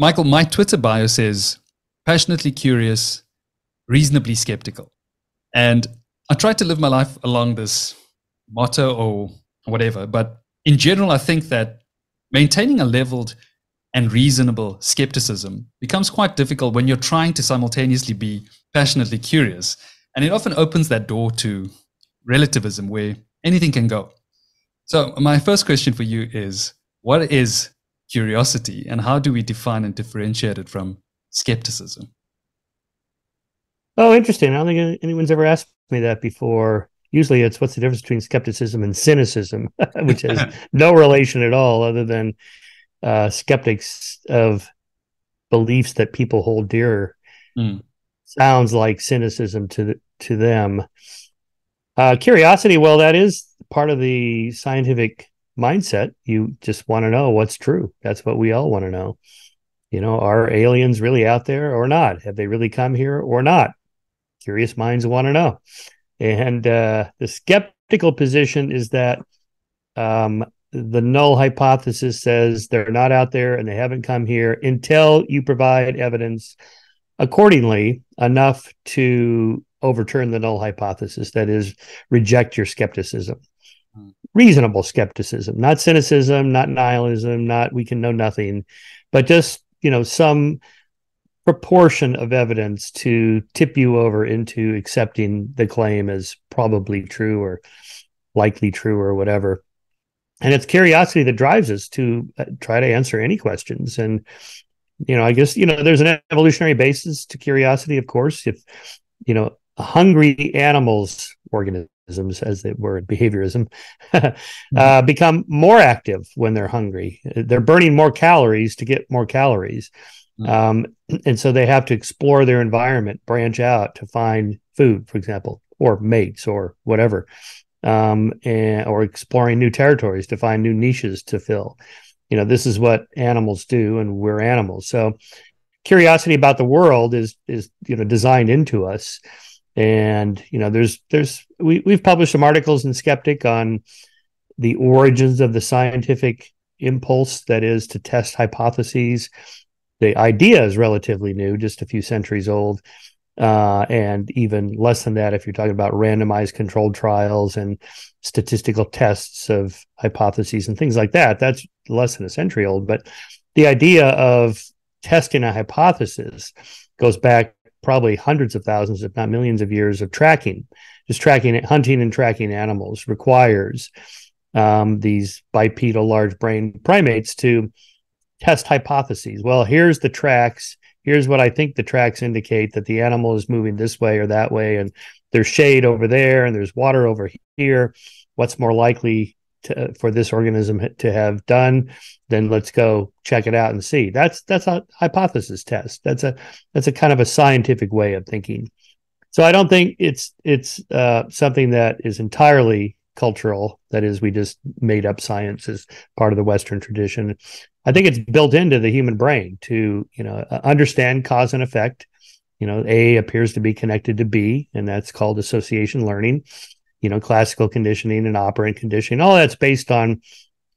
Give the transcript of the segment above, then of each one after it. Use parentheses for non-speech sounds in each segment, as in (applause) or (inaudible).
Michael, my Twitter bio says passionately curious, reasonably skeptical. And I try to live my life along this motto or whatever. But in general, I think that maintaining a leveled and reasonable skepticism becomes quite difficult when you're trying to simultaneously be passionately curious. And it often opens that door to relativism where anything can go. So, my first question for you is what is curiosity and how do we define and differentiate it from skepticism? Oh, interesting. I don't think anyone's ever asked me that before. Usually it's what's the difference between skepticism and cynicism, (laughs) which has (laughs) no relation at all other than uh, skeptics of beliefs that people hold dear. Mm. Sounds like cynicism to to them. Uh, curiosity, well, that is part of the scientific mindset. You just want to know what's true. That's what we all want to know. You know, are aliens really out there or not? Have they really come here or not? Curious minds want to know. And uh, the skeptical position is that um, the null hypothesis says they're not out there and they haven't come here until you provide evidence accordingly enough to overturn the null hypothesis that is reject your skepticism. Reasonable skepticism not cynicism not nihilism not we can know nothing but just you know some proportion of evidence to tip you over into accepting the claim as probably true or likely true or whatever. And it's curiosity that drives us to uh, try to answer any questions. And you know i guess you know there's an evolutionary basis to curiosity of course. If you know hungry animals organisms as they were behaviorism (laughs) uh, mm-hmm. become more active when they're hungry they're burning more calories to get more calories mm-hmm. um, (clears throat) and so they have to explore their environment branch out to find food for example or mates or whatever um, and, or exploring new territories to find new niches to fill. You know, this is what animals do, and we're animals. So, curiosity about the world is is you know designed into us. And you know, there's there's we we've published some articles in Skeptic on the origins of the scientific impulse that is to test hypotheses. The idea is relatively new, just a few centuries old uh, and even less than that if you're talking about randomized controlled trials and statistical tests of hypotheses and things like that. That's less than a century old. But the idea of testing a hypothesis goes back probably hundreds of thousands, if not millions of years of tracking. Just tracking, hunting and tracking animals requires um, these bipedal large brain primates to test hypotheses. Well, here's the tracks here's what I think the tracks indicate that the animal is moving this way or that way, and there's shade over there and there's water over here. What's more likely to, for this organism to have done? Then let's go check it out and see. That's that's a hypothesis test. That's a that's a kind of a scientific way of thinking. So I don't think it's it's uh, something that is entirely cultural. That is, we just made up science as part of the Western tradition. I think it's built into the human brain to, you know, uh, understand cause and effect. You know, A appears to be connected to B, and that's called association learning. You know, classical conditioning and operant conditioning, all that's based on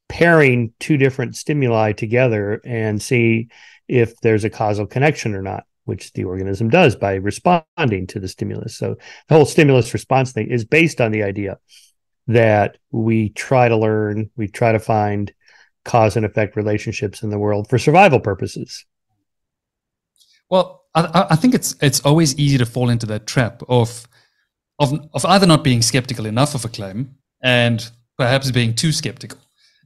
pairing two different stimuli together and see if there's a causal connection or not, which the organism does by responding to the stimulus. So the whole stimulus response thing is based on the idea that we try to learn, we try to find cause and effect relationships in the world for survival purposes. Well, I, I, think it's it's always easy to fall into that trap of of of either not being skeptical enough of a claim and perhaps being too skeptical.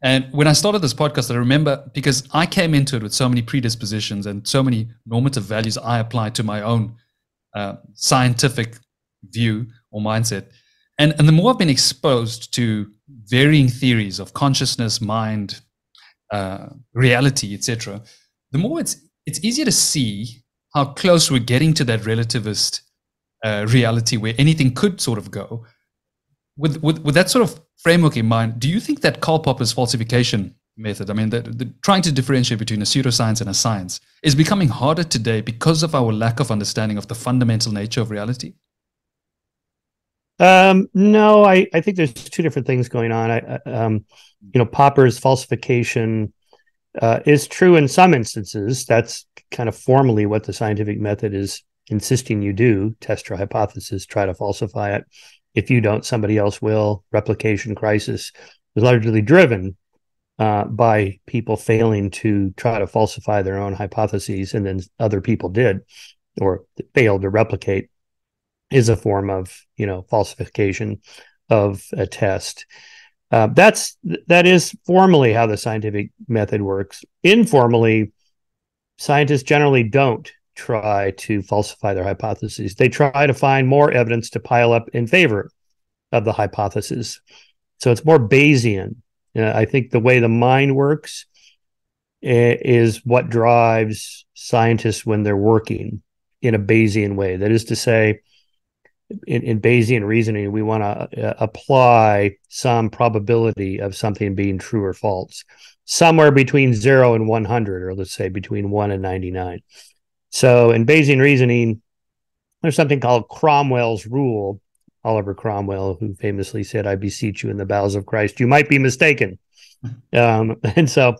And when I started this podcast, I remember because I came into it with so many predispositions and so many normative values I applied to my own uh, scientific view or mindset. And, and the more I've been exposed to varying theories of consciousness, mind, uh, reality, etc., the more it's it's easier to see how close we're getting to that relativist uh, reality where anything could sort of go. With, with with that sort of framework in mind, do you think that Karl Popper's falsification method, I mean, the, the, trying to differentiate between a pseudoscience and a science, is becoming harder today because of our lack of understanding of the fundamental nature of reality? Um, no, I, I think there's two different things going on. I, um, you know, Popper's falsification uh, is true in some instances. That's kind of formally what the scientific method is insisting you do test your hypothesis, try to falsify it. If you don't, somebody else will. Replication crisis is largely driven uh, by people failing to try to falsify their own hypotheses, and then other people did or failed to replicate, is a form of you know falsification of a test. Uh, that's that is formally how the scientific method works. Informally, scientists generally don't try to falsify their hypotheses. They try to find more evidence to pile up in favor of the hypothesis. So it's more Bayesian. Uh, I think the way the mind works is what drives scientists when they're working in a Bayesian way. That is to say, in, in Bayesian reasoning, we want to uh, apply some probability of something being true or false, somewhere between zero and 100, or let's say between one and 99. So in Bayesian reasoning, there's something called Cromwell's rule. Oliver Cromwell, who famously said, I beseech you in the bowels of Christ, you might be mistaken. (laughs) um, (laughs) and so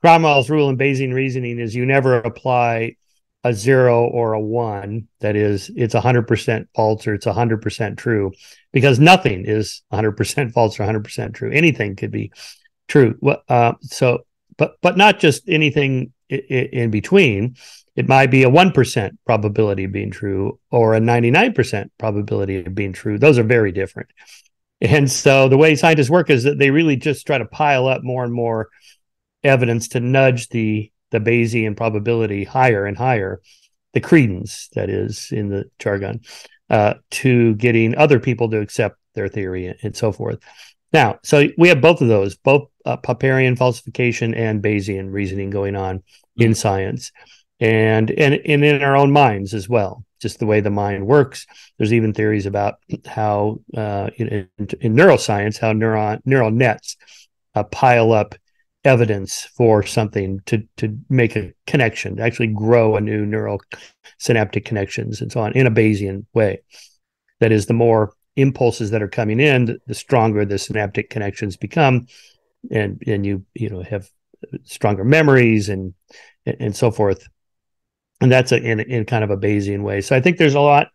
Cromwell's rule in Bayesian reasoning is you never apply a zero or a one that is it's 100% false or it's 100% true because nothing is 100% (laughs) false or 100% true anything could be true uh, so but but not just anything in, in between it might be a 1% probability of being true or a 99% probability of being true those are very different and so the way scientists work is that they really just try to pile up more and more evidence to nudge the the Bayesian probability higher and higher, the credence that is in the jargon, uh, to getting other people to accept their theory and so forth. Now, so we have both of those, both uh, Popperian falsification and Bayesian reasoning going on mm-hmm. in science, and, and and in our own minds as well. Just the way the mind works. There's even theories about how uh, in, in, neuroscience how neuron neural nets uh, pile up evidence for something to to make a connection, to actually grow a new neural synaptic connections and so on in a Bayesian way. That is, the more impulses that are coming in, the stronger the synaptic connections become, and and you you know have stronger memories and and so forth. And that's a, in in kind of a Bayesian way. So I think there's a lot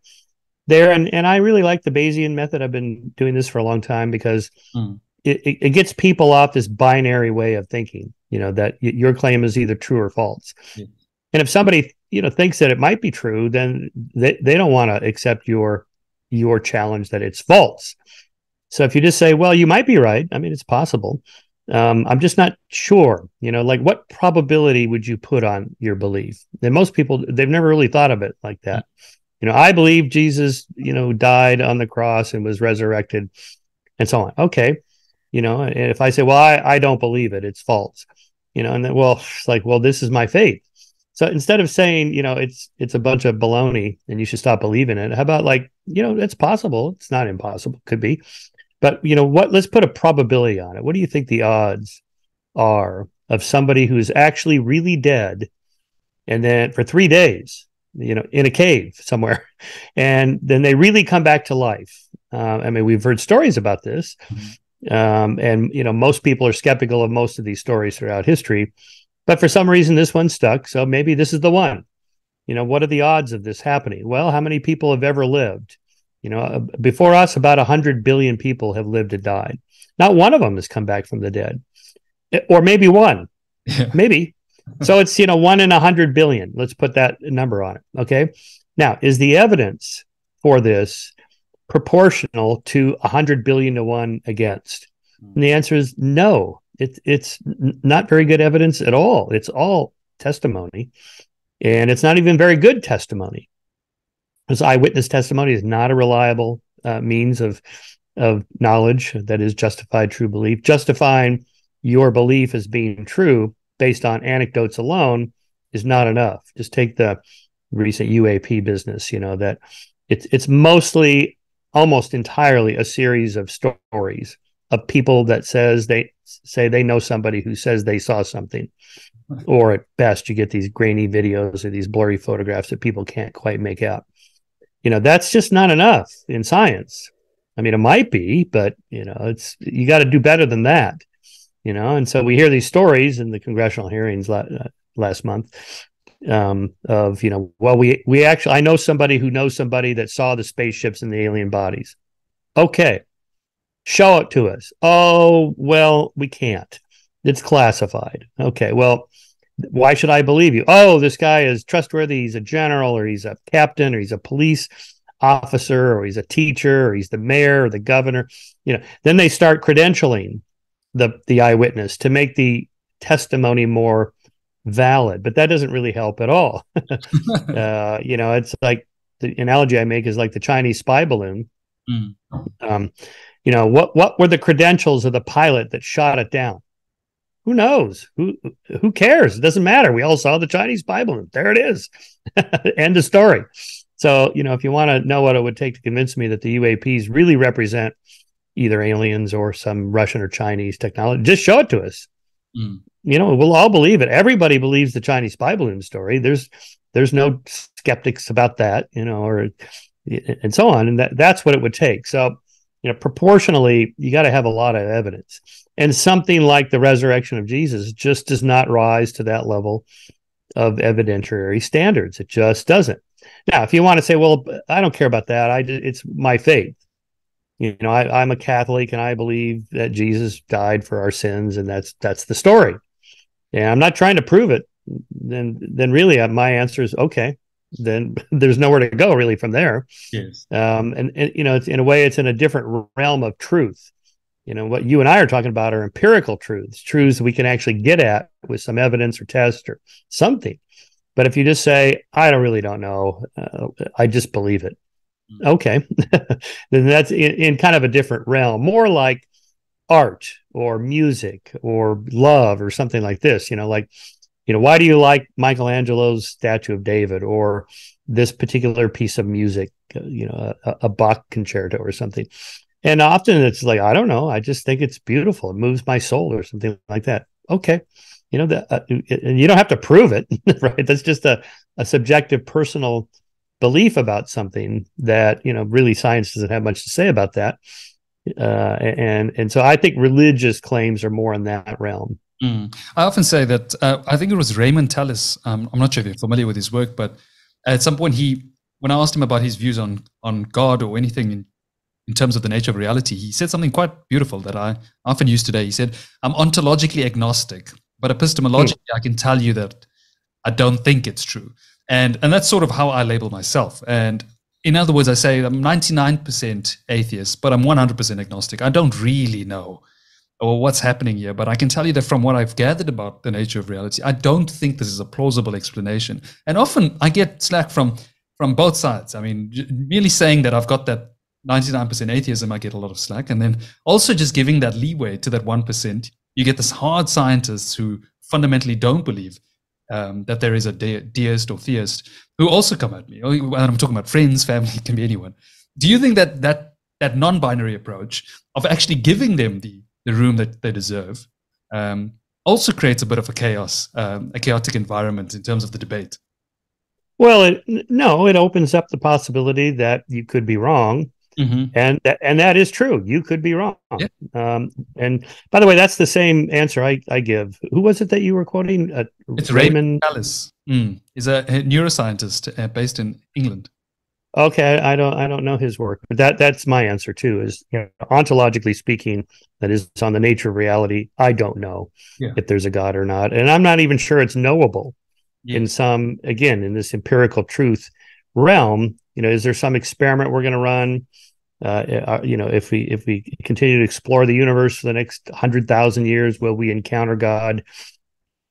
there, and and I really like the Bayesian method. I've been doing this for a long time because. Mm it, it gets people off this binary way of thinking you know that y- your claim is either true or false yeah. and if somebody you know thinks that it might be true then they, they don't want to accept your your challenge that it's false so if you just say well you might be right i mean it's possible um, i'm just not sure you know like what probability would you put on your belief? And most people they've never really thought of it like that. You know i believe jesus you know died on the cross and was resurrected and so on. Okay you know and if i say well i, I don't believe it it's false you know and then well it's (laughs) like well this is my faith. So instead of saying you know it's it's a bunch of baloney and you should stop believing it how about like you know it's possible. It's not impossible. Could be but you know what let's put a probability on it what do you think the odds are of somebody who's actually really dead and then for three days you know in a cave somewhere (laughs) and then they really come back to life uh, i mean we've heard stories about this mm-hmm. Um, and you know, most people are skeptical of most of these stories throughout history, but for some reason, this one stuck. So maybe this is the one. You know, what are the odds of this happening? Well, how many people have ever lived? You know, uh, before us, about 100 billion people have lived and died. Not one of them has come back from the dead, eh, or maybe one, yeah. (laughs) maybe. So it's, you know, one in a 100 billion. Let's put that number on it. Okay. Now, is the evidence for this proportional to 100 billion to one against? And the answer is no. It, it's not very good evidence at all. It's all testimony. And it's not even very good testimony. Because eyewitness testimony is not a reliable uh, means of, of knowledge that is justified true belief. Justifying your belief as being true based on anecdotes alone is not enough. Just take the recent UAP business, you know, that it's it's mostly almost entirely a series of stories of people that says they say they know somebody who says they saw something or at best you get these grainy videos or these blurry photographs that people can't quite make out you know that's just not enough in science i mean it might be but you know it's you got to do better than that you know. And so we hear these stories in the congressional hearings uh, last month um, of you know, well, we we actually I know somebody who knows somebody that saw the spaceships and the alien bodies. Okay, show it to us. Oh well, we can't. It's classified. Okay, well, why should I believe you? Oh, this guy is trustworthy. He's a general, or he's a captain, or he's a police officer, or he's a teacher, or he's the mayor, or the governor. You know, then they start credentialing the the eyewitness to make the testimony more valid, but that doesn't really help at all. (laughs) uh, you know, it's like the analogy I make is like the Chinese spy balloon. Mm. Um, you know, what what were the credentials of the pilot that shot it down? Who knows? Who who cares? It doesn't matter. We all saw the Chinese Bible, balloon. There it is. (laughs) End of story. So, you know, if you want to know what it would take to convince me that the UAPs really represent either aliens or some Russian or Chinese technology, just show it to us. Mm you know, we'll all believe it. Everybody believes the Chinese spy balloon story. There's there's no skeptics about that, you know, or and so on. And that that's what it would take. So, you know, proportionally, you got to have a lot of evidence. And something like the resurrection of Jesus just does not rise to that level of evidentiary standards. It just doesn't. Now, if you want to say, well, I don't care about that. I it's my faith. You know, I, I'm a Catholic and I believe that Jesus died for our sins, and that's that's the story and I'm not trying to prove it, then then really uh, my answer is okay. Then (laughs) there's nowhere to go really from there. Yes. Um, and, and you know, it's in a way, it's in a different realm of truth. You know, what you and I are talking about are empirical truths, truths we can actually get at with some evidence or test or something. But if you just say, I don't really don't know, uh, I just believe it. Mm. Okay. (laughs) then that's in, in kind of a different realm, more like art or music or love or something like this you know like you know why do you like michelangelo's statue of david or this particular piece of music uh, you know a, a bach concerto or something and often it's like i don't know i just think it's beautiful it moves my soul or something like that okay you know that uh, and you don't have to prove it (laughs) right that's just a, a subjective personal belief about something that you know really science doesn't have much to say about that uh, and and so I think religious claims are more in that realm. Mm. I often say that uh, I think it was Raymond Tallis. Um, I'm not sure if you're familiar with his work, but at some point he, when I asked him about his views on on God or anything in, in terms of the nature of reality, he said something quite beautiful that I often use today. He said, "I'm ontologically agnostic, but epistemologically, mm. I can tell you that I don't think it's true." And and that's sort of how I label myself. And in other words, I say I'm 99% atheist, but I'm 100% agnostic. I don't really know or what's happening here, but I can tell you that from what I've gathered about the nature of reality, I don't think this is a plausible explanation. And often I get slack from from both sides. I mean, merely saying that I've got that 99% atheism, I get a lot of slack, and then also just giving that leeway to that 1%, you get this hard scientists who fundamentally don't believe um, that there is a de- deist or theist who also come at me. And I'm talking about friends, family, can be anyone. Do you think that that that non-binary approach of actually giving them the the room that they deserve um, also creates a bit of a chaos, um, a chaotic environment in terms of the debate? Well, it, no, it opens up the possibility that you could be wrong, Mm-hmm. And that, and that is true. You could be wrong. Yeah. Um, and by the way, that's the same answer I, I give. Who was it that you were quoting? Uh, it's Raymond Tallis. Mm. He's a, a neuroscientist uh, based in England. Okay, I don't I don't know his work, but that that's my answer too. Is you know, ontologically speaking, that is on the nature of reality. I don't know yeah. if there's a God or not, and I'm not even sure it's knowable. Yeah. In some again, in this empirical truth realm, you know, is there some experiment we're going to run? Uh, uh, you know, if we if we continue to explore the universe for the next hundred thousand years, will we encounter God?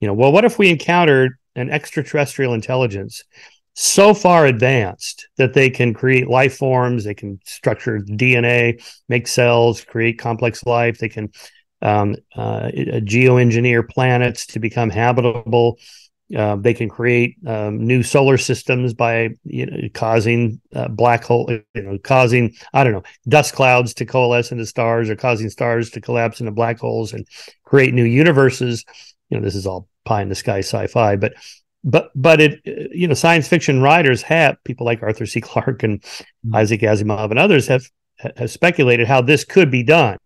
You know, well, what if we encountered an extraterrestrial intelligence so far advanced that they can create life forms, they can structure DNA, make cells, create complex life, they can um, uh, geoengineer planets to become habitable uh, they can create um, new solar systems by you know, causing uh, black hole, you know, causing I don't know dust clouds to coalesce into stars, or causing stars to collapse into black holes and create new universes. You know, this is all pie in the sky sci-fi, but but but it you know science fiction writers have people like Arthur C. Clarke and mm-hmm. Isaac Asimov and others have have speculated how this could be done.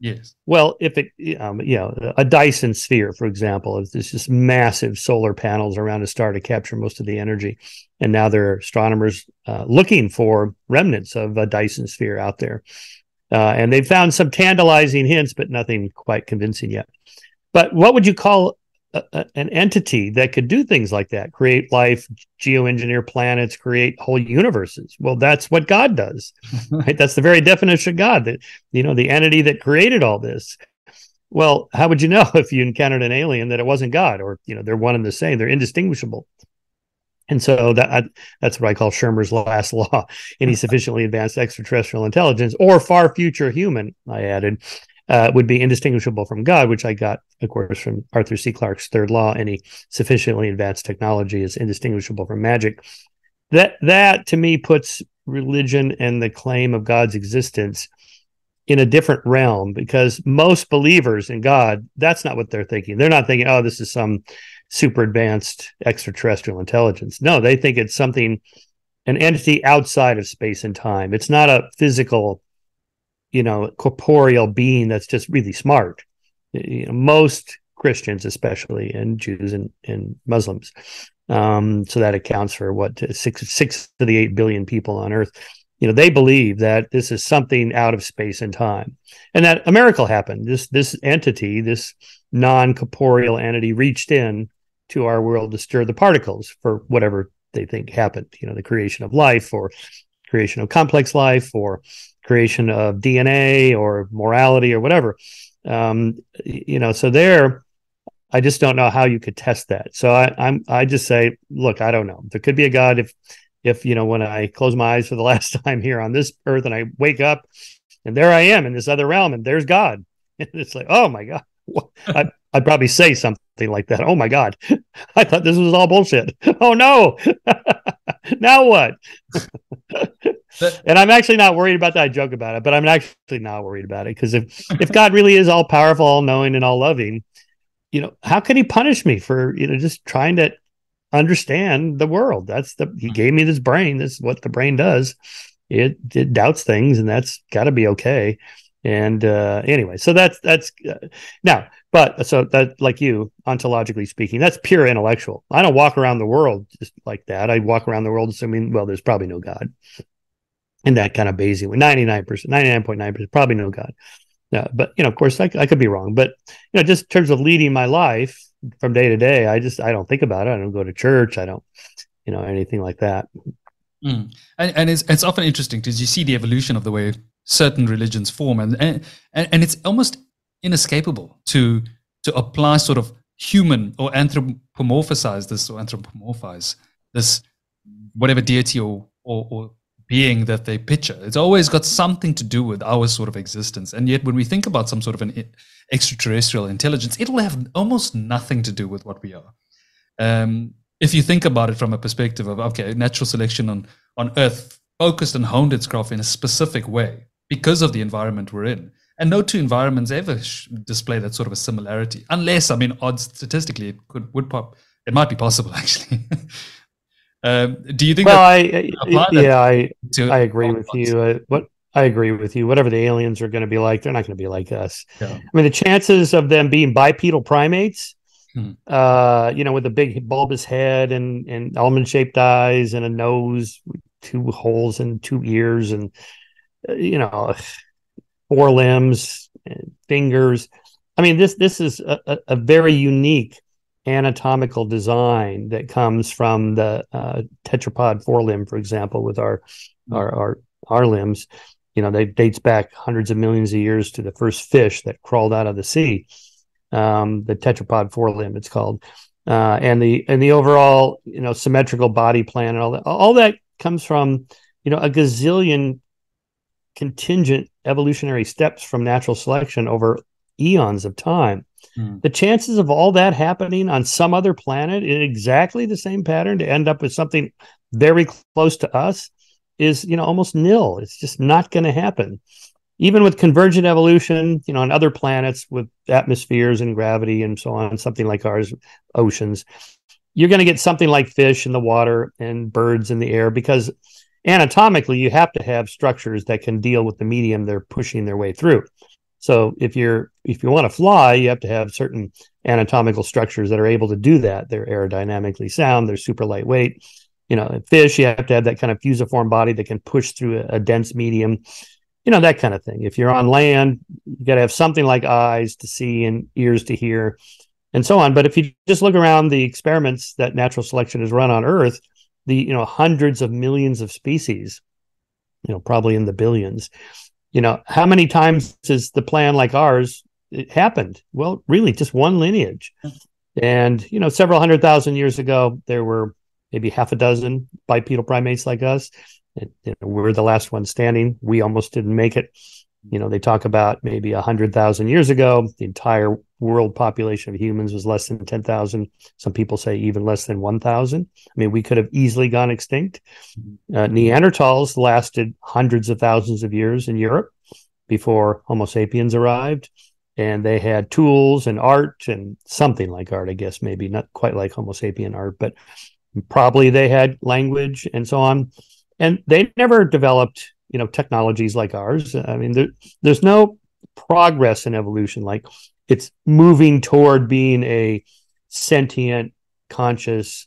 Yes. Well, if it, um, you know, a Dyson sphere, for example, is just massive solar panels around a star to capture most of the energy, and now there are astronomers uh, looking for remnants of a Dyson sphere out there, uh, and they've found some tantalizing hints, but nothing quite convincing yet. But what would you call a, a, an entity that could do things like that create life geoengineer planets create whole universes. Well that's what god does (laughs) right? That's the very definition of god that you know the entity that created all this. Well how would you know (laughs) if you encountered an alien that it wasn't god or you know they're one and the same they're indistinguishable? And so that that's what I call Shermer's last (laughs) law. Any sufficiently advanced extraterrestrial intelligence or far future human, I added, uh, would be indistinguishable from God, which I got, of course, from Arthur C. Clarke's third law. Any sufficiently advanced technology is indistinguishable from magic. That that to me puts religion and the claim of God's existence in a different realm because most believers in God, that's not what they're thinking. They're not thinking, oh, this is some super advanced extraterrestrial intelligence. No, they think it's something, an entity outside of space and time. It's not a physical you know corporeal being that's just really smart. You know, most christians especially and jews and, and muslims um, so that accounts for what six six to the eight billion people on earth you know they believe that this is something out of space and time and that a miracle happened. This this entity this non-corporeal entity reached in to our world to stir the particles for whatever they think happened you know the creation of life or creation of complex life or creation of DNA or morality or whatever. Um, you know, so there, I just don't know how you could test that. So I, I'm, I just say, look, I don't know. There could be a God if, if you know, when I close my eyes for the (laughs) last time here on this earth and I wake up, and there I am in this other realm, and there's God. And (laughs) it's like, oh my God. (laughs) I, I'd probably say something like that. Oh my God. I thought this was all bullshit. Oh no. now what? And I'm actually not worried about that. I joke about it, but I'm actually not worried about it because if (laughs) if God really is all powerful, all knowing, and all loving, you know, how can He punish me for you know just trying to understand the world? That's the He gave me this brain. This is what the brain does. It it doubts things, and that's got to be okay. And uh, anyway, so that's that's uh, now, but so that like you, ontologically speaking, that's pure intellectual. I don't walk around the world just like that. I walk around the world assuming, well, there's probably no God and that kind of Bayesian way. 99%, 99.9%, probably no God. Yeah, but you know, of course, I, I could be wrong. But you know, just in terms of leading my life from day to day, I just I don't think about it. I don't go to church. I don't, you know, anything like that. Mm. And, and it's it's often interesting because you see the evolution of the way certain religions form, and and and it's almost inescapable to to apply sort of human or anthropomorphize this or anthropomorphize this whatever deity or or, or being that they picture. It's always got something to do with our sort of existence. And yet, when we think about some sort of an extraterrestrial intelligence, it'll have almost nothing to do with what we are. Um, if you think about it from a perspective of, okay, natural selection on, on Earth focused and honed its craft in a specific way because of the environment we're in. And no two environments ever display that sort of a similarity, unless, I mean, odds statistically, it could would pop. It might be possible, (laughs) actually. Um, do you think? Well, I yeah, I I agree with you. Uh, what I agree with you. Whatever the aliens are going to be like, they're not going to be like us. Yeah. I mean, the chances of them being bipedal primates, hmm. uh, you know, with a big bulbous head and and almond shaped eyes and a nose, two holes and two ears, and you know, four limbs, fingers. I mean, this this is a, a very unique anatomical design that comes from the uh, tetrapod forelimb, for example, with our, our our our limbs. You know, they dates back hundreds of millions of years to the first fish that crawled out of the sea. Um, the tetrapod forelimb, it's called, uh, and the and the overall you know symmetrical body plan and all that. All that comes from you know a gazillion contingent evolutionary steps from natural selection over eons of time. Hmm. The chances of all that happening on some other planet in exactly the same pattern to end up with something very close to us is, you know, almost nil. It's just not going to happen. Even with convergent evolution, you know, on other planets with atmospheres and gravity and so on, something like ours, oceans, you're going to get something like fish in the water and birds in the air because anatomically you have to have structures that can deal with the medium they're pushing their way through So if you're if you want to fly, you have to have certain anatomical structures that are able to do that. They're aerodynamically sound. They're super lightweight. You know, fish, you have to have that kind of fusiform body that can push through a, a dense medium. You know that kind of thing. If you're on land, you got to have something like eyes to see and ears to hear, and so on. But if you just look around the experiments that natural selection has run on Earth, the you know hundreds of millions of species, you know, probably in the billions. You know how many times is the plan like ours it happened? Well really just one lineage. And you know several hundred thousand years ago there were maybe half a dozen bipedal primates like us. And, we're the last one standing. We almost didn't make it you know they talk about maybe a hundred thousand years ago the entire world population of humans was less than 10,000 some people say even less than 1,000 i mean we could have easily gone extinct. Uh, neanderthals lasted hundreds of thousands of years in europe before homo sapiens arrived and they had tools and art and something like art i guess maybe not quite like homo sapien art but probably they had language and so on. And they never developed you know technologies like ours. I mean there, there's no progress in evolution. Like it's moving toward being a sentient conscious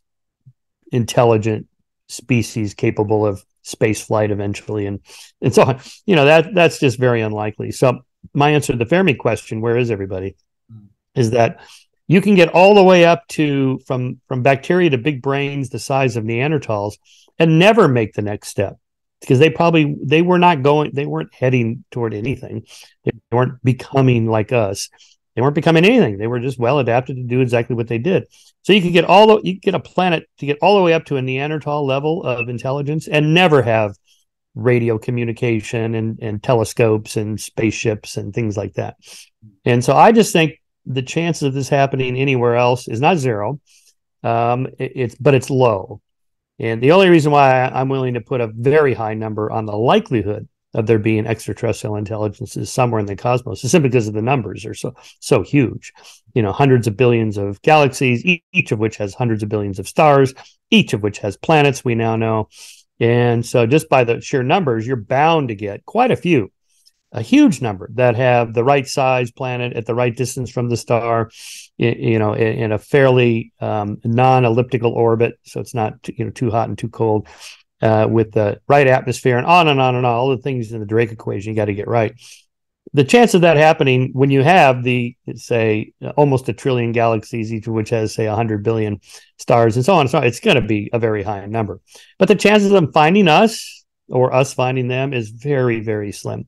intelligent species capable of space flight eventually and and so on. You know that that's just very unlikely. So my answer to the fermi question where is everybody? Mm. is that you can get all the way up to from from bacteria to big brains the size of neanderthals and never make the next step because they probably they were not going they weren't heading toward anything. They weren't becoming like us. They weren't becoming anything. They were just well adapted to do exactly what they did. So you could get all the you could get a planet to get all the way up to a neanderthal level of intelligence and never have radio communication and, and telescopes and spaceships and things like that. And so i just think the chances of this happening anywhere else is not zero. Um, it, it's but it's low and the only reason why I'm willing to put a very high number on the likelihood of there being extraterrestrial intelligences somewhere in the cosmos is simply because of the numbers are so so huge. You know, hundreds of billions of galaxies, each of which has hundreds of billions of stars, each of which has planets. We now know, and so just by the sheer numbers, you're bound to get quite a few a huge number that have the right size planet at the right distance from the star, you know, in, a fairly um, non-elliptical orbit, so it's not you know too hot and too cold, uh, with the right atmosphere, and on and on and on. All the things in the Drake equation you got to get right. The chance of that happening when you have the say almost a trillion galaxies, each of which has say hundred billion stars, and so on and so on, it's going to be a very high number. But the chances of them finding us or us finding them is very very slim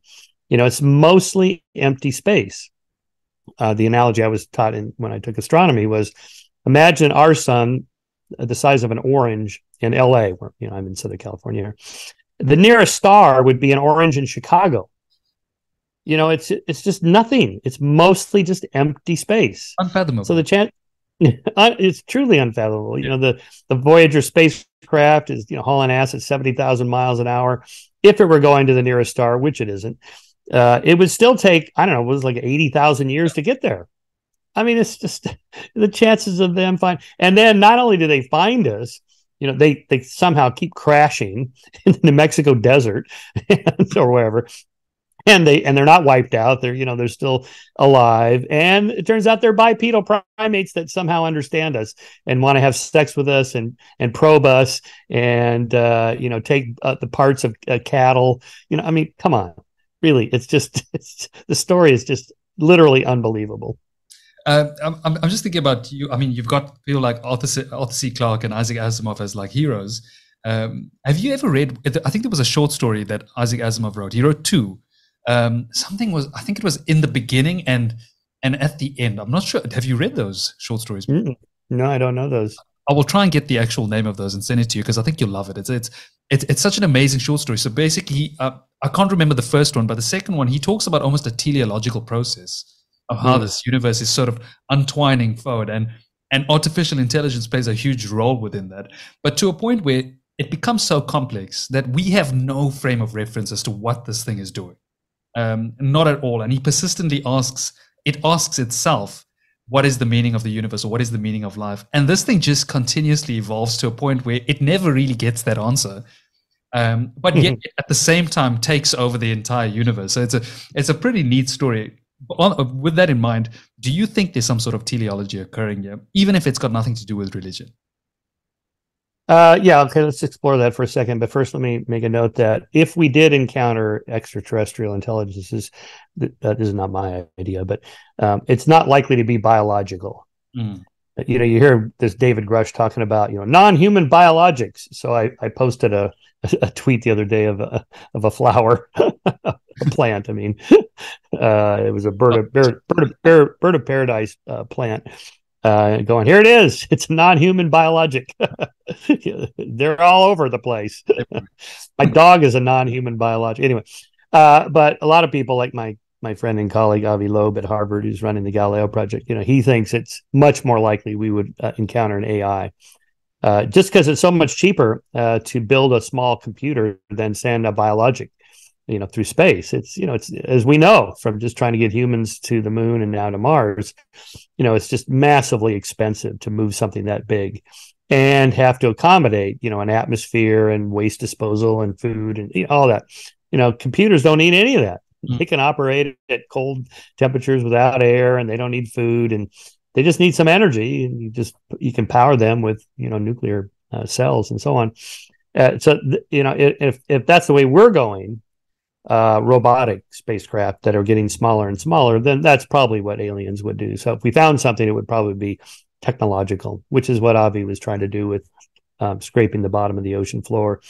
you know, it's mostly empty space. Uh, the analogy I was taught in when I took astronomy was imagine our sun uh, the size of an orange in LA, where you know I'm in Southern California. The nearest star would be an orange in Chicago. You know, it's it's just nothing. It's mostly just empty space. Unfathomable. So the chance (laughs) it's truly unfathomable. You know, the the Voyager spacecraft is you know hauling ass at seventy thousand miles an hour. If it were going to the nearest star, which it isn't, uh, it would still take I don't know, it was like eighty thousand years to get there. I mean, it's just (laughs) the chances of them find, and then not only do they find us, you know, they they somehow keep crashing (laughs) in the Mexico desert (laughs) or wherever, and they and they're not wiped out. They're you know they're still alive, and it turns out they're bipedal primates that somehow understand us and want to have sex with us and and probe us and uh, you know take uh, the parts of uh, cattle. You know, I mean, come on really, it's just (laughs) it's, the story is just literally unbelievable. Uh, I'm, I'm just thinking about you. I mean, you've got people like Arthur C, Arthur C. Clarke and Isaac Asimov as like heroes. Um, have you ever read? I think there was a short story that Isaac Asimov wrote. He wrote two. Um, something was, I think it was in the beginning and and at the end. I'm not sure. Have you read those short stories? Mm-mm. No, I don't know those. I will try and get the actual name of those and send it to you because I think you'll love it. It's it's it's, it's such an amazing short story. So basically, uh, I can't remember the first one, but the second one, he talks about almost a teleological process of how mm. this universe is sort of untwining forward, and and artificial intelligence plays a huge role within that. But to a point where it becomes so complex that we have no frame of reference as to what this thing is doing, um, not at all. And he persistently asks, it asks itself what is the meaning of the universe or what is the meaning of life? And this thing just continuously evolves to a point where it never really gets that answer. Um, but yet at the same time takes over the entire universe. So it's a it's a pretty neat story. On, with that in mind, do you think there's some sort of teleology occurring here, even if it's got nothing to do with religion? Uh, yeah, okay, let's explore that for a second. But first, let me make a note that if we did encounter extraterrestrial uh, this is not my idea, but um, it's not likely to be biological. Mm. You know, you hear this David Grusch talking about you know non-human biologics. So I, I posted a, a tweet the other day of a of a flower, (laughs) a plant. I mean, (laughs) uh, it was a bird of bird, bird of, bird, bird of paradise uh, plant uh, going here it is. (laughs) It's non-human biologic. (laughs) They're all over the place. (laughs) My dog is a non-human biologic. Anyway uh, but a lot of people like my my friend and colleague avi loeb at harvard who's running the galileo project you know he thinks it's much more likely we would uh, encounter an ai uh, just because it's so much cheaper uh, to build a small computer than send a biologic you know through space. It's you know it's as we know from just trying to get humans to the moon and now to mars you know it's just massively expensive to move something that big and have to accommodate you know an atmosphere and waste disposal and food and you know, all that. You know computers don't need any of that. Mm-hmm. they can operate at cold temperatures without air and they don't need food and they just need some energy and you just you can power them with you know nuclear uh, cells and so on. Uh, so th- you know if if that's the way we're going uh, robotic spacecraft that are getting smaller and smaller, then that's probably what aliens would do. So if we found something, it would probably be technological, which is what Avi was trying to do with um, scraping the bottom of the ocean floor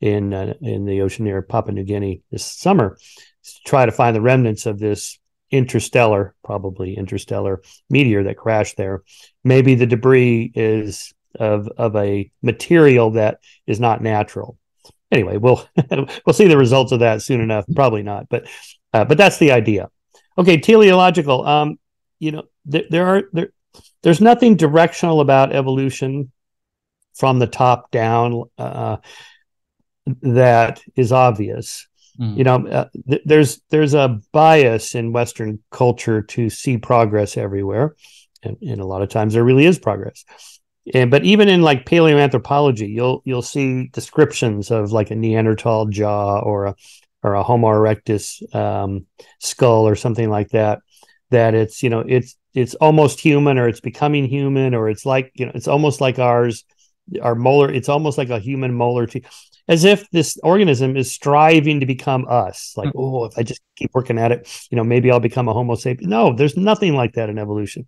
in uh, in the ocean near Papua New Guinea this summer, to try to find the remnants of this interstellar, probably interstellar meteor that crashed there. Maybe the debris is of of a material that is not natural anyway, we'll (laughs) we'll see the results of that soon enough. Probably not, but uh, but that's the idea. Okay, teleological. Um, you know, th- there are there there's nothing directional about evolution from the top down uh, that is obvious. Mm. You know, uh, th- there's there's a bias in Western culture to see progress everywhere, and, and a lot of times there really is progress. And but even in like paleoanthropology, you'll you'll see descriptions of like a Neanderthal jaw or a or a Homo erectus um, skull or something like that. That it's you know it's it's almost human or it's becoming human or it's like you know it's almost like ours our molar it's almost like a human molar teeth as if this organism is striving to become us like mm-hmm. oh if i just keep working at it you know maybe i'll become a homo sapien no there's nothing like that in evolution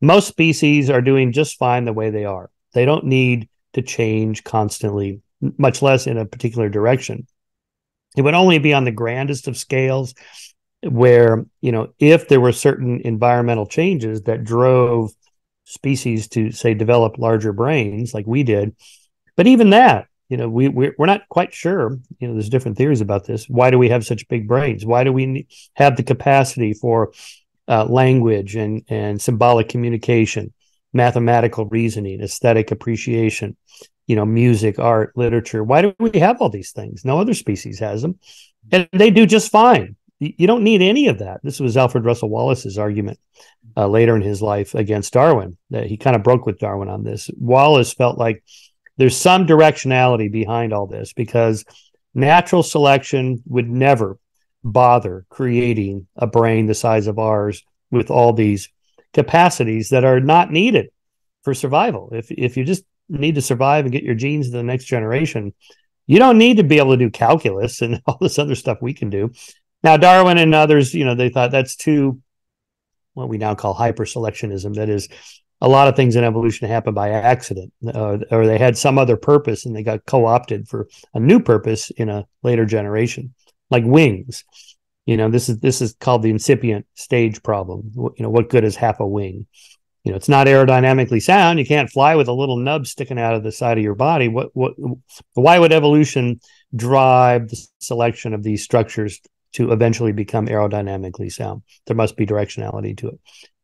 most species are doing just fine the way they are. They don't need to change constantly, much less in a particular direction. It would only be on the grandest of scales where, you know, if there were certain environmental changes that drove species to, say, develop larger brains like we did. But even that, you know, we, we're, we're not quite sure. You know, there's different theories about this. Why do we have such big brains? Why do we have the capacity for uh, language and, and symbolic communication, mathematical reasoning, aesthetic appreciation, you know, music, art, literature. Why do we have all these things? No other species has them. And they do just fine. You don't need any of that. This was Alfred Russel Wallace's argument uh, later in his life against Darwin, that he kind of broke with Darwin on this. Wallace felt like there's some directionality behind all this because natural selection would never bother creating a brain the size of ours with all these capacities that are not needed for survival. If if you just need to survive and get your genes to the next generation, you don't need to be able to do calculus and (laughs) all this other stuff we can do. Now Darwin and others, you know, they thought that's too what we now call hyperselectionism. That is, a lot of things in evolution happen by accident, uh, or they had some other purpose and they got co-opted for a new purpose in a later generation like wings. You know, this is this is called the incipient stage problem. You know, what good is half a wing? You know, it's not aerodynamically sound. You can't fly with a little nub sticking out of the side of your body. What what why would evolution drive the selection of these structures to eventually become aerodynamically sound? There must be directionality to it.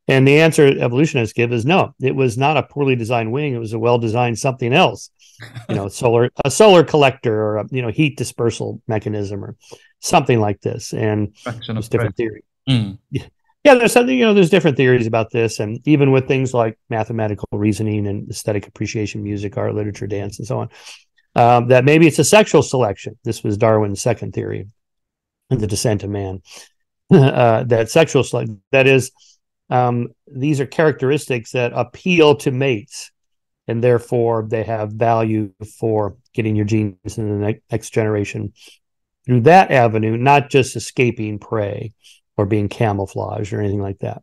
And the answer evolutionists give is no. It was not a poorly designed wing. It was a well designed something else. (laughs) You know, solar a solar collector or a you know heat dispersal mechanism or something like this. And there's different theory. Mm. Yeah, there's something you know. There's different theories about this, and even with things like mathematical reasoning and aesthetic appreciation, music, art, literature, dance, and so on. Um, that maybe it's a sexual selection. This was Darwin's second theory, in the descent of man (laughs) uh, that sexual selection. That is, um, these are characteristics that appeal to mates, and therefore they have value for getting your genes in the ne- next generation through that avenue, not just escaping prey or being camouflaged or anything like that.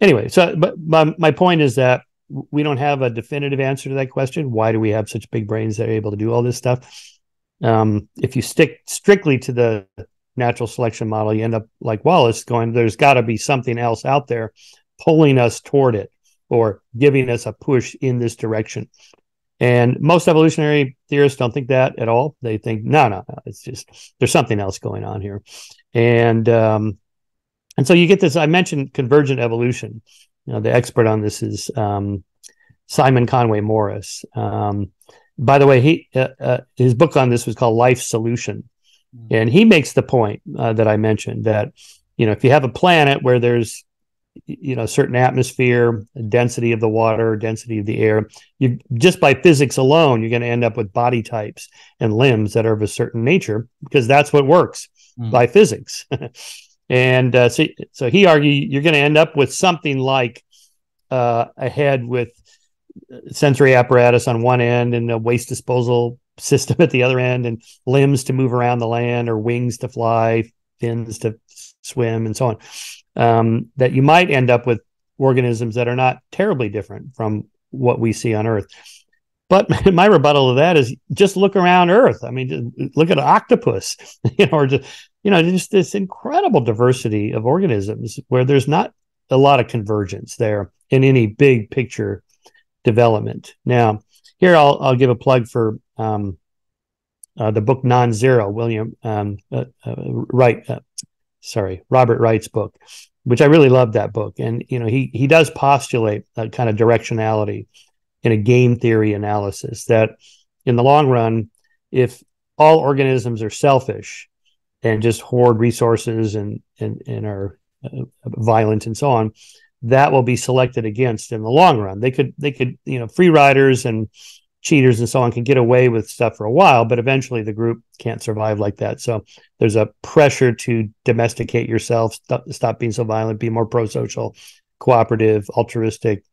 Anyway, so but my, my point is that we don't have a definitive answer to that question. Why do we have such big brains that are able to do all this stuff? Um, if you stick strictly to the natural selection model, you end up like Wallace going, there's got to be something else out there pulling us toward it or giving us a push in this direction. And most evolutionary theorists don't think that at all. They think, no, no, no, it's just there's something else going on here. And um, and so you get this. I mentioned convergent evolution. You know, the expert on this is um, Simon Conway Morris. Um, by the way, he uh, uh, his book on this was called Life Solution, mm-hmm. and he makes the point uh, that I mentioned that you know if you have a planet where there's you know certain atmosphere density of the water density of the air. You just by physics alone you're going to end up with body types and limbs that are of a certain nature because that's what works mm. by physics. (laughs) And uh, so, so he argued you're going to end up with something like uh, a head with sensory apparatus on one end and a waste disposal system (laughs) at the other end and limbs to move around the land or wings to fly fins to swim and so on um, that you might end up with organisms that are not terribly different from what we see on earth but (laughs) my rebuttal to that is just look around earth i mean look at an octopus (laughs) you know or just you know just this incredible diversity of organisms where there's not a lot of convergence there in any big picture development. Now, here I'll I'll give a plug for um, uh, the book Non-Zero, William um, uh, uh, Wright, uh, sorry, Robert Wright's book, which I really love that book. And you know, he he does postulate a kind of directionality in a game theory analysis that in the long run, if all organisms are selfish and just hoard resources and and and are uh, violent and so on, that will be selected against in the long run. They could they could you know free riders and cheaters and so on can get away with stuff for a while, but eventually the group can't survive like that. So there's a pressure to domesticate yourself, stop, stop being so violent, be more pro-social, cooperative, altruistic.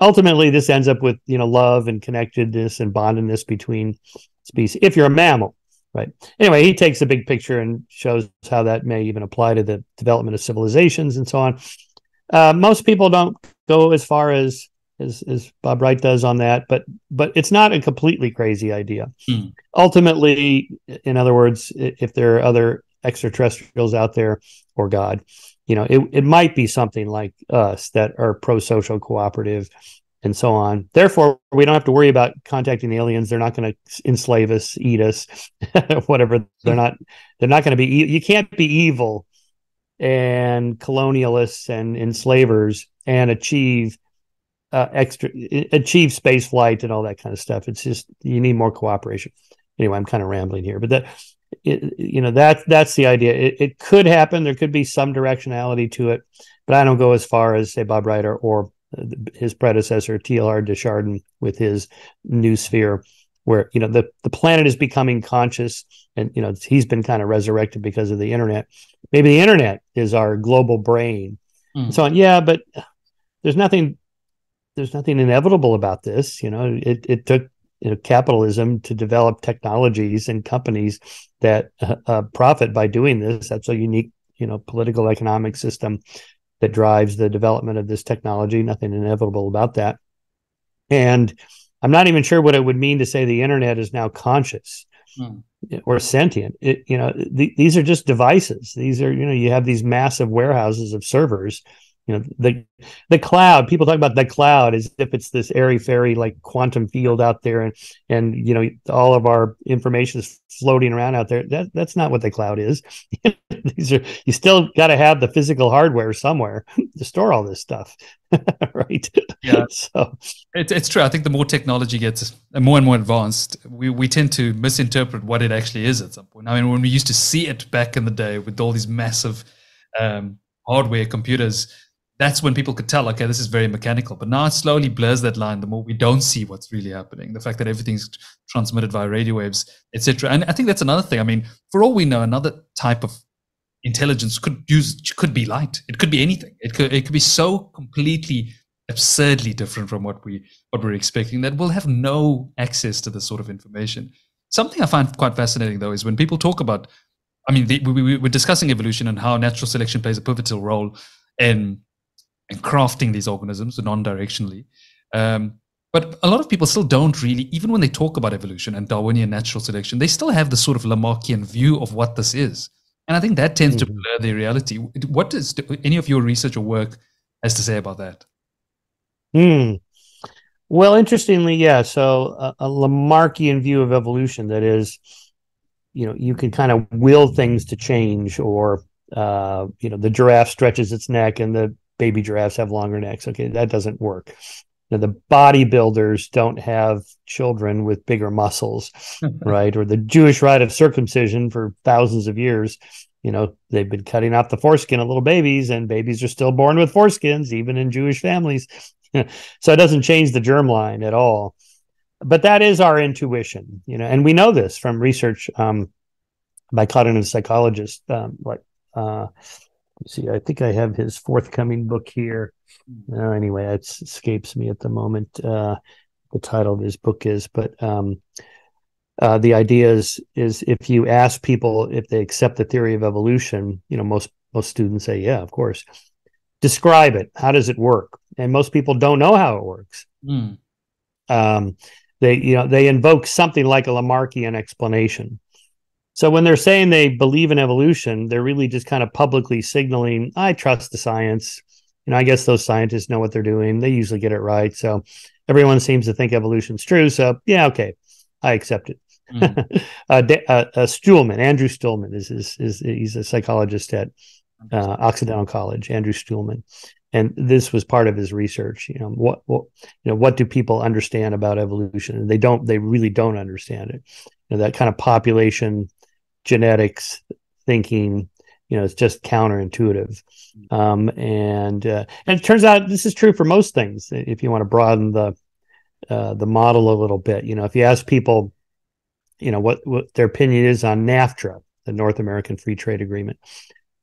Ultimately, this ends up with you know love and connectedness and bondedness between species. If you're a mammal, right? Anyway, he takes the big picture and shows how that may even apply to the development of civilizations and so on. Uh, most people don't go as far as, as as Bob Wright does on that, but but it's not a completely crazy idea. Mm. Ultimately, in other words, if there are other extraterrestrials out there or God, you know, it, it might be something like us that are pro-social cooperative and so on. Therefore, we don't have to worry about contacting aliens. They're not going to enslave us, eat us, (laughs) whatever. They're not. They're not going to be. You can't be evil and colonialists and enslavers and achieve uh, extra achieve space flight and all that kind of stuff. It's just you need more cooperation. Anyway, I'm kind of rambling here, but that it, you know that that's the idea. It, it, could happen. There could be some directionality to it, but I don't go as far as say Bob Wright or, or his predecessor Teilhard de Chardin with his noosphere, where you know the the planet is becoming conscious and you know he's been kind of resurrected because of the internet maybe the internet is our global brain mm. so on yeah but there's nothing there's nothing inevitable about this you know it it took you know capitalism to develop technologies and companies that uh, uh, profit by doing this that's a unique you know political economic system that drives the development of this technology nothing inevitable about that and I'm not even sure what it would mean to say the internet is now conscious hmm. or sentient. It, you know, th- these are just devices. These are, you know, you have these massive warehouses of servers you know the the cloud people talk about the cloud as if it's this airy fairy like quantum field out there and and you know all of our information is floating around out there. That that's not what the cloud is. (laughs) These are you still got to have the physical hardware somewhere to store all this stuff (laughs) right? Yeah. (laughs) So. It, it's true. I think the more technology gets more and more advanced we, we tend to misinterpret what it actually is at some point. I mean when we used to see it back in the day with all these massive um, hardware computers that's when people could tell, okay, this is very mechanical. But now it slowly blurs that line. The more we don't see what's really happening, the fact that everything's transmitted via radio waves, etc. And I think that's another thing. I mean, for all we know, another type of intelligence could use could be light. It could be anything. It could it could be so completely absurdly different from what we what we're expecting that we'll have no access to this sort of information. Something I find quite fascinating though is when people talk about, I mean, the, we, we, we're discussing evolution and how natural selection plays a pivotal role in in crafting these organisms non-directionally. Um, but a lot of people still don't really, even when they talk about evolution and Darwinian natural selection, they still have the sort of Lamarckian view of what this is. And I think that tends mm-hmm. to blur the reality. What does any of your research or work has to say about that? Hmm. Well, interestingly, yeah. So a, a Lamarckian view of evolution that is, you know, you can kind of will things to change, or uh, you know, the giraffe stretches its neck and the baby giraffes have longer necks. Okay, that doesn't work. Now, the bodybuilders don't have children with bigger muscles, (laughs) right? Or the Jewish rite of circumcision for thousands of years. You know, they've been cutting off the foreskin of little babies, and babies are still born with foreskins, even in Jewish families. (laughs) so it doesn't change the germline at all. But that is our intuition, you know, and we know this from research um, by cognitive psychologists um, like uh, see, I think I have his forthcoming book here. Uh, anyway, it escapes me at the moment. Uh, the title of his book is, but um, uh, the idea is is if you ask people if they accept the theory of evolution, you know, most most students say, yeah, of course. Describe it. How does it work? And most people don't know how it works. Mm. Um, they you know they invoke something like a Lamarckian explanation. So when they're saying they believe in evolution, they're really just kind of publicly signaling, I trust the science. You know, I guess those scientists know what they're doing. They usually get it right. So everyone seems to think evolution's true. So yeah, okay, I accept it. Mm. (laughs) uh, uh, uh, Shtulman, Andrew Shtulman is, is, is he's a psychologist at uh, Occidental College, Andrew Shtulman, and this was part of his research. You know what, what you know what do people understand about evolution? And they don't. They really don't understand it. You know that kind of population genetics thinking you know it's just counterintuitive. Um, and uh, and it turns out this is true for most things if you want to broaden the uh, the model a little bit. You know if you ask people you know what what their opinion is on NAFTA the North American Free Trade Agreement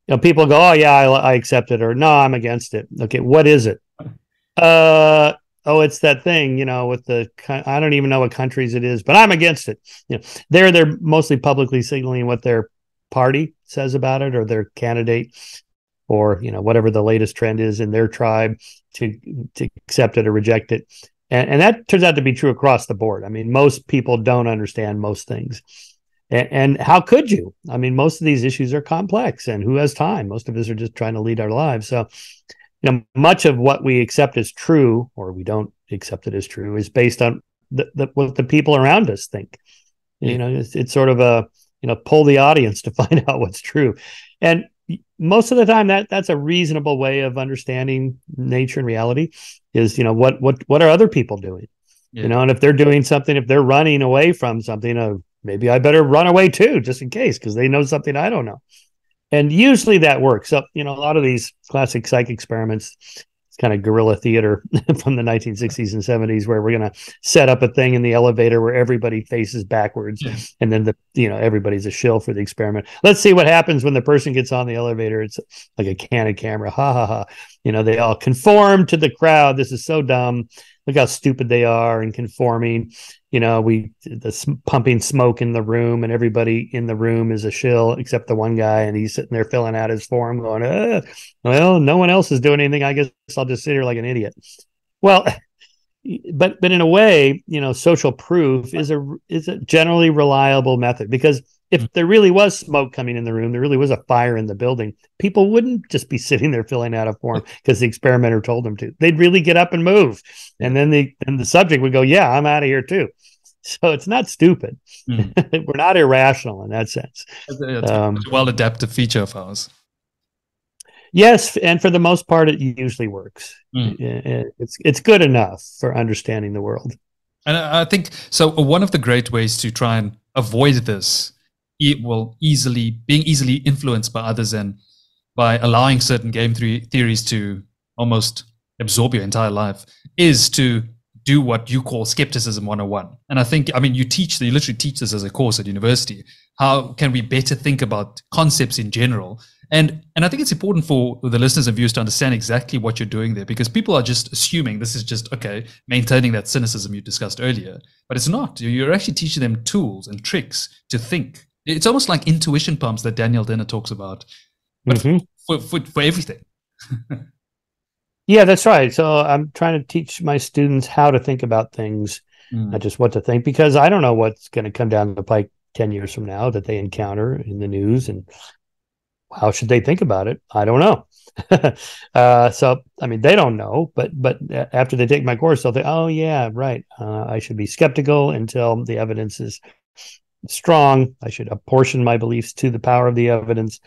you know people go oh yeah I, I accept it or no I'm against it. Okay what is it? (laughs) Uh oh, it's that thing, you know, with the I don't even know what countries it is, but I'm against it. You know, they're they're mostly publicly signaling what their party says about it or their candidate or you know whatever the latest trend is in their tribe to to accept it or reject it. And, and that turns out to be true across the board. I mean, most people don't understand most things. And, and how could you? I mean, most of these issues are complex, and who has time? Most of us are just trying to lead our lives. So, you know, much of what we accept as true or we don't accept it as true is based on the, the, what the people around us think. You know, it's, it's sort of a you know pull the audience (laughs) to find out what's true, and most of the time that that's a reasonable way of understanding nature and reality. Is you know what what what are other people doing? Yeah. You know, and if they're doing something, if they're running away from something, uh, maybe I better run away too, just in case, because they know something I don't know and usually that works. So you know, a lot of these classic psych experiments, it's kind of guerrilla theater (laughs) from the 1960s and 70s, where we're going to set up a thing in the elevator where everybody faces backwards, yeah. and then the you know everybody's a shill for the experiment. Let's see what happens when the person gets on the elevator. It's like a candid camera, ha ha ha. You know, they all conform to the crowd. This is so dumb look how stupid they are and conforming. You know, we the pumping smoke in the room, and everybody in the room is a shill except the one guy, and he's sitting there filling out his form, going, uh, "Well, no one else is doing anything. I guess I'll just sit here like an idiot." Well, (laughs) but but in a way, you know, social proof is a is a generally reliable method because if mm. there really was smoke coming in the room, there really was a fire in the building, people wouldn't just be (laughs) sitting there filling out a form (laughs) because the experimenter told them to. They'd really get up and move. And then the and the subject would go, Yeah, I'm out of here too. (laughs) So it's not stupid. Mm. We're not irrational in that sense. It's um, a well adapted feature of ours. Yes, and for the most part, it usually works. Mm. It's it's good enough for understanding the world. And I think so. One of the great ways to try and avoid this it will easily being easily influenced by others and by allowing certain game theories to almost absorb your entire life is to do what you call skepticism 101 and i think i mean you teach you literally teach this as a course at university how can we better think about concepts in general And and I think it's important for the listeners and viewers to understand exactly what you're doing there because people are just assuming this is just okay, maintaining that cynicism you discussed earlier. But it's not. You're actually teaching them tools and tricks to think. It's almost like intuition pumps that Daniel Dennett talks about, but mm-hmm. for, for, for everything. (laughs) yeah, that's right. So I'm trying to teach my students how to think about things, mm. not just what to think, because I don't know what's going to come down the pike 10 years from now that they encounter in the news and how should they think about it? I don't know. (laughs) uh, so, I mean, they don't know, but but after they take my course, they'll think, oh yeah, right. Uh, I should be skeptical until the evidence is strong. I should apportion my beliefs to the power of the evidence.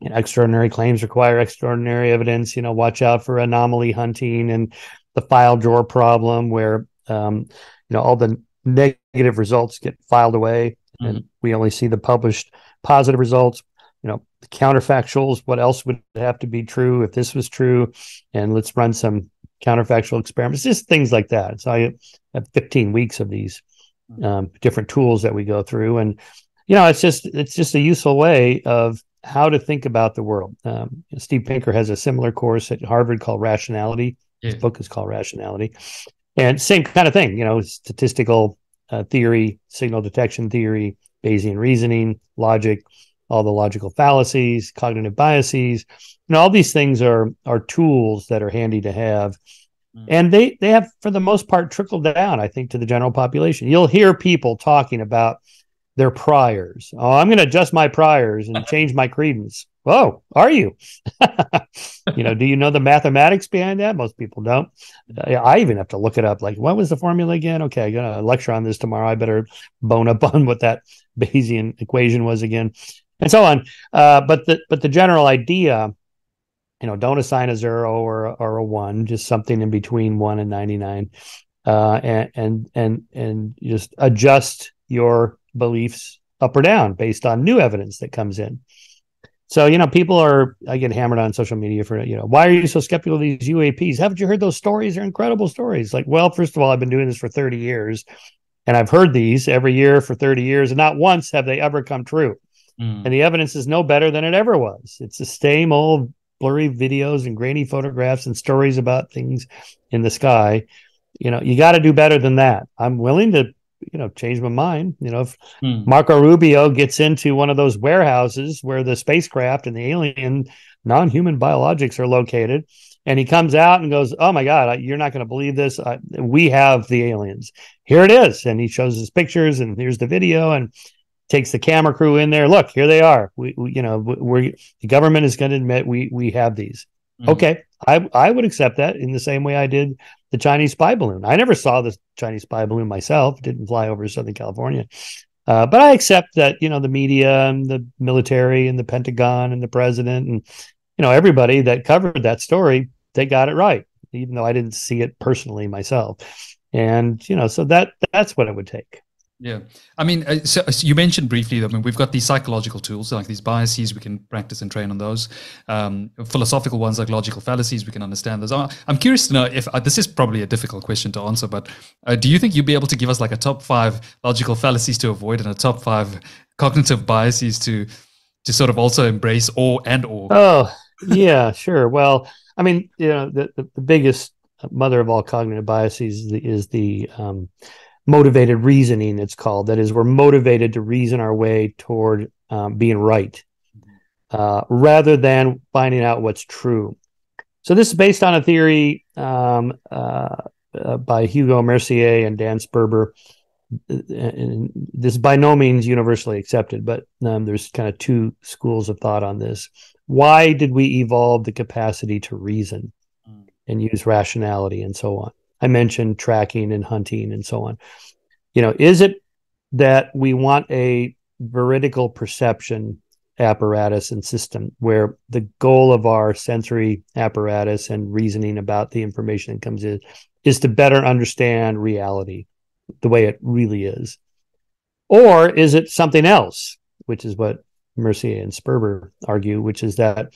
extraordinary claims require extraordinary evidence. You know, watch out for anomaly hunting and the file drawer problem, where um, you know all the negative results get filed away, mm-hmm. and we only see the published positive results you know the counterfactuals what else would have to be true if this was true and let's run some counterfactual experiments just things like that so i have 15 weeks of these um, different tools that we go through and you know it's just it's just a useful way of how to think about the world um, steve pinker has a similar course at harvard called rationality yeah. his book is called rationality and same kind of thing you know statistical uh, theory signal detection theory bayesian reasoning logic all the logical fallacies, cognitive biases. You know, all these things are are tools that are handy to have. Mm. And they they have for the most part trickled down, I think, to the general population. You'll hear people talking about their priors. Oh, I'm going to adjust my priors and (laughs) change my credence. Oh, are you? (laughs) you know, do you know the mathematics behind that? Most people don't. I even have to look it up. Like, what was the formula again? Okay, I'm going to lecture on this tomorrow. I better bone up (laughs) on what that Bayesian equation was again and so on. Uh, but the but the general idea, you know, don't assign a zero or or a one, just something in between one and ninety nine, uh, and and and and just adjust your beliefs up or down based on new evidence that comes in. So, you know, people are, I get hammered on social media for, you know, why are you so skeptical of these UAPs? Haven't you heard those stories? They're incredible stories. Like, well, first of all, I've been doing this for 30 years and I've heard these every year for 30 years, and not once have they ever come true. Mm. And the evidence is no better than it ever was. It's the same old blurry videos and grainy photographs and stories about things in the sky. You know, you got to do better than that. I'm willing to, you know, change my mind. You know, if mm. Marco Rubio gets into one of those warehouses where the spacecraft and the alien non human biologics are located, and he comes out and goes, "Oh my God, you're not going to believe this. I, we have the aliens. Here it is." And he shows his pictures, and here's the video, and takes the camera crew in there. Look, here they are. We, we you know, we're the government is going to admit we we have these. Mm-hmm. Okay, I I would accept that in the same way I did the Chinese spy balloon. I never saw the Chinese spy balloon myself. Didn't fly over Southern California. Uh, but I accept that you know the media and the military and the Pentagon and the president and you know everybody that covered that story they got it right, even though I didn't see it personally myself. And you know, so that that's what it would take. Yeah, I mean, uh, so, you mentioned briefly. I mean, we've got these psychological tools, like these biases. We can practice and train on those. Um, philosophical ones, like logical fallacies, we can understand those. I'm curious to know if uh, this is probably a difficult question to answer, but uh, do you think you'd be able to give us like a top five logical fallacies to avoid and a top five cognitive biases to to sort of also embrace or and or? Oh, yeah, (laughs) sure. Well, I mean, you know, the, the, the biggest mother of all cognitive biases is the, is the um, motivated reasoning it's called that is we're motivated to reason our way toward um, being right uh, rather than finding out what's true. So this is based on a theory um, uh, uh, by hugo mercier and dan sperber. And this is by no means universally accepted but um, there's kind of two schools of thought on this. Why did we evolve the capacity to reason mm. and use rationality and so on I mentioned tracking and hunting and so on. You know, is it that we want a veridical perception apparatus and system where the goal of our sensory apparatus and reasoning about the information that comes in is to better understand reality the way it really is? Or is it something else, which is what Mercier and Sperber argue, which is that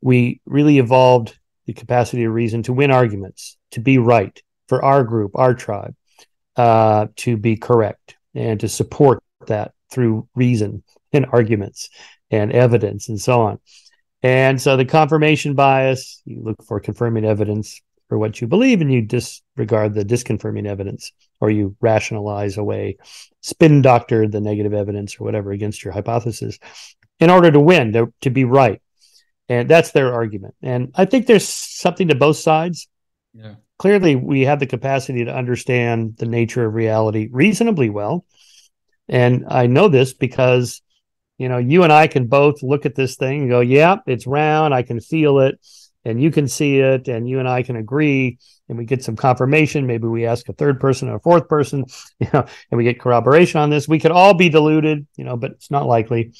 we really evolved the capacity to reason to win arguments, to be right, for our group, our tribe, uh, to be correct and to support that through reason and arguments. and evidence and so on. And so the confirmation bias, you look for confirming evidence for what you believe and you disregard the disconfirming evidence or you rationalize away, spin doctor the negative evidence or whatever against your hypothesis in order to win, to, to be right. And that's their argument. And I think there's something to both sides. Yeah. Clearly, we have the capacity to understand the nature of reality reasonably well. And I know this because, you know, you and I can both look at this thing and go, yeah, it's round. I can feel it and you can see it and you and I can agree and we get some confirmation. Maybe we ask a third person or a fourth person, (laughs) you know, and we get corroboration on this. We could all be deluded, you know, but it's not likely.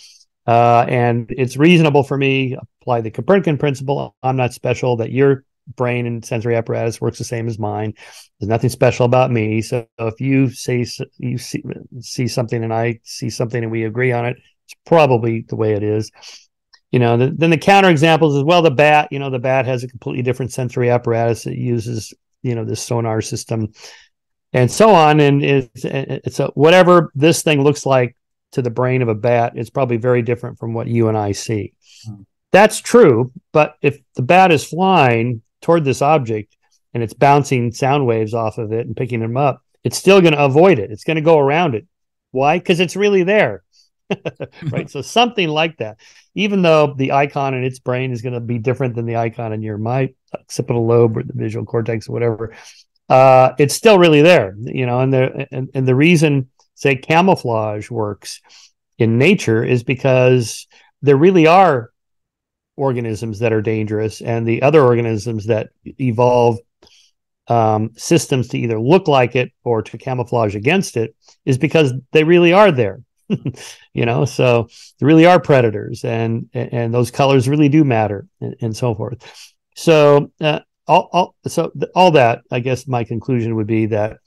Uh, and it's reasonable for me apply the Copernican principle. I'm not special. That your brain and sensory apparatus works the same as mine. There's nothing special about me. So if you say you see see something and I see something and we agree on it, it's probably the way it is. You know, the, then the counter examples is well, the bat. You know, the bat has a completely different sensory apparatus. It uses you know this sonar system and so on. And it's, it's a, whatever this thing looks like to the brain of a bat, it's probably very different from what you and I see. Hmm. That's true, but if the bat is flying toward this object and it's bouncing sound waves off of it and picking them up, it's still going to avoid it. It's going to go around it. Why? Because it's really there. (laughs) right. (laughs) so something like that, even though the icon in its brain is going to be different than the icon in your my occipital lobe or the visual cortex or whatever, uh, it's still really there. You know, and the and, and the reason say camouflage works in nature is because there really are organisms that are dangerous and the other organisms that evolve um, systems to either look like it or to camouflage against it is because they really are there (laughs) you know so they really are predators and and those colors really do matter and, and so forth so uh, all, all so all that i guess my conclusion would be that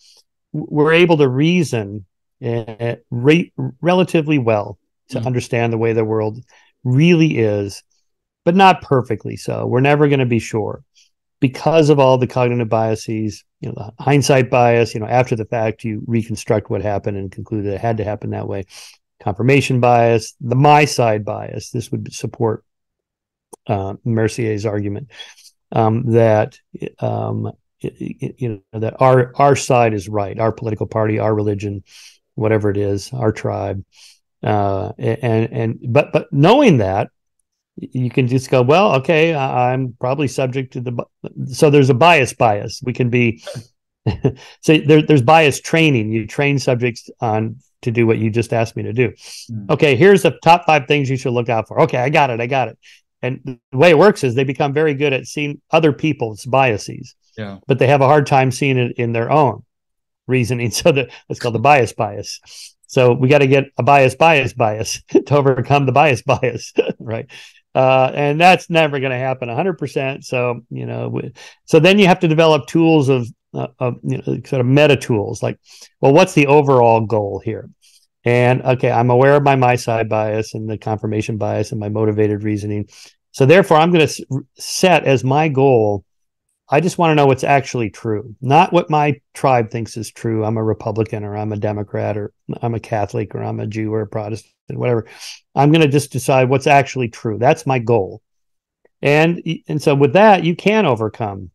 we're able to reason uh, re- relatively well to mm-hmm. understand the way the world really is, but not perfectly so. We're never going to be sure because of all the cognitive biases, you know, the hindsight bias, you know, after the fact, you reconstruct what happened and conclude that it had to happen that way. Confirmation bias, the my side bias, this would support uh, Mercier's argument um, that um, you know that our our side is right, our political party, our religion, whatever it is, our tribe. Uh, and and but but knowing that, you can just go, well, okay, I'm probably subject to the. So there's a bias bias. We can be. (laughs) so there, there's bias training. You train subjects on to do what you just asked me to do. Mm. Okay, here's the top five things you should look out for. Okay, I got it. I got it. And the way it works is they become very good at seeing other people's biases. Yeah. But they have a hard time seeing it in their own reasoning. (laughs) So that that's called the bias bias. So we got to get a bias bias bias (laughs) to overcome the bias bias, right? Uh, and that's never going to happen 100%. So you know, so then you have to develop tools of, uh, of you know, sort of meta tools, like, well, what's the overall goal here? And okay, I'm aware of my my side bias and the confirmation bias and my motivated reasoning. So therefore, I'm going to set as my goal I just want to know what's actually true, not what my tribe thinks is true. I'm a Republican or I'm a Democrat or I'm a Catholic or I'm a Jew or a Protestant, whatever. I'm going to just decide what's actually true. That's my goal. And and so with that, you can overcome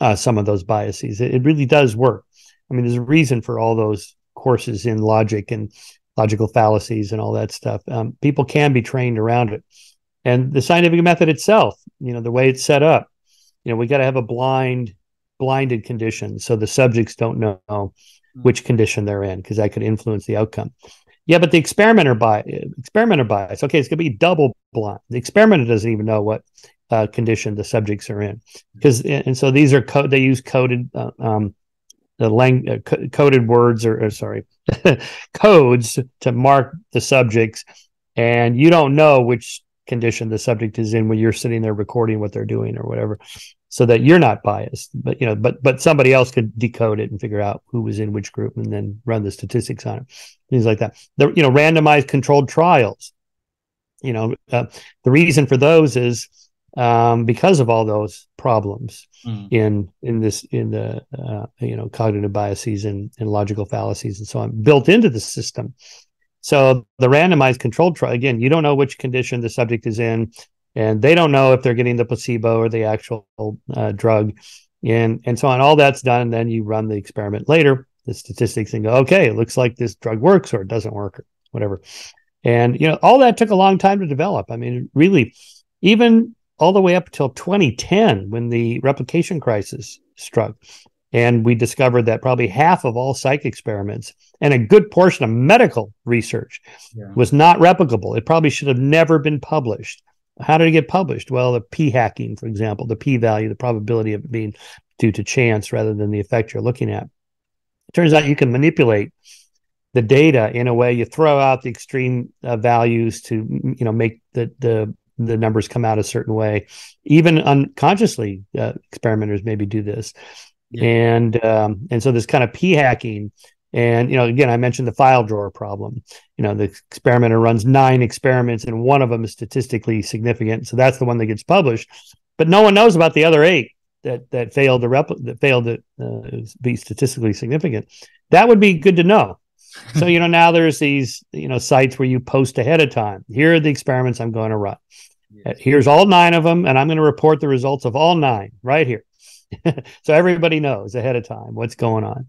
uh, some of those biases. It, it really does work. I mean, there's a reason for all those courses in logic and logical fallacies and all that stuff. Um, people can be trained around it. And the scientific method itself, you know, the way it's set up, you know we got to have a blind blinded condition so the subjects don't know hmm. which condition they're in because that could influence the outcome. Yeah but the experimenter bias experimenter bias okay it's going to be double blind. The experimenter doesn't even know what uh, condition the subjects are in because and so these are code they use coded uh, um, the lang- uh, co- coded words or, or sorry (laughs) codes to mark the subjects and you don't know which condition the subject is in when you're sitting there recording what they're doing or whatever so that you're not biased but you know but but somebody else could decode it and figure out who was in which group and then run the statistics on it things like that the you know randomized controlled trials you know uh, the reason for those is um, because of all those problems mm. in in this in the uh, you know cognitive biases and, and logical fallacies and so on built into the system So the randomized controlled trial, again, you don't know which condition the subject is in, and they don't know if they're getting the placebo or the actual uh, drug, and and so on. All that's done, then you run the experiment later, the statistics, and go, okay, it looks like this drug works or it doesn't work or whatever. And you know, all that took a long time to develop. I mean, really, even all the way up until 2010 when the replication crisis struck. And we discovered that probably half of all psych experiments and a good portion of medical research yeah. was not replicable. It probably should have never been published. How did it get published? Well, the p hacking, for example, the p value, the probability of it being due to chance rather than the effect you're looking at. It turns out you can manipulate the data in a way you throw out the extreme uh, values to you know make the the the numbers come out a certain way. Even unconsciously, uh, experimenters maybe do this, yeah. and um, and so this kind of p hacking. And you know, again, I mentioned the file drawer problem. You know, the experimenter runs nine experiments, and one of them is statistically significant. So that's the one that gets published, but no one knows about the other eight that that failed to repl- that failed to uh, be statistically significant. That would be good to know (laughs) so you know now there's these you know sites where you post ahead of time here are the experiments i'm going to run yes. here's all nine of them and i'm going to report the results of all nine right here (laughs) so everybody knows ahead of time what's going on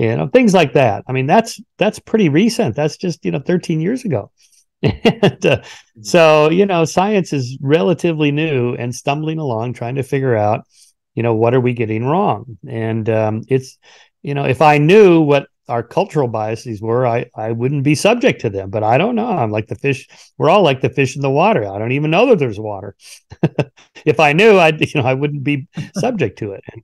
you know things like that. I mean that's that's pretty recent. That's just you know 13 years ago. (laughs) And uh, mm-hmm. so you know science is relatively new and stumbling along trying to figure out you know what are we getting wrong? And um, it's you know if i knew what our cultural biases were, I, I wouldn't be subject to them. But I don't know. I'm like the fish. We're all like the fish in the water. I don't even know that there's water. (laughs) if I knew, I (laughs) you know I wouldn't be subject to it. And,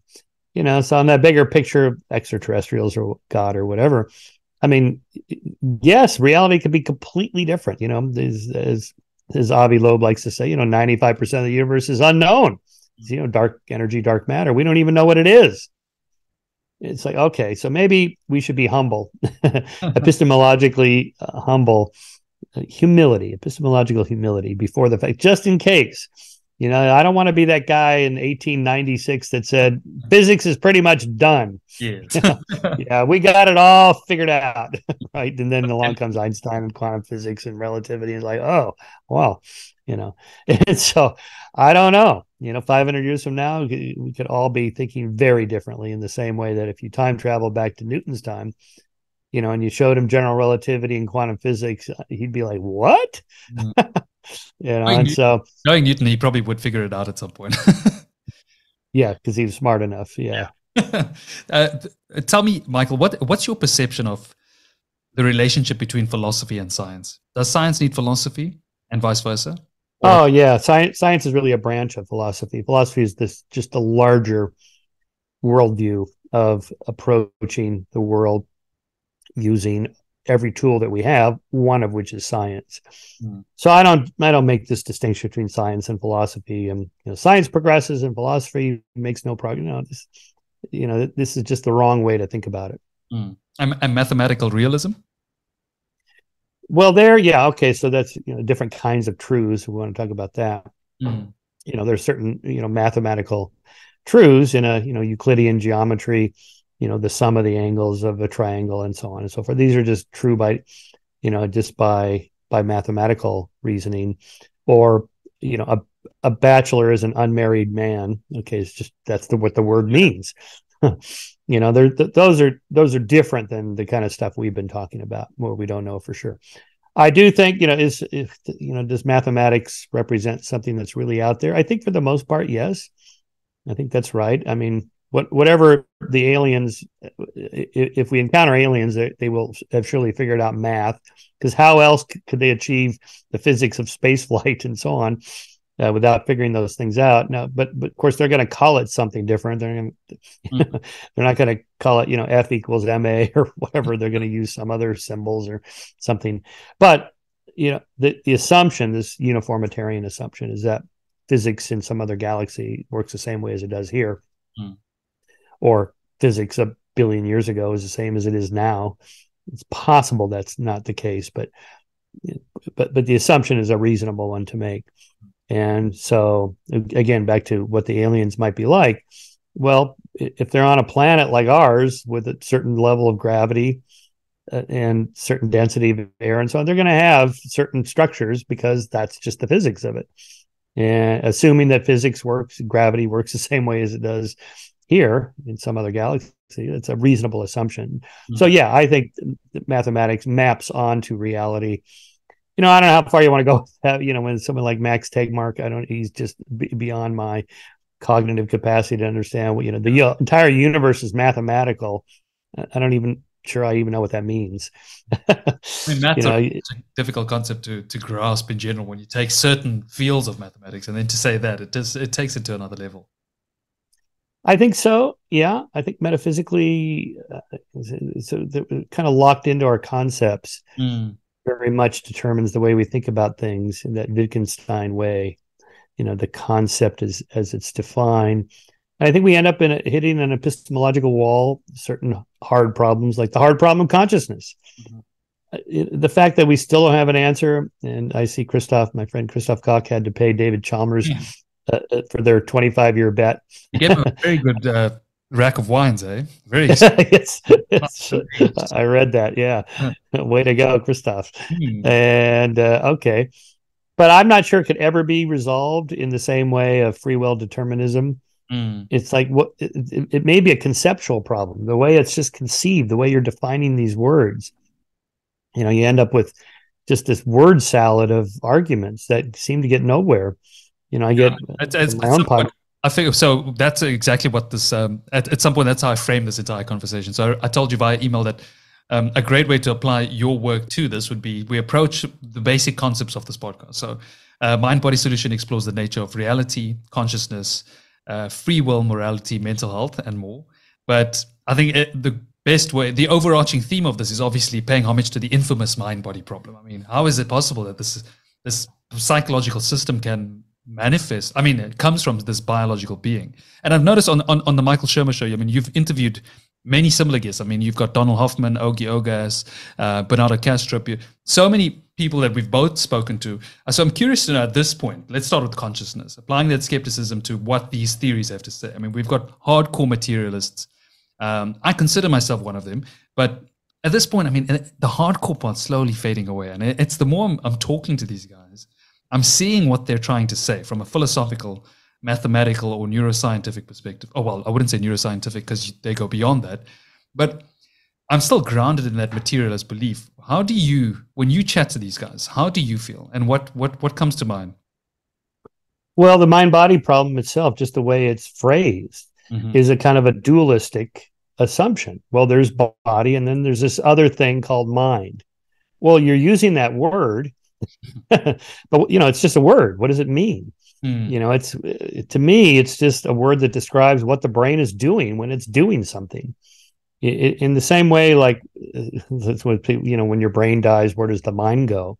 you know, so on that bigger picture of extraterrestrials or God or whatever, I mean, yes, reality could be completely different. You know, as as, as Avi Loeb likes to say, you know, 95% of the universe is unknown. You know, dark energy, dark matter. We don't even know what it is it's like okay so maybe we should be humble (laughs) (laughs) epistemologically uh, humble uh, humility epistemological humility before the fact just in case. You know i don't want to be that guy in 1896 that said physics is pretty much done. Yeah, (laughs) yeah we got it all figured out right? And then along comes einstein and quantum physics and relativity and like oh well you know. And so i don't know you know 500 years from now we could all be thinking very differently in the same way that if you time travel back to newton's time you know and you showed him general relativity and quantum physics uh, he'd be like what? Mm. (laughs) you know knowing and so knowing newton he probably would figure it out at some point. (laughs) Yeah because he was smart enough yeah, yeah. (laughs) uh, tell me michael what what's your perception of the relationship between philosophy and science? Does science need philosophy and vice versa Oh yeah, science science is really a branch of philosophy. Philosophy is this just a larger worldview of approaching the world using every tool that we have, one of which is science. Mm. So I don't I don't make this distinction between science and philosophy. And you know, science progresses and philosophy makes no progress. You know, this, you know, this is just the wrong way to think about it. Mm. And, and mathematical realism. Well, there, yeah, okay. So that's you know different kinds of truths. We want to talk about that. Mm. You know, there's certain you know mathematical truths in a you know Euclidean geometry. You know, the sum of the angles of a triangle and so on and so forth. These are just true by, you know, just by by mathematical reasoning, or you know, a a bachelor is an unmarried man. Okay, it's just that's the what the word means. (laughs) you know there th- those are those are different than the kind of stuff we've been talking about where we don't know for sure. I do think you know is if you know does mathematics represent something that's really out there? I think for the most part yes. I think that's right. I mean what whatever the aliens if we encounter aliens they, they will have surely figured out math because how else could they achieve the physics of space flight (laughs) and so on uh, without figuring those things out. Now, but but of course they're going to call it something different. They're going mm-hmm. (laughs) they're not going to call it you know F equals ma (laughs) or whatever. They're going to use some other symbols or something. But you know the the assumption, this uniformitarian assumption, is that physics in some other galaxy works the same way as it does here, mm. or physics a billion years ago is the same as it is now. It's possible that's not the case, but but but the assumption is a reasonable one to make. And so, again, back to what the aliens might be like. Well, if they're on a planet like ours with a certain level of gravity, uh, and certain density of air and so on. They're going to have certain structures because that's just the physics of it. And assuming that physics works, gravity works the (laughs) same way as it does here in some other galaxy, it's a reasonable assumption. Mm-hmm. So yeah, I think mathematics maps onto reality. You know, I don't know how far you want to go with that. You know, when someone like Max Tegmark, I don't, he's just beyond my cognitive capacity to understand what, you know, the entire universe is mathematical. I don't even sure I even know what that means. I mean, that's you know, a, a, difficult concept to, to grasp in general when you take certain fields of mathematics and then to say that it does it takes it to another level. I think so. Yeah, I think metaphysically, uh, so kind of locked into our concepts. Mm. Very much determines the way we think about things in that Wittgenstein way. You know, the concept is as it's defined I think we end up in a, hitting an epistemological wall, certain hard problems, like the hard problem of consciousness. Mm-hmm. Uh, the fact that we still don't have an answer, and I see Christoph, my friend Christoph Koch, had to pay David Chalmers yeah. uh, uh for their 25 year bet. You gave him a very good uh, rack of wines, eh? Very. (laughs) yes, (laughs) I read that. Yeah, (laughs) way to go, Christoph. Hmm. And uh, okay, but I'm not sure it could ever be resolved in the same way of free will determinism Mm. It's like what it, it, may be a conceptual problem, the way it's just conceived, the way you're defining these words. You know, you end up with just this word salad of arguments that seem to get nowhere. You know, I get yeah, it's, it's, my own point, I think so. That's exactly what this. Um, at, at some point, that's how I framed this entire conversation. So I told you via email that um, a great way to apply your work to this would be we approach the basic concepts of this podcast. So, uh, mind body solution explores the nature of reality, consciousness, uh, free will, morality, mental health, and more. But I think it, the best way, the overarching theme of this is obviously paying homage to the infamous mind body problem. I mean, how is it possible that this this psychological system can manifest? I mean, it comes from this biological being. And I've noticed on, on, on the Michael Shermer show, I mean, you've interviewed many similar guests. I mean, you've got Donald Hoffman, Ogi Ogas, uh, Bernardo Kastrup, so many people that we've both spoken to. Uh, so I'm curious to know at this point, let's start with consciousness, applying that skepticism to what these theories have to say. I mean, we've got hardcore materialists. Um, I consider myself one of them, but at this point, I mean, the hardcore part's slowly fading away. And it's the more I'm, I'm talking to these guys, I'm seeing what they're trying to say from a philosophical mathematical or neuroscientific perspective. Oh, well, I wouldn't say neuroscientific because they go beyond that. But I'm still grounded in that materialist belief. How do you, when you chat to these guys, how do you feel, and what what what comes to mind? Well, the mind body problem itself, just the way it's phrased, mm-hmm. is a kind of a dualistic assumption. Well, there's body, and then there's this other thing called mind. Well, you're using that word, (laughs) but you know, it's just a word. What does it mean? Mm. You know, it's to me, it's just a word that describes what the brain is doing when it's doing something. It, in the same way, like (laughs) that's what people, you know, when your brain dies, where does the mind go?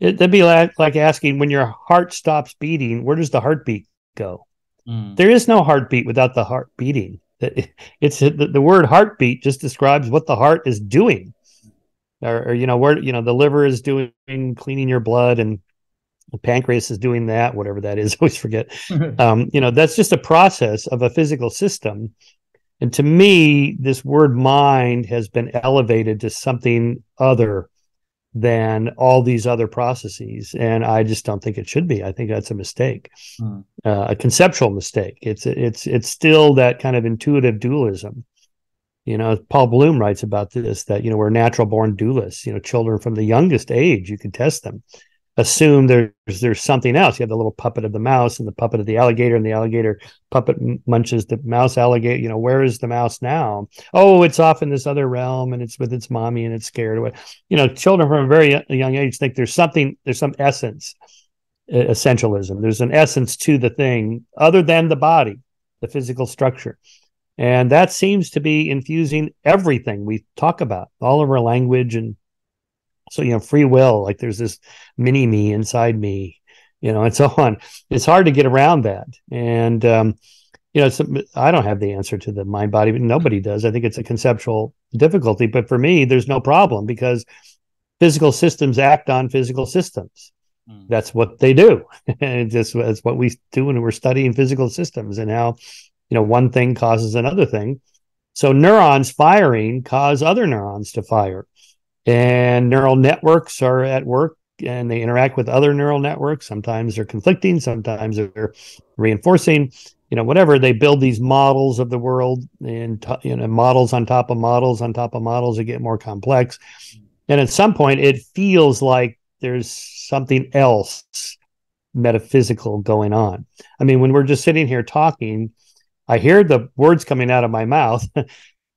It, that'd be like, like asking when your heart stops beating, where does the heartbeat go? Mm. There is no heartbeat without the heart beating. (laughs) It's the, the word heartbeat just describes what the heart is doing, or, or you know where you know the liver is doing cleaning your blood and the pancreas is doing that, whatever that is. (laughs) Always forget. (laughs) um, you know, that's just a process of a physical system. And to me, this word mind has been elevated to something other than all these other processes. And I just don't think it should be. I think that's a mistake, mm. uh, a conceptual mistake. It's it's it's still that kind of intuitive dualism. You know, Paul Bloom writes about this that you know we're natural born dualists. You know, children from the youngest age you can test them assume there's there's something else. You have the little puppet of the mouse and the puppet of the alligator, and the alligator puppet munches the mouse alligator. You know, where is the mouse now? Oh, it's off in this other realm, and it's with its mommy, and it's scared away. You know, children from a very young age think there's something, there's some essence, essentialism. There's an essence to the thing other than the body, the physical structure. And that seems to be infusing everything we talk about, all of our language and so you know free will like there's this mini me inside me you know and so (laughs) on. It's hard to get around that. And um you know some, i don't have the answer to the mind body but nobody does. I think it's a conceptual difficulty but for me there's no problem because physical systems act on physical systems. Mm. that's what they do. (laughs) And just that's what we do when we're studying physical systems and how you know one thing causes another thing so neurons firing cause other neurons to fire and neural networks are at work and they interact with other neural networks. Sometimes they're conflicting, sometimes they're reinforcing, you know, whatever. They build these models of the world and, you know, models on top of models on top of models that get more complex. And at some point, it feels like there's something else metaphysical going on. I mean, when we're just sitting here talking, I hear the words coming out of my mouth, (laughs)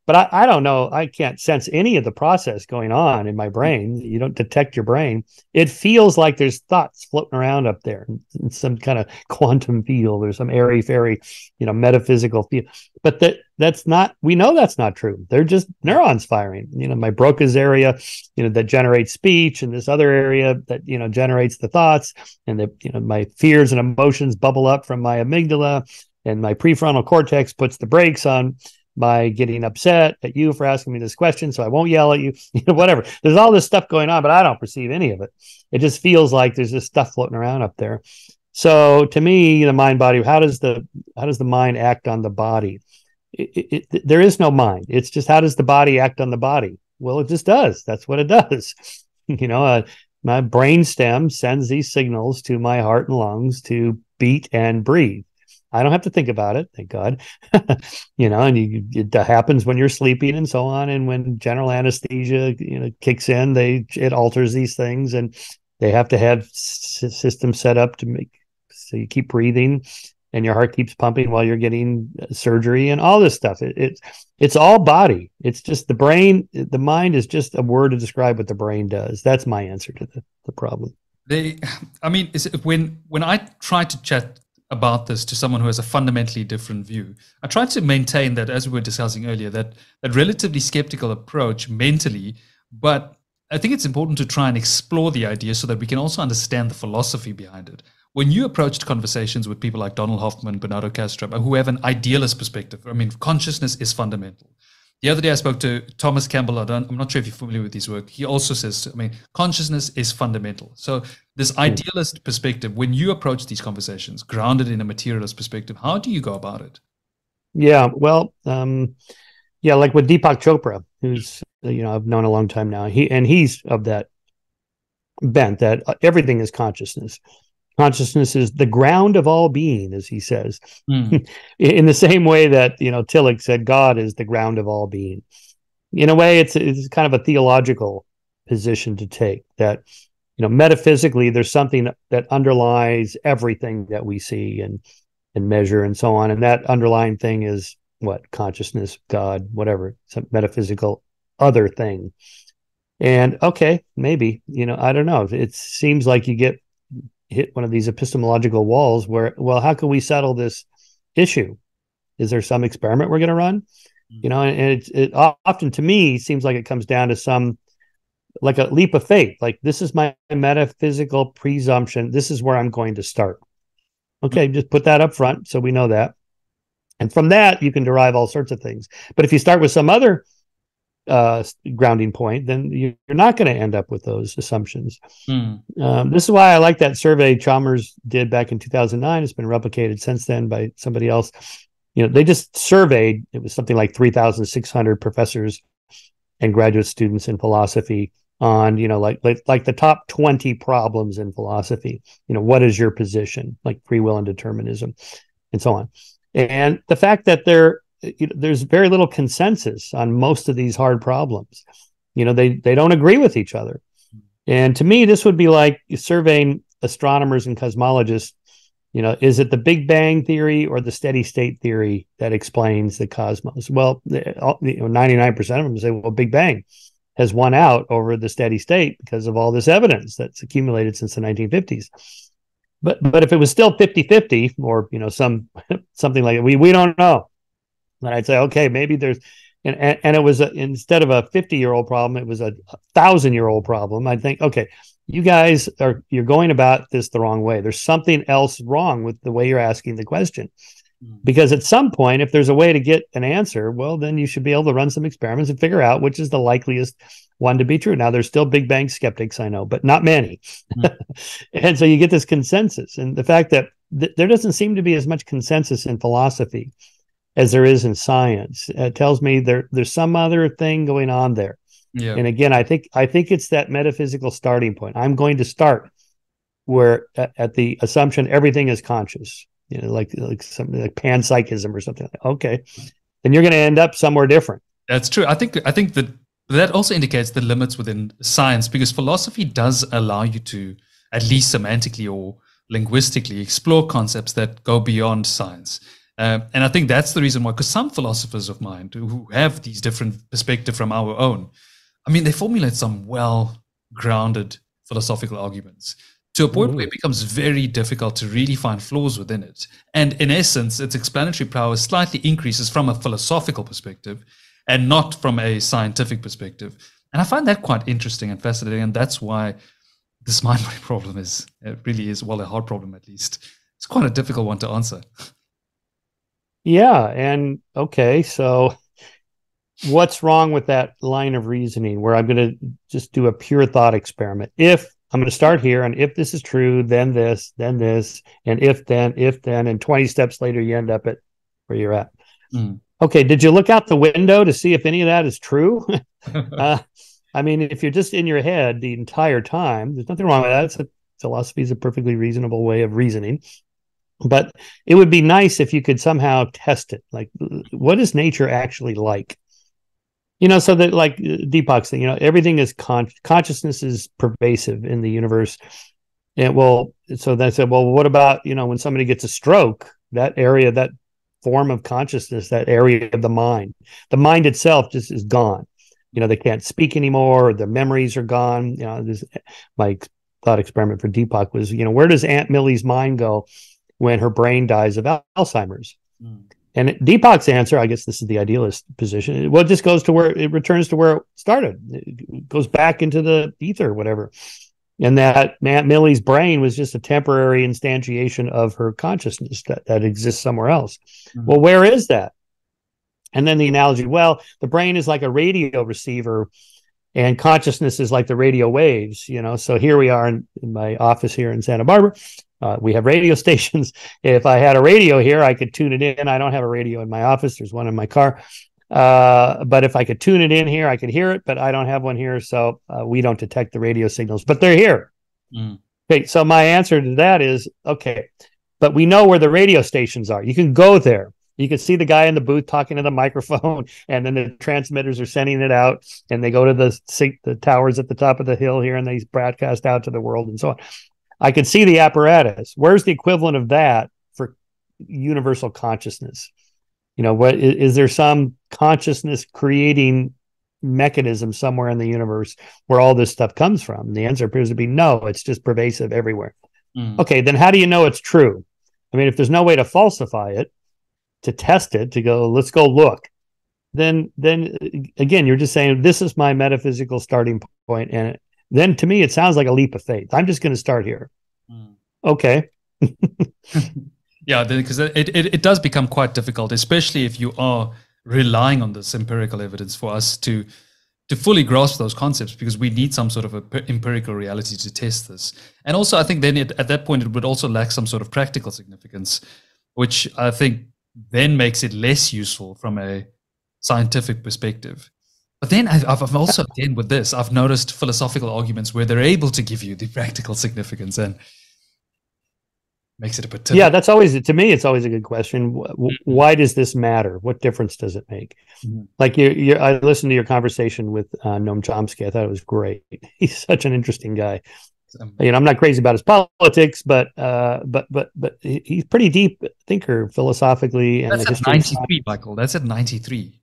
but I, I don't know. I can't sense any of the process going on in my brain. You don't detect your brain. It feels like there's thoughts floating around up there in some kind of (laughs) quantum field or some airy fairy, you know, metaphysical field. But that that's not. We know that's not true. They're just neurons firing. You know, my Broca's area, you know, that generates speech, and this other area that you know generates the thoughts, and the you know my fears and emotions bubble up from my amygdala, and my prefrontal cortex puts the brakes on by getting upset at you for asking me this question, so I won't yell at you, (laughs) you know, whatever. There's all this stuff going on, but I don't perceive any of it. It just feels like there's this stuff floating around up there. So to me, the mind body, how does the how does the mind act on the body? It, it, it, there is no mind. It's just how does the body act on the body? Well, it just does. That's what it (laughs) does. you know, uh, my brain stem sends these signals to my heart and lungs to beat and breathe. I don't have to think about it, thank God. (laughs) you know, and you, it happens when you're sleeping and so on. And when general anesthesia, you know, kicks in, they it alters these things, and they have to have s- systems set up to make so you keep breathing, and your heart keeps pumping while you're getting uh, surgery and all this stuff. It, it's it's all body. It's just the brain. The mind is just a word to describe what the brain does. That's my answer to the, the problem. They, I mean, when when I try to chat about this to someone who has a fundamentally different view. I tried to maintain that, as we were discussing earlier, that that relatively skeptical approach mentally, but I think it's important to try and explore the idea so that we can also understand the philosophy behind it. When you approached conversations with people like Donald Hoffman, Bernardo Kastrup, who have an idealist perspective, I mean, consciousness is fundamental. The other day, I spoke to Thomas Campbell. I am not sure if you're familiar with his work. He also says, I mean, consciousness is fundamental. So, this hmm. idealist perspective, when you approach these conversations, grounded in a materialist perspective, how do you go about it? Yeah, well, um, yeah, like with Deepak Chopra, who's you know I've known a long time now. He and he's of that bent that everything is consciousness. Consciousness is the ground of all being, as he says. Mm. (laughs) In the same way that you know Tillich said, God is the ground of all being. In a way, it's it's kind of a theological position to take that you know metaphysically there's something that underlies everything that we see and and measure and so on, and that underlying thing is what consciousness, God, whatever, some metaphysical other thing. And okay, maybe you know I don't know. It seems like you get hit one of these epistemological walls where, well, how can we settle this issue? Is there some experiment we're going to run? Mm-hmm. You know, and, it, it often to me seems like it comes down to some like a leap of faith. Like this is my metaphysical presumption. This is where I'm going to start. Okay, mm-hmm. just put that up front so we know that. And from that, you can derive all sorts of things. But if you start with some other uh, grounding point, then you're not going to end up with those assumptions. Mm. Um, this is why I like that survey Chalmers did back in 2009. It's been replicated since then by somebody else. You know, they just surveyed, it was something like 3,600 professors and graduate students in philosophy on, you know, like, like, like the top 20 problems in philosophy. You know, what is your position, like free will and determinism, and so on. And the fact that they're you know, there's very little consensus on most of these hard problems. You know, they they don't agree with each other. And to me, this would be like surveying astronomers and cosmologists. You know, is it the Big Bang theory or the steady state theory that explains the cosmos? Well, you know, 99% of them say, well, Big Bang has won out over the steady state because of all this evidence that's accumulated since the 1950s. But but if it was still 50-50 or you know some (laughs) something like it, we we don't know. And I'd say, okay, maybe there's, and, and, and it was a, instead of a 50 year old problem, it was a, a thousand year old problem. I'd think, okay, you guys are, you're going about this the wrong way. There's something else wrong with the way you're asking the question. Mm. Because at some point, if there's a way to get an answer, well, then you should be able to run some experiments and figure out which is the likeliest one to be true. Now, there's still Big Bang skeptics, I know, but not many. Mm. (laughs) and so you get this consensus. And the fact that th- there doesn't seem to be as much consensus in philosophy as there is in science. It tells me there there's some other thing going on there. Yeah. And again, I think I think it's that metaphysical starting point. I'm going to start where at, at the assumption everything is conscious. You know, like like something like panpsychism or something. Like, okay, then you're going to end up somewhere different. That's true. I think I think that that also indicates the limits within science because philosophy does allow you to at least semantically or linguistically explore concepts that go beyond science. Um, and I think that's the reason why, because some philosophers of mind who have these different perspectives from our own, I mean, they formulate some well grounded philosophical arguments to a point mm-hmm. where it becomes very difficult to really find flaws within it. And in essence, its explanatory power slightly increases from a philosophical perspective and not from a scientific perspective. And I find that quite interesting and fascinating. And that's why this (laughs) mind body problem is, it really is, well, a hard problem at least. It's quite a difficult one to answer. (laughs) Yeah. And okay. So what's wrong with that line of reasoning where I'm going to just do a pure thought experiment? If I'm going to start here, and if this is true, then this, then this, and if then, if then, and 20 steps later, you end up at where you're at. Mm. Okay. Did you look out the window to see if any of that is true? (laughs) (laughs) uh, I mean, if you're just in your head the entire time, there's nothing wrong with that. It's a, philosophy is a perfectly reasonable way of reasoning but it would be nice if you could somehow test it. Like what is nature actually like? You know so that like deepak's thing you know everything is con- consciousness is pervasive in the universe. And well so they said well what about you know when somebody gets a stroke that area that form of consciousness that area of the mind the mind itself just is gone. You know they can't speak anymore the memories are gone. You know this my thought experiment for deepak was you know where does aunt millie's mind go when her brain dies of Alzheimer's. Mm. And Deepak's answer, I guess this is the idealist position. Well, it just goes to where it returns to where it started. It goes back into the ether, whatever. And that Aunt Millie's brain was just a temporary instantiation of her consciousness that, that exists somewhere else. Mm-hmm. Well, where is that? And then the analogy, well, the brain is like a radio receiver and consciousness is like the radio waves, you know. So here we are in, in my office here in Santa Barbara. Uh, we have radio (laughs) stations. If I had a radio here, I could tune it in. I don't have a radio in my office. There's one in my car. Uh, but if I could tune it in here, I could hear it, but I don't have one here. So uh, we don't detect the radio signals, but they're here. Mm. Okay. So my answer to that is okay, but we know where the radio stations are. You can go there. You can see the guy in the booth talking to the (laughs) microphone, and then the transmitters are sending it out, and they go to the the towers at the top of the hill here, and they broadcast out to the world and so on. I can see the apparatus. Where's the equivalent of that for universal consciousness? You know, what is, is there some consciousness creating mechanism somewhere in the universe where all this stuff comes from? And the answer appears to be no, it's just pervasive everywhere. Mm. Okay, then how do you know it's true? I mean, if there's no way to falsify it, to test it, to go, let's go look, then then again, you're just saying this is my metaphysical starting point, and then to me it sounds like a leap of faith. I'm just going to start here. Mm. Okay. (laughs) yeah, because it, it it does become quite difficult, especially if you are relying on this empirical evidence for us to to fully grasp those concepts because we need some sort of a empirical reality to test this. And also, I think then it, at that point it would also lack some sort of practical significance, which I think then makes it less useful from a scientific perspective. But then I've, I've also, again, with this, I've noticed philosophical arguments where they're able to give you the (laughs) practical significance and makes it a bit. Yeah, that's always, to me, it's always a good question. Mm-hmm. Why does this matter? What difference does it make? Mm-hmm. Like you, you, I listened to your conversation with uh, Noam Chomsky. I thought it was great. (laughs) He's such an interesting guy. Um, you know, I'm not crazy about his politics, but uh, but but but he's pretty deep thinker philosophically. And that's at 93, Michael. That's at 93.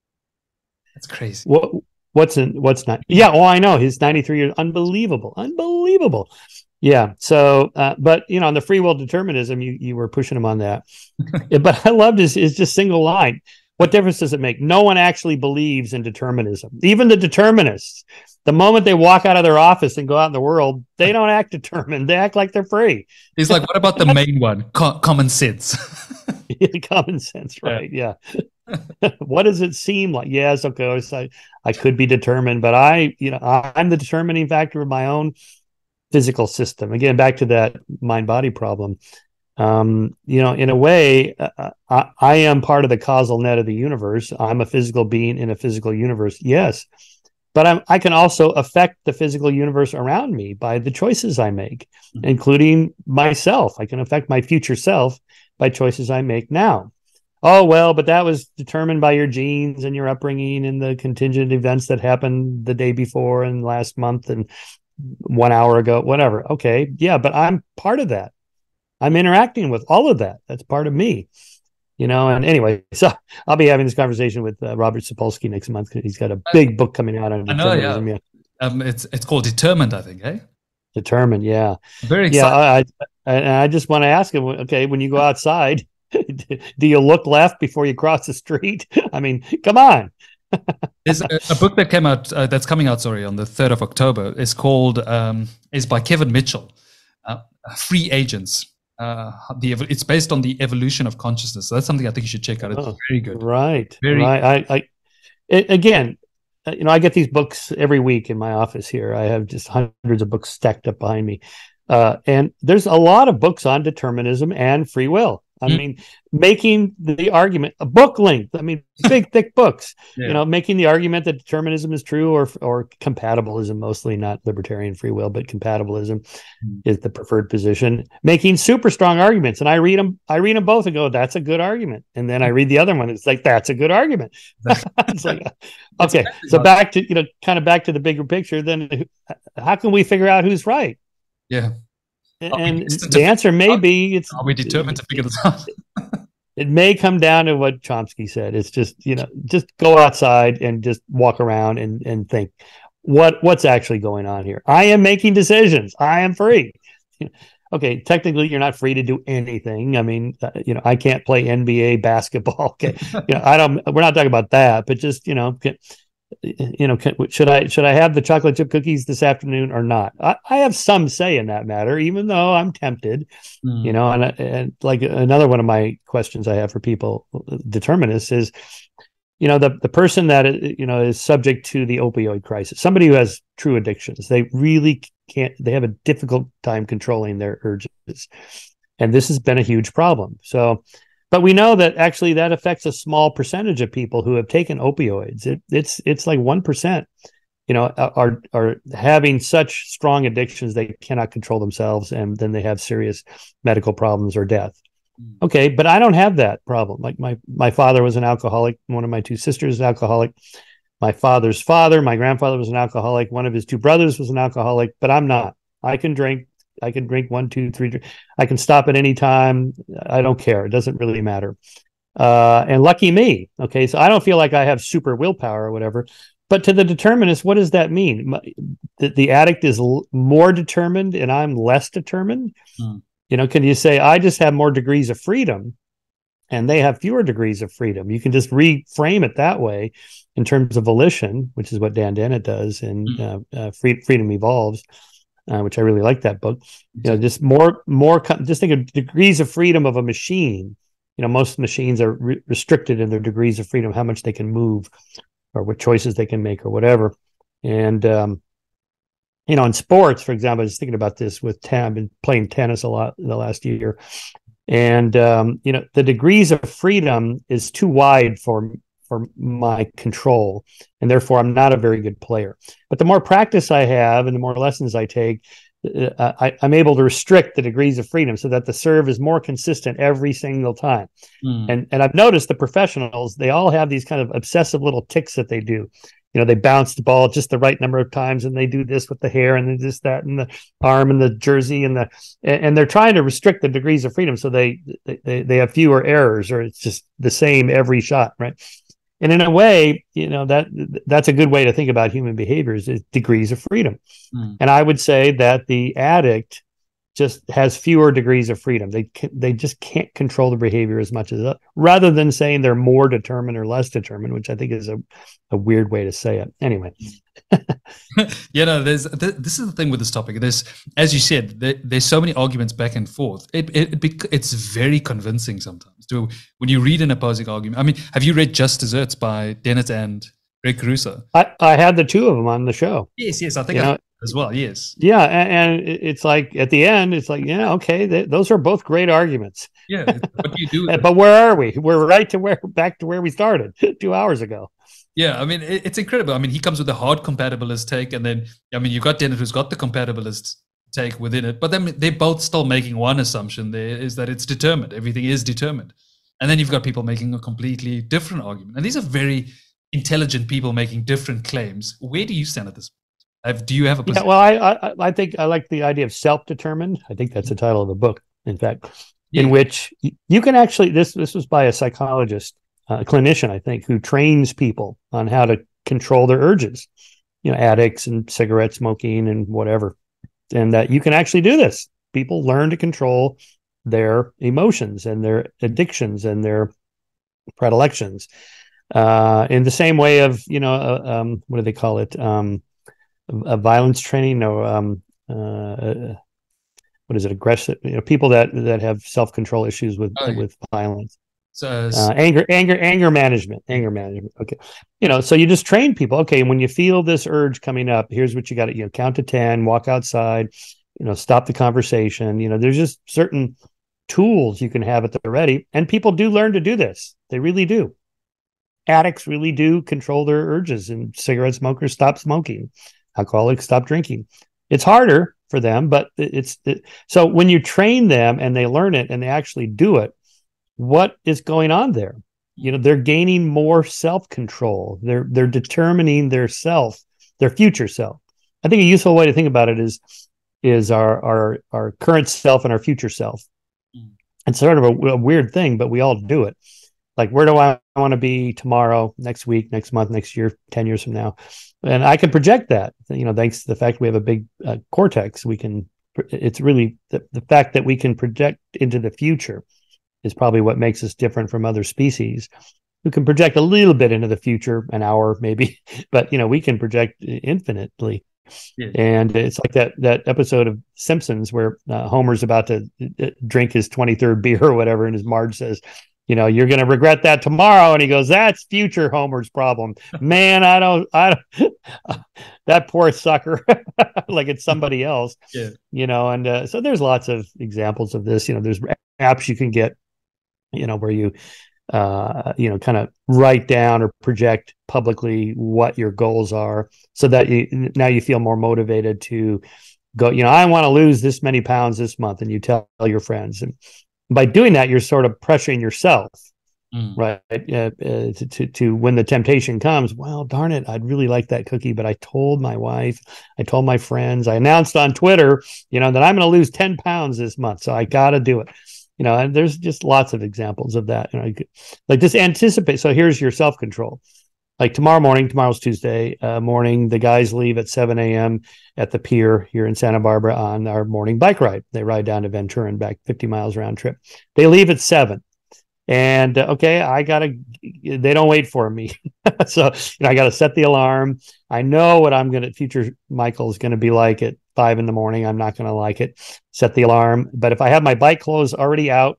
That's crazy. What what's in what's not? Yeah, oh, I know. He's 93 years. Unbelievable. Unbelievable. Yeah. So, uh, but you know, on the free will determinism, you you were pushing him on that. (laughs) but I loved his his just single line. What difference does it make? No one actually believes in determinism. Even the determinists, the moment they walk out of their office and go out in the world, they don't act determined. They act like they're free. He's like, what about the (laughs) main one? Co- common sense. (laughs) common sense, right? Yeah. yeah. (laughs) what does it seem like? Yes, okay. I, I could be determined, but I, you know, I'm the determining factor of my own physical system. Again, back to that mind body problem um, you know, in a way, uh, uh, I, I, am part of the causal net of the universe. I'm a physical being in a physical universe. Yes, but I'm, I can also affect the physical universe around me by the choices I make, mm-hmm. including myself. I can affect my future self by choices I make now. Oh, well, but that was determined by your genes and your upbringing and the contingent events that happened the day before and last month and one hour ago, whatever. Okay. Yeah, but I'm part of that. I'm interacting with all of that. That's part of me you know and anyway (laughs) so i'll be having this conversation with uh, robert sapolsky next month because he's got a big book coming out on I know, yeah. yeah. Um, it's it's called determined i think eh determined yeah very exciting. yeah I, I, I just want to ask him okay when you go (laughs) outside (laughs) do you look left before you cross the street (laughs) i mean come on There's a, a, book that came out uh, that's coming out sorry on the 3rd of october is called um, is by kevin mitchell uh, free agents uh, the it's based on the evolution of consciousness. So that's something I think you should check out. It's oh, very good. Right. Very right. I, I it, again, uh, you know, I get these books every week in my office here. I have just hundreds of books stacked up behind me. Uh, and there's a lot of books on determinism and free will. I mm. mean, making the argument a book length. I mean, (laughs) big thick books. Yeah. You know, making the argument that determinism is true or or compatibilism, mostly not libertarian free will, but compatibilism mm. is the preferred position. Making super strong arguments, and I read them. I read them both and go, "That's a good argument." And then I read the other one. It's like, "That's a good argument." (laughs) it's like, okay, so back to you know, kind of back to the bigger picture. Then, how can we figure out who's right? Yeah. And the answer may be it's are we determined to figure this out? (laughs) it may come down to what Chomsky said. It's just, you know, just go outside and just walk around and, and think what what's actually going on here. I am making decisions. I am free. (laughs) okay, technically you're not free to do anything. I mean, uh, you know, I can't play NBA basketball. (laughs) Okay, you know, I don't. We're not talking about that, but just you know, you know, can, should I should I have the chocolate chip cookies this afternoon or not? I, I have some say in that matter, even though I'm tempted. Mm. You know, and, and like another one of my questions I have for people, determinists, is, you know, the the person that you know is subject to the opioid crisis, somebody who has true addictions, they really can't. They have a difficult time controlling their urges, and this has been a huge problem. So but we know that actually that affects a small percentage of people who have taken opioids. It, it's it's like one percent, you know, are are having such strong addictions they cannot control themselves, and then they have serious medical problems or death. Mm. Okay, but I don't have that problem. Like my my father was an alcoholic. One of my two sisters is alcoholic. My father's father, my grandfather was an alcoholic. One of his two brothers was an alcoholic, but I'm not. I can drink I can drink one, two, three. I can stop at any time. I don't care. It doesn't really matter. Uh, and lucky me. Okay, so I don't feel like I have super willpower or whatever. But to the determinist, what does that mean? The, the addict is l- more determined and I'm less determined. Hmm. You know, can you say I just have more degrees of freedom, and they have fewer degrees of freedom? You can just reframe it that way in terms of volition, which is what Dan Dennett does in hmm. uh, uh, Free- Freedom Evolves uh, which I really like that book. You know, just more, more, just think of degrees of freedom of a machine. You know, most machines are re- restricted in their degrees of freedom, how much they can move or what choices they can make or whatever. And, um, you know, in sports, for example, I was thinking about this with Tam and playing tennis a lot in the last year. And, um, you know, the degrees of freedom is too wide for for my control and therefore i'm not a very good player but the more practice i have and the more lessons i take uh, I, am able to restrict the degrees of freedom so that the serve is more consistent every single time. Mm. And and I've noticed the professionals they all have these kind of obsessive little ticks that they do. You know, they bounce the ball just the right number of times, and they do this with the hair, and then this, that, and the arm, and the jersey, and the and they're trying to restrict the degrees of freedom so they they they have fewer errors, or it's just the same every shot, right? And in a way you know that that's a good way to think about human behaviors is degrees of freedom mm. and i would say that the addict just has fewer degrees of freedom they can, they just can't control the behavior as much as uh, rather than saying they're more determined or less determined which i think is a, a weird way to say it anyway (laughs) yeah no there's this is the thing with this topic there's as you said there, there's so many arguments back and forth it, it, it it's very convincing sometimes to when you read an opposing argument. I mean, have you read Just Deserts by Dennett and Gregg Caruso? I, I had the two of them on the show. Yes, yes. I think I, as well. Yes. Yeah, and, and, it's like at the end, it's like, yeah, okay, th- those are both great arguments. Yeah. (laughs) What do you do? but where are we? We're right to where back to where we started (laughs) two hours ago. Yeah, I mean it, it's incredible. I mean he comes with a hard compatibilist take, and then I mean you've got Dennett who's got the compatibilist take within it, but then they're both still making one assumption there is that it's determined. Everything is determined, and then you've got people making a completely different argument, and these are very intelligent people making different claims. Where do you stand at this? Have, do you have a position? Yeah, well, I, I, I think I like the idea of self-determined. I think that's the title of the book. In fact, yeah. in which you can actually this this was by a psychologist, a clinician, I think, who trains people on how to control their urges. You know, addicts and cigarette smoking and whatever, and that you can actually do this. People learn to control their emotions and their addictions and their predilections uh, in the same way of you know uh, um, what do they call it um, a violence training or um, uh, what is it aggressive you know people that that have self-control issues with oh, yeah. with violence. So uh, anger anger anger management anger management okay. You know so you just train people okay when you feel this urge coming up here's what you got to you know count to 10 walk outside you know stop the conversation you know there's just certain tools you can have at the ready and people do learn to do this they really do. Addicts really do control their urges and cigarette smokers stop smoking alcoholics stop drinking. It's harder for them but it's it, so when you train them and they learn it and they actually do it what is going on there? You know they're gaining more self-control. They're they're determining their self their future self. I think a useful way to think about it is is our our our current self and our future self. Mm. it's sort of a, a weird thing but we all do it. Like where do i want to be tomorrow next week next month next year 10 years from now and i can project that you know thanks to the fact we have a big uh, cortex we can it's really the, the fact that we can project into the future is probably what makes us different from other species who can project a little bit into the future an hour maybe (laughs) but you know we can project infinitely yeah. And it's like that that episode of Simpsons where uh, Homer's about to uh, drink his 23rd beer or whatever, and his Marge says, you know, you're going to regret that tomorrow. And he goes, that's future Homer's problem. Man, I don't, I don't, (laughs) that poor sucker, (laughs) like it's somebody else, yeah. you know, and uh, so there's lots of examples of this, you know, there's apps you can get, you know, where you, uh, you know, kind of write down or project publicly what your goals are so that you, now you feel more motivated to go, you know, I want to lose this many pounds this month. And you tell your friends and, by doing that, you're sort of pressuring yourself, mm. right? Uh, uh, to, to, to when the temptation comes. Well, darn it, I'd really like that cookie, but I told my wife, I told my friends, I announced on Twitter, you know, that I'm going to lose ten pounds this month, so I got to do it. You know, and there's just lots of examples of that. You know, like just anticipate. So here's your self control like tomorrow morning, tomorrow's Tuesday uh, morning, the guys leave at 7 a.m. at the pier here in Santa Barbara on our morning bike ride. They ride down to Ventura and back 50 miles round trip. They leave at 7. And uh, okay, I got to, they don't wait for me. (laughs) so, you know, I got to set the alarm. I know what I'm going to, future Michael is going to be like at five in the morning. I'm not going to like it. Set the alarm. But if I have my bike clothes already out,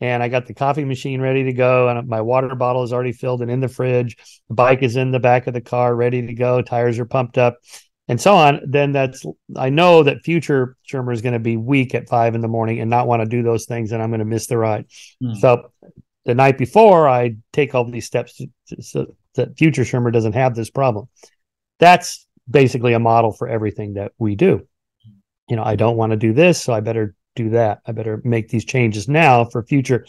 and I got the coffee machine ready to go, and my water bottle is already filled and in the fridge. The bike is in the back of the car, ready to go. Tires are pumped up, and so on. Then that's I know that future Shermer is going to be weak at five in the morning and not want to do those things, and I'm going to miss the ride. Mm. So the night before, I take all these steps to, to, so that future Shermer doesn't have this problem. That's basically a model for everything that we do. You know, I don't want to do this, so I better do that. I better make these changes now for future.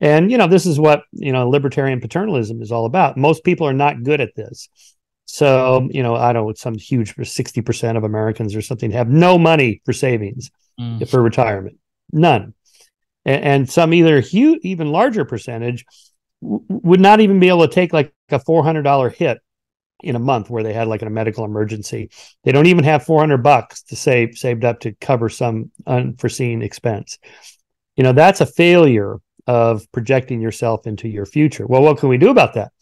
And you know, this is what you know libertarian paternalism is all about. Most people are not good at this. So you know, I don't know, some huge sixty percent of Americans or something have no money for savings mm. for retirement, none, and, and some either huge, even larger percentage w- would not even be able to take like a four hundred dollar hit in a month where they had like a medical emergency. They don't even have 400 bucks to save saved up to cover some unforeseen expense. You know, that's a failure of projecting yourself into your future. Well, what can we do about that?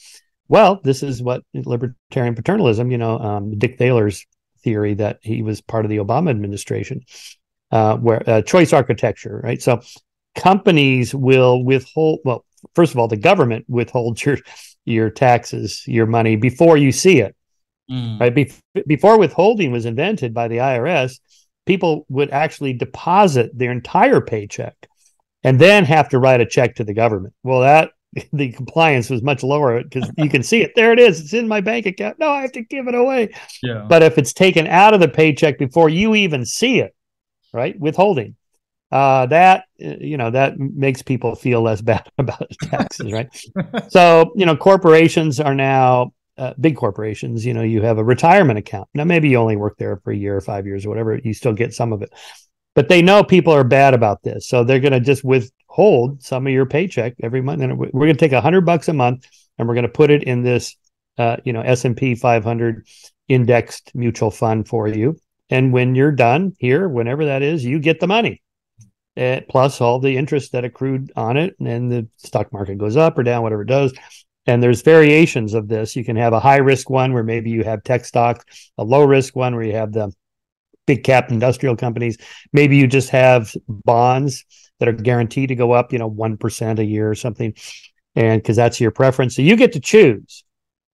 Well, this is what libertarian paternalism, you know, um, Dick Thaler's theory that he was part of the Obama administration, uh, where uh, choice architecture, right? So companies will withhold, well, first of all, the government withholds your your taxes, your money before you see it. Mm. Right Be- before withholding was invented by the IRS, people would actually deposit their entire paycheck and then have to write a check to the government. Well, that (laughs) the compliance was much lower because you can see it. There it is. It's in my bank account. No, I have to give it away. Yeah. But if it's taken out of the paycheck before you even see it, right? Withholding. Uh, that you know that makes people feel less (laughs) bad about taxes, right? (laughs) so you know corporations are now uh, big corporations. You know you have a retirement account. Now maybe you only work there for a year or five years or whatever. You still get some of it, but they know people are bad about this, so they're going to just withhold some of your paycheck every month. And we're going to take a hundred bucks a month, and we're going to put it in this, uh, you know, S and P 500 indexed mutual fund for you. And when you're done here, whenever that is, you get the money. Uh, plus all the interest that accrued on it, and then the stock market goes up or down, whatever it does. And there's variations of this. You can have a high risk one where maybe you have tech stocks, a low risk one where you have the big cap industrial companies. Maybe you just have bonds that are guaranteed to go up, you know, 1% a year or something. And because that's your preference. So you get to choose,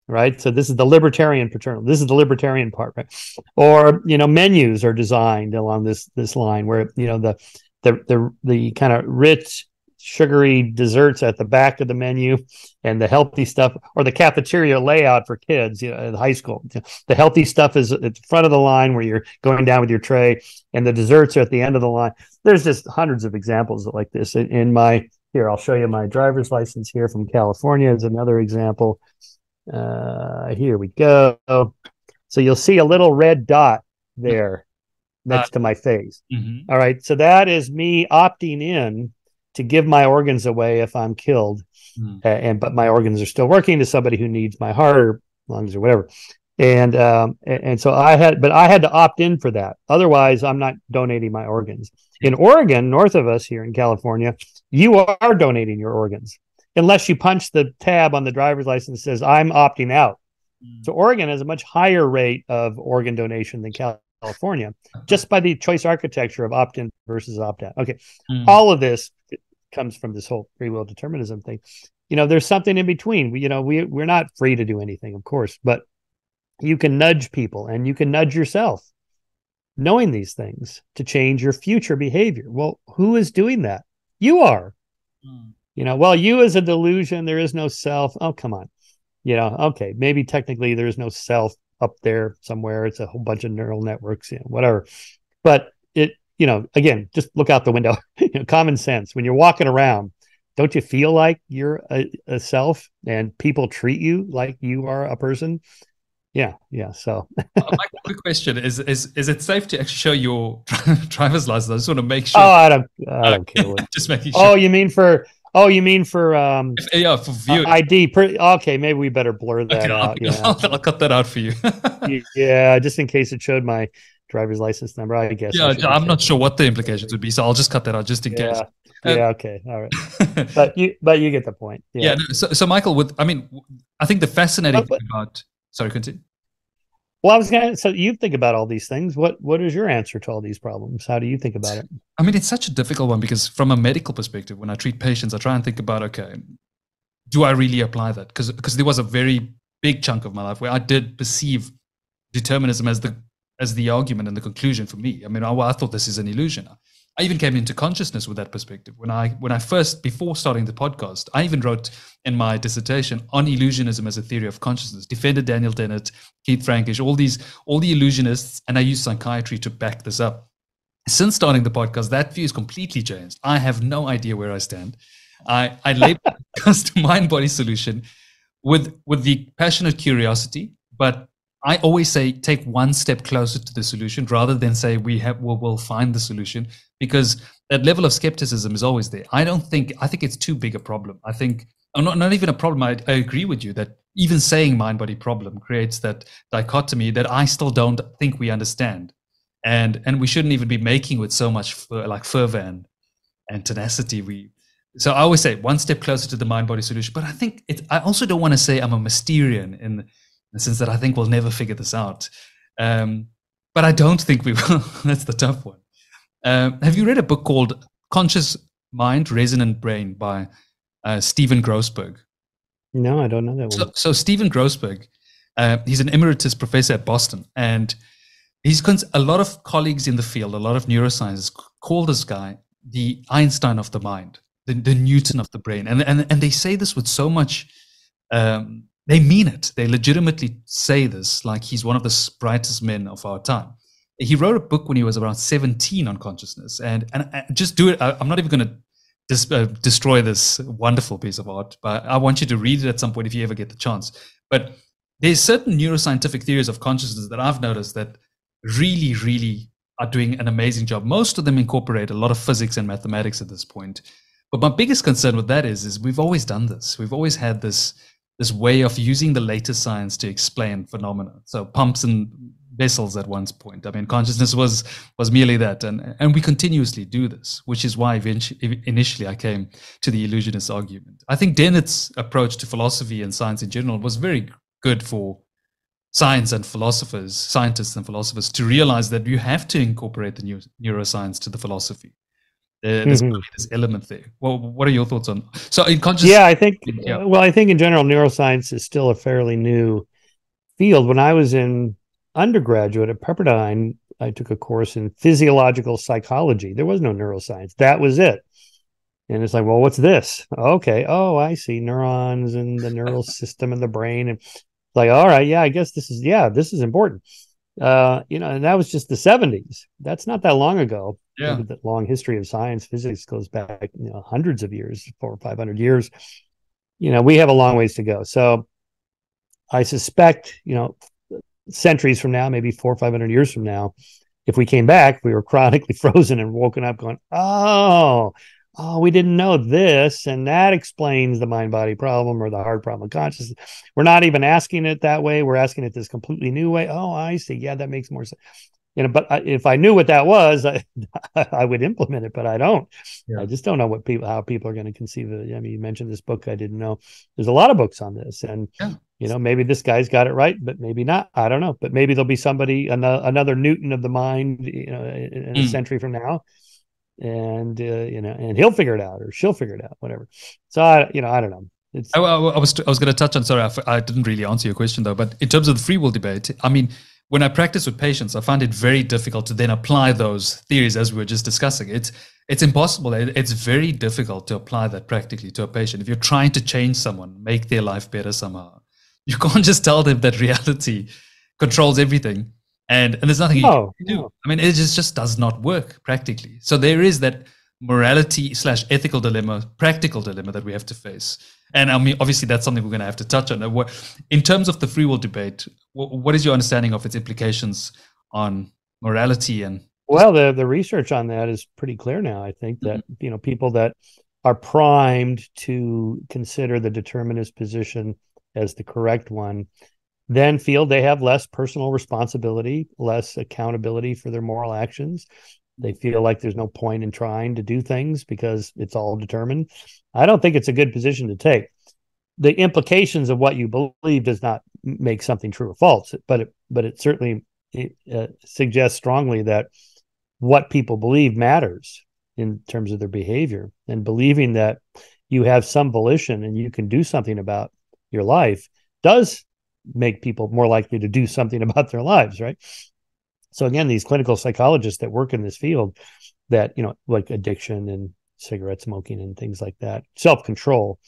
right? So this is the libertarian paternal. This is the libertarian part, right? Or, you know, menus are designed along this this line where, you know, the the the the kind of rich sugary desserts at the back of the menu and the healthy stuff or the cafeteria layout for kids you know in high school. The healthy stuff is at the front of the line where you're going down with your tray and the desserts are at the end of the line. There's just hundreds of examples like this in my here i'll show you my driver's license here from california is another example. Uh here we go. So you'll see a little red dot there next uh, to my face mm-hmm. All right so that is me opting in to give my organs away if I'm killed, mm. uh, and but my organs are still working to somebody who needs my heart or lungs or whatever. And um, and, and so I had, but I had to opt in for that. Otherwise, I'm not donating my organs. In Oregon, north of us here in California, you are donating your organs unless you punch the tab on the driver's license that says I'm opting out. Mm. So Oregon has a much higher rate of organ donation than California, uh-huh. just by the choice architecture of opt in versus opt out. Okay, mm. all of this comes from this whole free will determinism thing. You know, there's something in between. We, you know, we we're not free to do anything, of course, but you can nudge people and you can nudge yourself knowing these things to change your future behavior. Well, who is doing that? You are. Mm. You know, well, you is a delusion, there is no self. Oh, come on. You know, okay, maybe technically there is no self up there somewhere. It's a whole bunch of neural networks, you know, whatever. But it you know, again, just look out the window. (laughs) you know, common sense. When you're walking around, don't you feel like you're a, a, self and people treat you like you are a person? Yeah, yeah. So, uh, my quick question is: is is it safe to actually show your (laughs) driver's license? I just want to make sure. Oh, I don't, I don't care. (laughs) Just making sure. Oh, you mean for? Oh, you mean for um? If, yeah, for view uh, ID. Per, okay, maybe we better blur that okay, out. I'll, yeah. I'll, (laughs) I'll, cut that out for you. (laughs) yeah, just in case it showed my driver's license number. I guess. Yeah, I am not sure what the implications would be, so I'll just cut that out just in yeah. case. Uh, yeah. Okay. All right. (laughs) but you, but you get the point. Yeah. yeah no, so, so, Michael, with I mean, I think the fascinating thing about. Sorry, continue. Well, I was gonna. So you think about all these things. What What is your answer to all these problems? How do you think about it? I mean, it's such a difficult one because from a medical perspective, when I treat patients, I try and think about okay, do I really apply that? Because because there was a very big chunk of my life where I did perceive determinism as the as the argument and the conclusion for me. I mean, I, I, thought this is an illusion. I even came into consciousness with that perspective when I when I first before starting the podcast. I even wrote in my dissertation on illusionism as a theory of consciousness. Defended Daniel Dennett, Keith Frankish, all these all the illusionists, and I used psychiatry to back this up. Since starting the podcast, that view is completely changed. I have no idea where I stand. I I (laughs) label custom mind body solution with with the passionate curiosity, but I always say take one step closer to the solution rather than say we have we'll, we'll find the solution because that level of skepticism is always there. I don't think I think it's too big a problem. I think not not even a problem. I, I agree with you that even saying mind body problem creates that dichotomy that I still don't think we understand, and and we shouldn't even be making with so much like fervor and, and tenacity. We so I always say one step closer to the mind body solution. But I think it. I also don't want to say I'm a Mysterian in in the sense that I think we'll never figure this out. Um, but I don't think we (laughs) will. That's the tough one. Um, have you read a book called Conscious Mind, Resonant Brain by uh, Stephen Grossberg? No, I don't know that one. So, so Stephen Grossberg Uh, he's an emeritus professor at Boston, and he's cons- a lot of colleagues in the field, a lot of neuroscientists call this guy the Einstein of the mind, the, the Newton of the brain, and and and they say this with so much. Um, they mean it. They legitimately say this like he's one of the brightest men of our time. He wrote a book when he was around 17 on consciousness, and and, and just do it. I, am not even going to dis- uh, destroy this wonderful piece of art, but I want you to read it at some point if you ever get the chance. But there's certain neuroscientific theories of consciousness that I've noticed that really, really are doing an amazing job. Most of them incorporate a lot of physics and mathematics at this point. But my biggest concern with that is, is we've always done this. We've always had this this way of using the latest science to explain phenomena. So pumps and vessels at one point. I mean, consciousness was was merely that, and and we continuously do this, which is why eventually, initially I came to the illusionist argument. I think Dennett's approach to philosophy and science in general was very good for science and philosophers, scientists and philosophers, to realize that you have to incorporate the new neuroscience to the philosophy. Uh, there's mm-hmm. this element there. Well, what are your thoughts on? So, in consciousness, yeah, I think. Yeah. Well, I think in general, neuroscience is still a fairly new field. When I was in undergraduate at Pepperdine, I took a course in physiological psychology. There was no neuroscience. That was it. And it's like, well, what's this? Okay. Oh, I see neurons and the neural (laughs) system in the brain. And like, all right, yeah, I guess this is, yeah, this is important. Uh, you know, and that was just the 70s. That's not that long ago. Yeah. The long history of science, physics goes back, you know, hundreds of years, four or 500 years. You know, we have a long ways to go. So I suspect, you know, centuries from now, maybe four or 500 years from now, if we came back, we were cryonically (laughs) frozen and woken up going, oh, oh, we didn't know this. And that explains the mind body problem or the hard problem of consciousness. We're not even asking it that way. We're asking it this completely new way. Oh, I see. Yeah, that makes more sense. You know, but I, if I knew what that was, I, (laughs) I would implement it, but I don't. Yeah. I just don't know what people, how people are going to conceive of it. I mean, you mentioned this book. I didn't know. There's a lot of books on this, and yeah you know maybe this guy's got it right but maybe not i don't know but maybe there'll be somebody another newton of the mind you know in a mm. century from now and uh, you know and he'll figure it out or she'll figure it out whatever so i you know i don't know it's, I, I, I was I was going to touch on. Sorry, I, I didn't really answer your question though. But in terms of the free will debate, I mean, when I practice with patients, I find it very difficult to then apply those theories as we were just discussing. It's it's impossible. It's very difficult to apply that practically to a patient. If you're trying to change someone, make their life better somehow, (laughs) you can't just tell them that reality controls everything and and there's nothing you oh, can do. No. I mean, it just just does not work practically. So there is that morality slash ethical dilemma, practical dilemma that we have to face. And I mean, obviously, that's something we're going to have to touch on. In terms of the free will debate, what is your understanding of its implications on morality and? Well, the the research on that is pretty clear now. I think that mm-hmm. you know people that are primed to consider the determinist position as the correct one then feel they have less personal responsibility, less accountability for their moral actions. They feel like there's no point in trying to do things because it's all determined. I don't think it's a good position to take. The implications of what you believe does not make something true or false, but it, but it certainly it, uh, suggests strongly that what people believe matters in terms of their behavior and believing that you have some volition and you can do something about your life does make people more likely to do something (laughs) about their lives, right? So again, these clinical psychologists that work in this field that, you know, like addiction and cigarette smoking and things like that, self-control,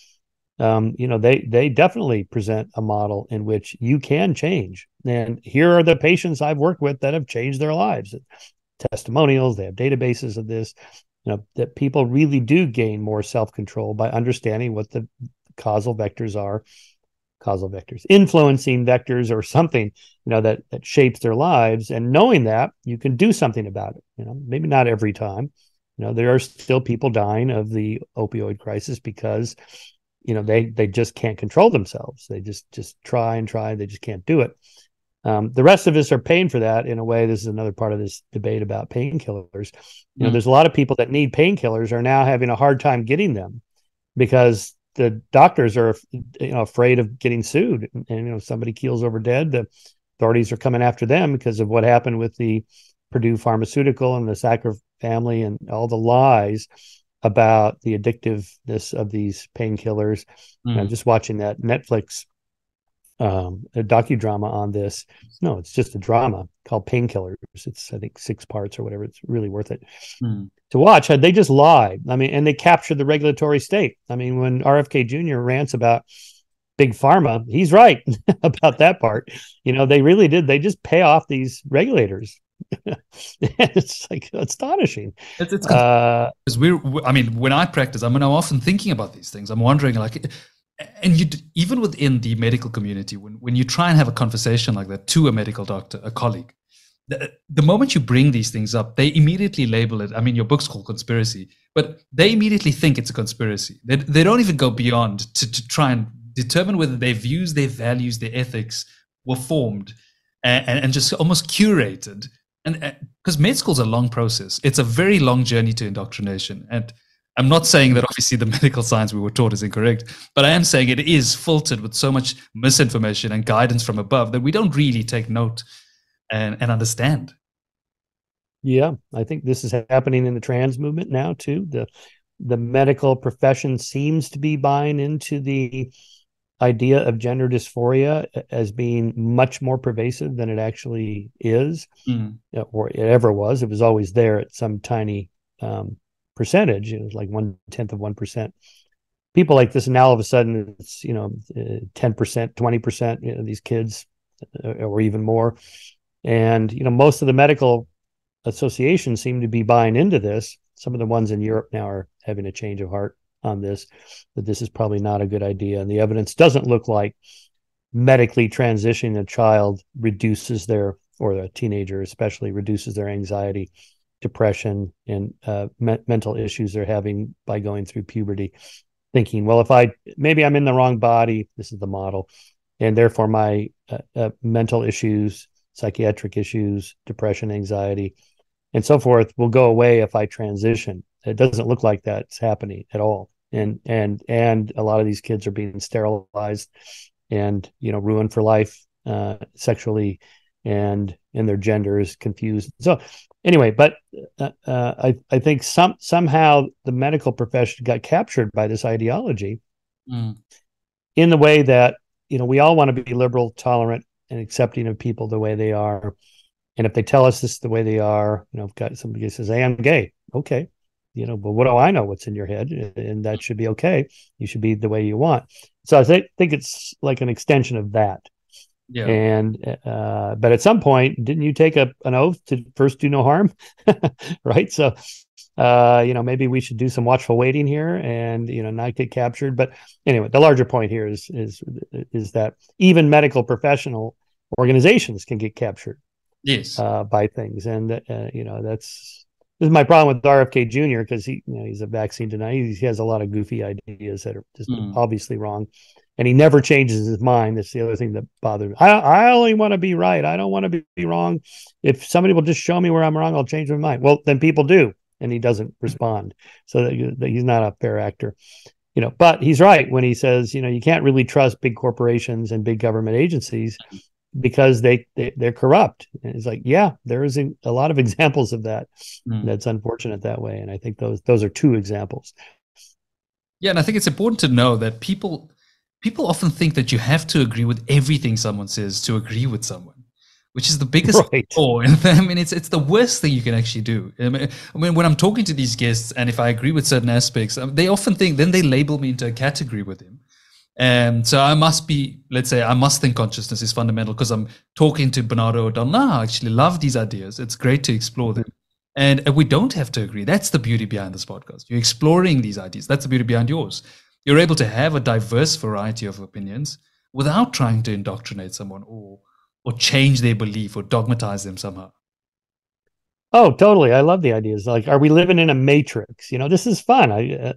um, you know, they they definitely present a model in which you can change. And here are the patients I've worked with that have changed their lives. Testimonials, they have databases of this, you know, that people really do gain more self-control by understanding what the causal vectors are causal vectors, influencing vectors or something, you know, that that shapes their lives. And knowing that, you can do something about it. You know, maybe not every time. You know, there are still people dying of the opioid crisis because, you know, they they just can't control themselves. They just just try and try, they just can't do it. Um, the rest of us are paying for that in a way. This is another part of this debate about painkillers. You know, mm. there's a lot of people that need painkillers are now having a hard time getting them because the doctors are you know afraid of getting sued and, you know somebody keels over dead the authorities are coming after them because of what happened with the Purdue pharmaceutical and the Sackler family and all the lies about the addictiveness of these painkillers mm. I'm just watching that Netflix um, a docudrama on this. No, it's just a drama called Painkillers. It's I think six parts or whatever. It's really worth it mm. to watch. They just lied? I mean, and they captured the regulatory state. I mean, when RFK Jr. rants about big pharma, he's right (laughs) about that part. You know, they really did. They just pay off these regulators. (laughs) it's like astonishing. It's, it's uh, because we're, I mean, when I practice, I mean, I'm often thinking about these things. I'm wondering, like, and you even within the medical community when, when you try and have a conversation like that to a medical doctor a colleague the, the moment you bring these things up they immediately label it i mean your book's called conspiracy but they immediately think it's a conspiracy. They, they don't even go beyond to, to try and determine whether their views their values their ethics were formed and, and, and just almost curated. And uh, because med school is a long process. It's a very long journey to indoctrination. And I'm not saying that obviously the (laughs) medical science we were taught is incorrect, but I am saying it is filtered with so much misinformation and guidance from above that we don't really take note and, and understand. Yeah, I think this is happening in the trans movement now too. The the medical profession seems to be buying into the idea of gender dysphoria as being much more pervasive than it actually is, mm. or it ever was. It was always there at some tiny um, percentage. It was like one tenth of one percent. People like this, and now all of a sudden it's you know uh, ten percent, twenty percent. These kids, uh, or even more. And you know most of the medical associations seem to be buying into this. Some of the ones in Europe now are having a change of heart on this. That this is probably not a good idea, and the evidence doesn't look like medically transitioning a child reduces their or a teenager especially reduces their anxiety depression and uh, me- mental issues they're having by going through puberty thinking well if i maybe i'm in the wrong body this is the model. And therefore my uh, uh, mental issues psychiatric issues depression anxiety and so forth will go away if i transition. It doesn't look like that's happening at all. And and and a lot of these kids are being sterilized and you know ruined for life uh, sexually and and their gender is confused so anyway, but uh, uh, I I think some somehow the medical profession got captured by this ideology mm. in the way that you know we all want to be liberal, tolerant, and accepting of people the way they are. And if they tell us this is the way they are, you know, if got somebody says, "Hey, I'm gay," okay, you know, but what do I know what's in your head? And that should be okay. You should be the way you want. So I think think it's like an extension of that. Yeah. And uh, but at some point, didn't you take a, an oath to first do no harm? (laughs) right. So uh, you know, maybe we should do some watchful waiting here and you know not get captured. But anyway, the larger point here is is is that even medical professional organizations can get captured. Yes. Uh, by things, and uh, you know that's this is my problem with RFK Jr. because he you know he's a vaccine denier. He, has a lot of goofy ideas that are just mm. obviously wrong and he never changes his mind. That's the other thing that bothers me. I, I only want to be right. I don't want to be, be wrong. If somebody will just show me where I'm wrong, I'll change my mind. Well, then people do, and he doesn't respond. So that, that he's not a fair actor, you know. But he's right when he says, you know, you can't really trust big corporations and big government agencies because they, they they're corrupt. And it's like, yeah, there is a, a lot of (laughs) examples of that. Mm. That's unfortunate that way, and I think those those are two examples. Yeah, and I think it's important to know that people people often think that you have to agree with everything someone says to agree with someone, which is the biggest right. flaw. I mean, it's it's the worst thing you can actually do. I mean, when I'm talking to these guests, and if I agree with certain aspects, um, they often think then they label me into a category with them. And so I must be, let's say, I must think consciousness is fundamental because I'm talking to Bernardo O'Donnell. No, I actually love these ideas. It's great to explore them. And we don't have to agree. That's the beauty behind this podcast. You're exploring these ideas. That's the beauty behind yours you're able to have a diverse variety of opinions without trying to indoctrinate someone or or change their belief or dogmatize them somehow. Oh, totally. I love the ideas. Like, are we living in a matrix? You know, this is fun. I uh,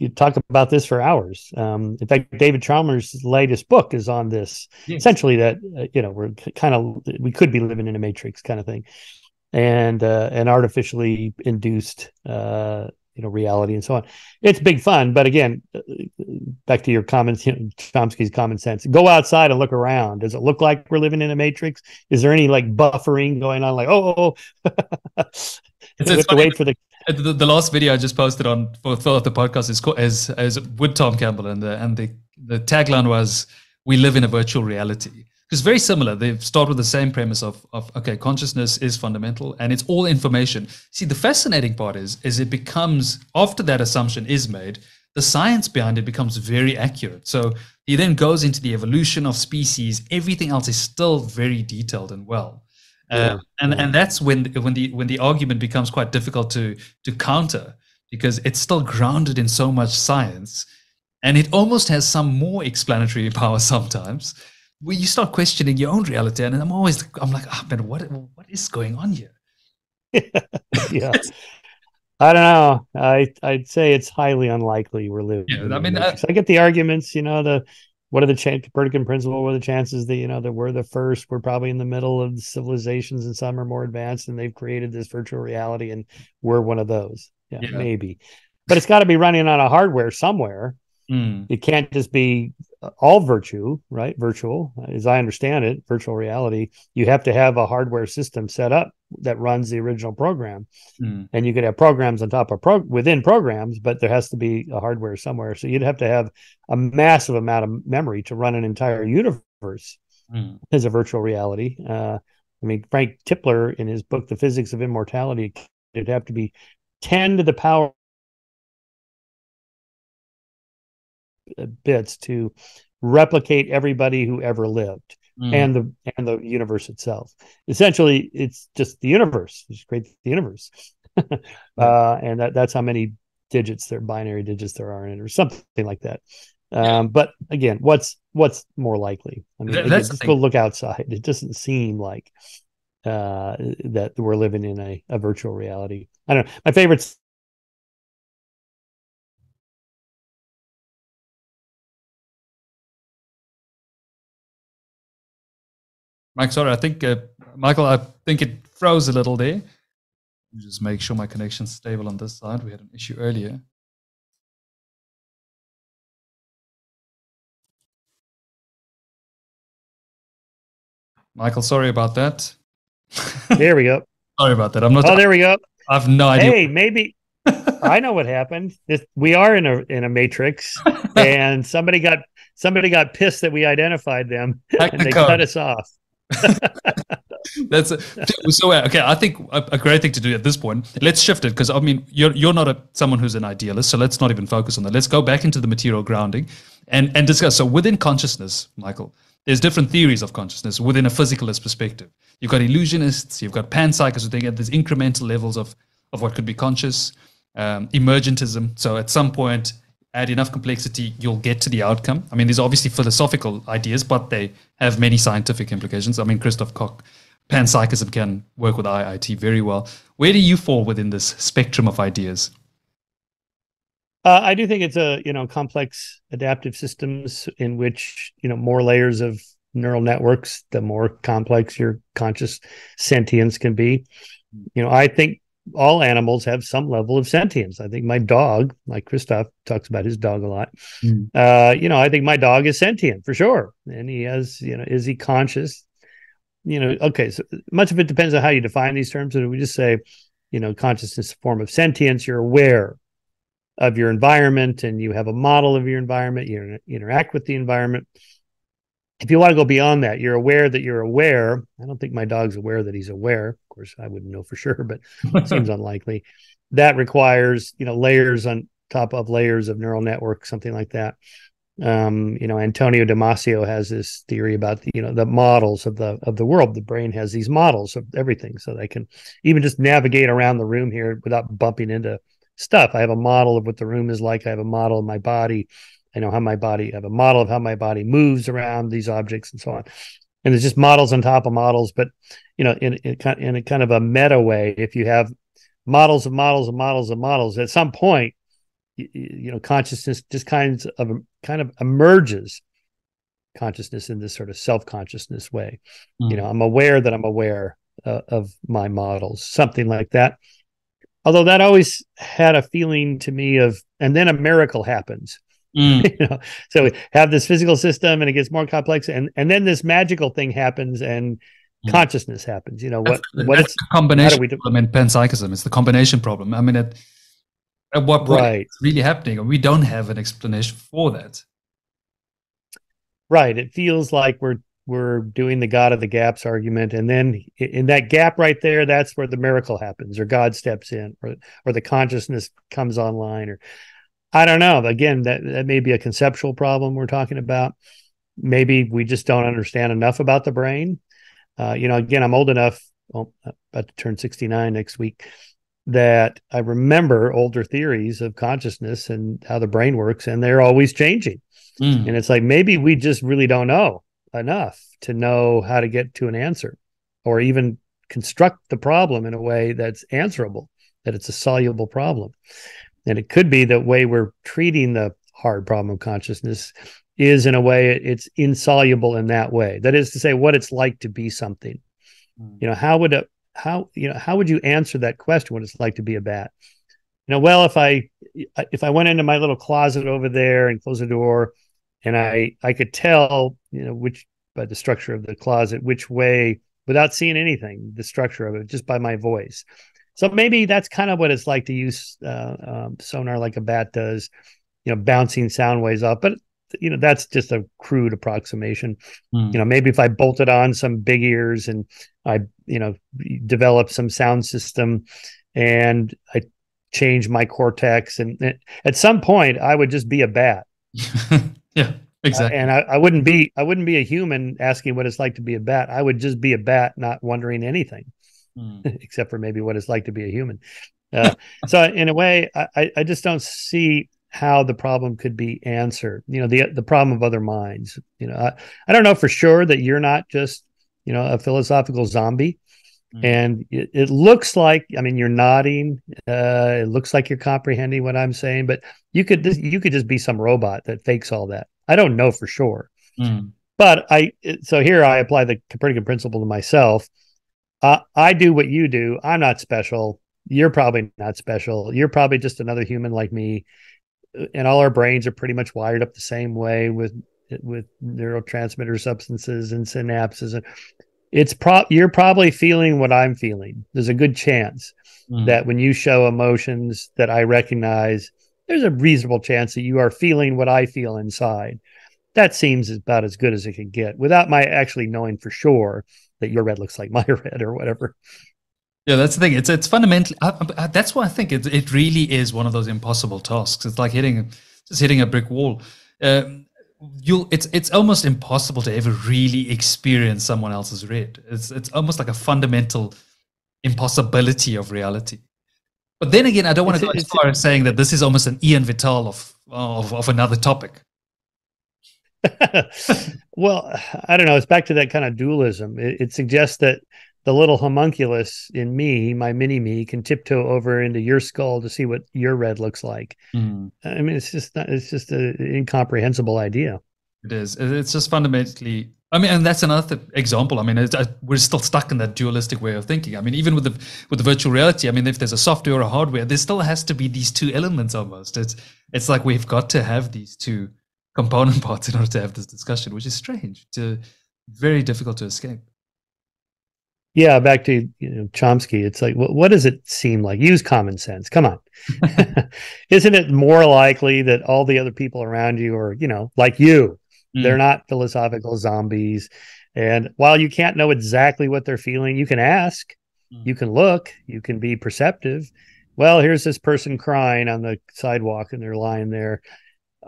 you talk about this for hours. Um, in fact, David Chalmers' latest book is on this. Yes. Essentially, that uh, you know we're kind of we could be living in a matrix kind of thing, and uh, an artificially induced uh, you know reality and so on it's big fun but again uh, back to your comments you know, chomsky's common sense go outside and look around does it look like we're living in a matrix is there any like buffering going on like oh, oh, oh. (laughs) it's, it's to wait for the the, the, last video I just posted on for, for the podcast is is, is with Tom Campbell and the and the the tagline was we live in a virtual reality. Because very similar, they start with the same premise of, of okay, consciousness is fundamental and it's all information. See, the fascinating part is is it becomes after that assumption is made, the science behind it becomes very accurate. So he then goes into the evolution of species. Everything else is still very detailed and well. Uh, yeah. And and that's when when the when the argument becomes quite difficult to to counter because it's still grounded in so much science and it almost has some more explanatory (laughs) power sometimes where you start questioning your own reality and i'm always i'm like oh man what what is going on here (laughs) yeah i don't know i i'd say it's highly unlikely we're living yeah, i mean I, I, get the arguments you know the what are the ch- Copernican principle? What are the chances that you know that we're the first? We're probably in the middle of civilizations, and some are more advanced, and they've created this virtual reality, and we're one of those. Yeah, yeah. maybe, but it's got to be running on a hardware somewhere. Mm. It can't just be all virtue, right? Virtual, as I understand it, virtual reality. You have to have a hardware system set up that runs the original program, mm. and you could have programs on top of pro within programs, but there has to be a hardware somewhere. So you'd have to have a massive amount of memory to run an entire universe mm. as a virtual reality. Uh, I mean, Frank Tipler in his book, The Physics of Immortality, it'd have to be 10 to the power bits to replicate everybody who ever lived mm. and the and the universe itself. Essentially, it's just the universe. Just create the universe, (laughs) uh, and that, that's how many digits there, binary digits there are in it, or something like that. Yeah. Um, but again, what's what's more likely? I mean, again, just go look outside. It doesn't seem like uh, that we're living in a, a virtual reality. I don't know. My favorite Mike, sorry, I think uh, Michael, I think it froze a little there. Just make sure my connection's stable on this side. We had an issue earlier. Michael, sorry about that. (laughs) There we go. sorry about that. I'm not. Oh, there we go. I've no idea. Hey, maybe (laughs) I know what happened. This, we are in a in a matrix, (laughs) and somebody got somebody got pissed that we identified them, Hack and the they code. cut us off. (laughs) That's a, so okay. I think a, a, great thing to do at this point. Let's shift it because I mean you're you're not a someone who's an idealist, so let's not even focus on that. Let's go back into the material grounding and and discuss. So within consciousness, Michael, there's different theories of consciousness within a physicalist perspective. You've got illusionists, you've got panpsychists who think that there's incremental levels of of what could be conscious. Um, emergentism. So at some point, add enough complexity, you'll get to the outcome. I mean, these are obviously philosophical ideas, but they have many scientific implications. I mean, Christoph Koch, panpsychism can work with IIT very well. Where do you fall within this spectrum of ideas? Uh, I do think it's a you know complex adaptive systems in which you know more layers of neural networks, the more complex your conscious sentience can be. You know, I think all animals have some level of sentience. I think my dog, like Christoph talks about his dog a lot. Mm. Uh, you know, I think my dog is sentient for sure. And he has, you know, is he conscious? You know, okay, so much of it depends on how you define these terms. And we just say, you know, consciousness form of sentience, you're aware of your environment and you have a model of your environment, you interact with the environment if you want to go beyond that, you're aware that you're aware. I don't think my dog's aware that he's aware. Of course, I wouldn't know for sure, but it (laughs) seems unlikely. That requires, you know, layers on top of layers of neural network, something like that. Um, you know, Antonio Damasio has this theory about the, you know, the models of the of the world. The brain has these models of everything, so they can even just navigate around the room here without bumping into stuff. I have a model of what the room is like. I have a model of my body I know how my body, I have a model of how my body moves around these objects and so on. And there's just models on top of models, but you know, in, in, in a kind of a meta way, if you have models of models of models of models, at some point, you, you know, consciousness just kinds of kind of emerges consciousness in this sort of self-consciousness way. Mm. You know, I'm aware that I'm aware uh, of my models, something like that. Although that always had a feeling to me of, and then a miracle happens Mm. (laughs) you know, so we have this physical system and it gets more complex, and and then this magical thing happens and mm. consciousness happens. You know what? That's, what that's the combination do- problem in panpsychism. It's the combination problem. I mean, at, at what point right. it's really happening, we don't have an explanation for that. right. It feels like we're we're doing the God of the gaps argument, and then in that gap right there, that's where the miracle happens, or God steps in, or or the consciousness comes online, or I don't know. Again, that that may be a conceptual problem we're talking about. Maybe we just don't understand enough about the brain. Uh, you know, again, I'm old enough. Well, about to turn 69 next week. That I remember older theories of consciousness and how the brain works, and they're always changing. Mm. And it's like maybe we just really don't know enough to know how to get to an answer or even construct the problem in a way that's answerable, that it's a soluble problem. And it could be the way we're treating the hard problem of consciousness is in a way it's insoluble in that way. That is to say, what it's like to be something. Mm. You know, how would a how you know how would you answer that question? What it's like to be a bat? You know, well, if I if I went into my little closet over there and closed the door and I I could tell you know which by the structure of the closet which way without seeing anything the structure of it just by my voice. So maybe that's kind of what it's like to use uh, um, sonar like a bat does, you know, bouncing sound waves off. But you know that's just a crude approximation. Mm. You know, maybe if I bolted on some big ears and I you know develop some sound system and I change my cortex and, and at some point I would just be a bat. (laughs) Yeah, exactly. Uh, and I, I, wouldn't be I wouldn't be a human asking what it's like to be a bat. I would just be a bat, not wondering anything, mm. (laughs) except for maybe what it's like to be a human. Uh, so in a way, I, I just don't see how the problem could be answered. You know, the the problem of other minds. You know, I, I don't know for sure that you're not just you know a philosophical zombie. Mm. And it, it, looks like, I mean, you're nodding. Uh, it looks like you're comprehending what I'm saying, but you could you could just be some robot that fakes all that. I don't know for sure, mm. but I so here I apply the Copernican principle to myself. Uh, I do what you do. I'm not special. You're probably not special. You're probably just another human like me, and all our brains are pretty much wired up the same way with with neurotransmitter substances and synapses and it's pro you're probably feeling what I'm feeling. There's a good chance mm. that when you show emotions that I recognize, there's a reasonable chance that you are feeling what I feel inside. That seems about as good as it can get without my actually knowing for sure that your red looks like my (laughs) red or whatever. Yeah, that's the thing. It's it's fundamentally. I, I, that's why I think it it really is one of those impossible tasks. It's like hitting just hitting a brick wall. Um, you'll it's it's almost impossible to ever really experience someone else's red. It's it's almost like a fundamental impossibility of reality. But then again, I don't want to go as far as saying that this is almost an élan vital of of, of another topic. (laughs) well, I don't know. It's back to that kind of dualism. It, it, suggests that the little homunculus in me, my mini me, can tiptoe over into your skull to see what your red looks like. Mm. I mean, it's just not, it's just an incomprehensible idea. It is. It's just fundamentally. I mean, and that's another example. I mean, uh, we're still stuck in that dualistic way of thinking. I mean, even with the with the virtual reality, I mean, if there's a software or a hardware, there still has to be these two elements almost. It's it's like we've got to have these two component (laughs) parts in order to have this discussion, which is strange, to very difficult to escape yeah, back to you know Chomsky. It's like, what, what does it seem like? Use common sense. Come on, (laughs) (laughs) isn't it more likely that all the other people around you are, you know, like you? Mm. They're not philosophical zombies. And while you can't know exactly what they're feeling, you can ask, mm. you can look, you can be perceptive. Well, here's this person crying on the sidewalk and they're lying there.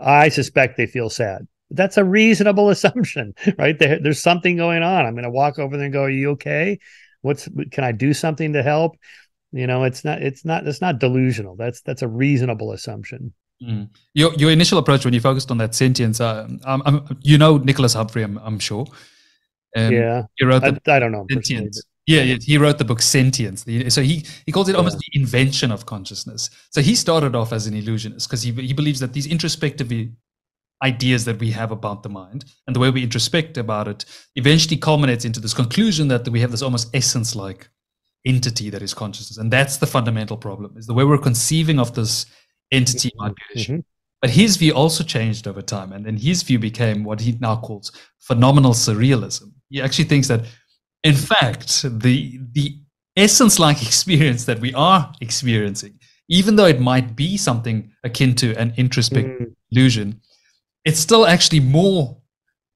I suspect they feel sad that's a reasonable (laughs) assumption, right? There, there's something going on. I'm going to walk over there and go, "Are you okay? What's can I do something to help?" You know, it's not it's not it's not delusional. That's that's a reasonable assumption. Mm. Your your initial approach when you focused on that sentience, uh, um, you know Nicholas Humphrey, I'm, I'm sure. Um, yeah, he wrote I, I don't know sentience. Yeah, yeah, he wrote the book Sentience. So he, he calls it almost yeah. the invention of consciousness. So he started off as an illusionist because he, he believes that these introspective ideas that we have about the mind and the way we introspect about it eventually culminates into this conclusion that we have this almost essence like entity that is consciousness and that's the fundamental problem is the way we're conceiving of this entity mm-hmm. might be an issue mm-hmm. but his view also changed over time and then his view became what he now calls phenomenal surrealism he actually thinks that in fact the the essence like experience that we are experiencing even though it might be something akin to an introspective mm. illusion it's still actually more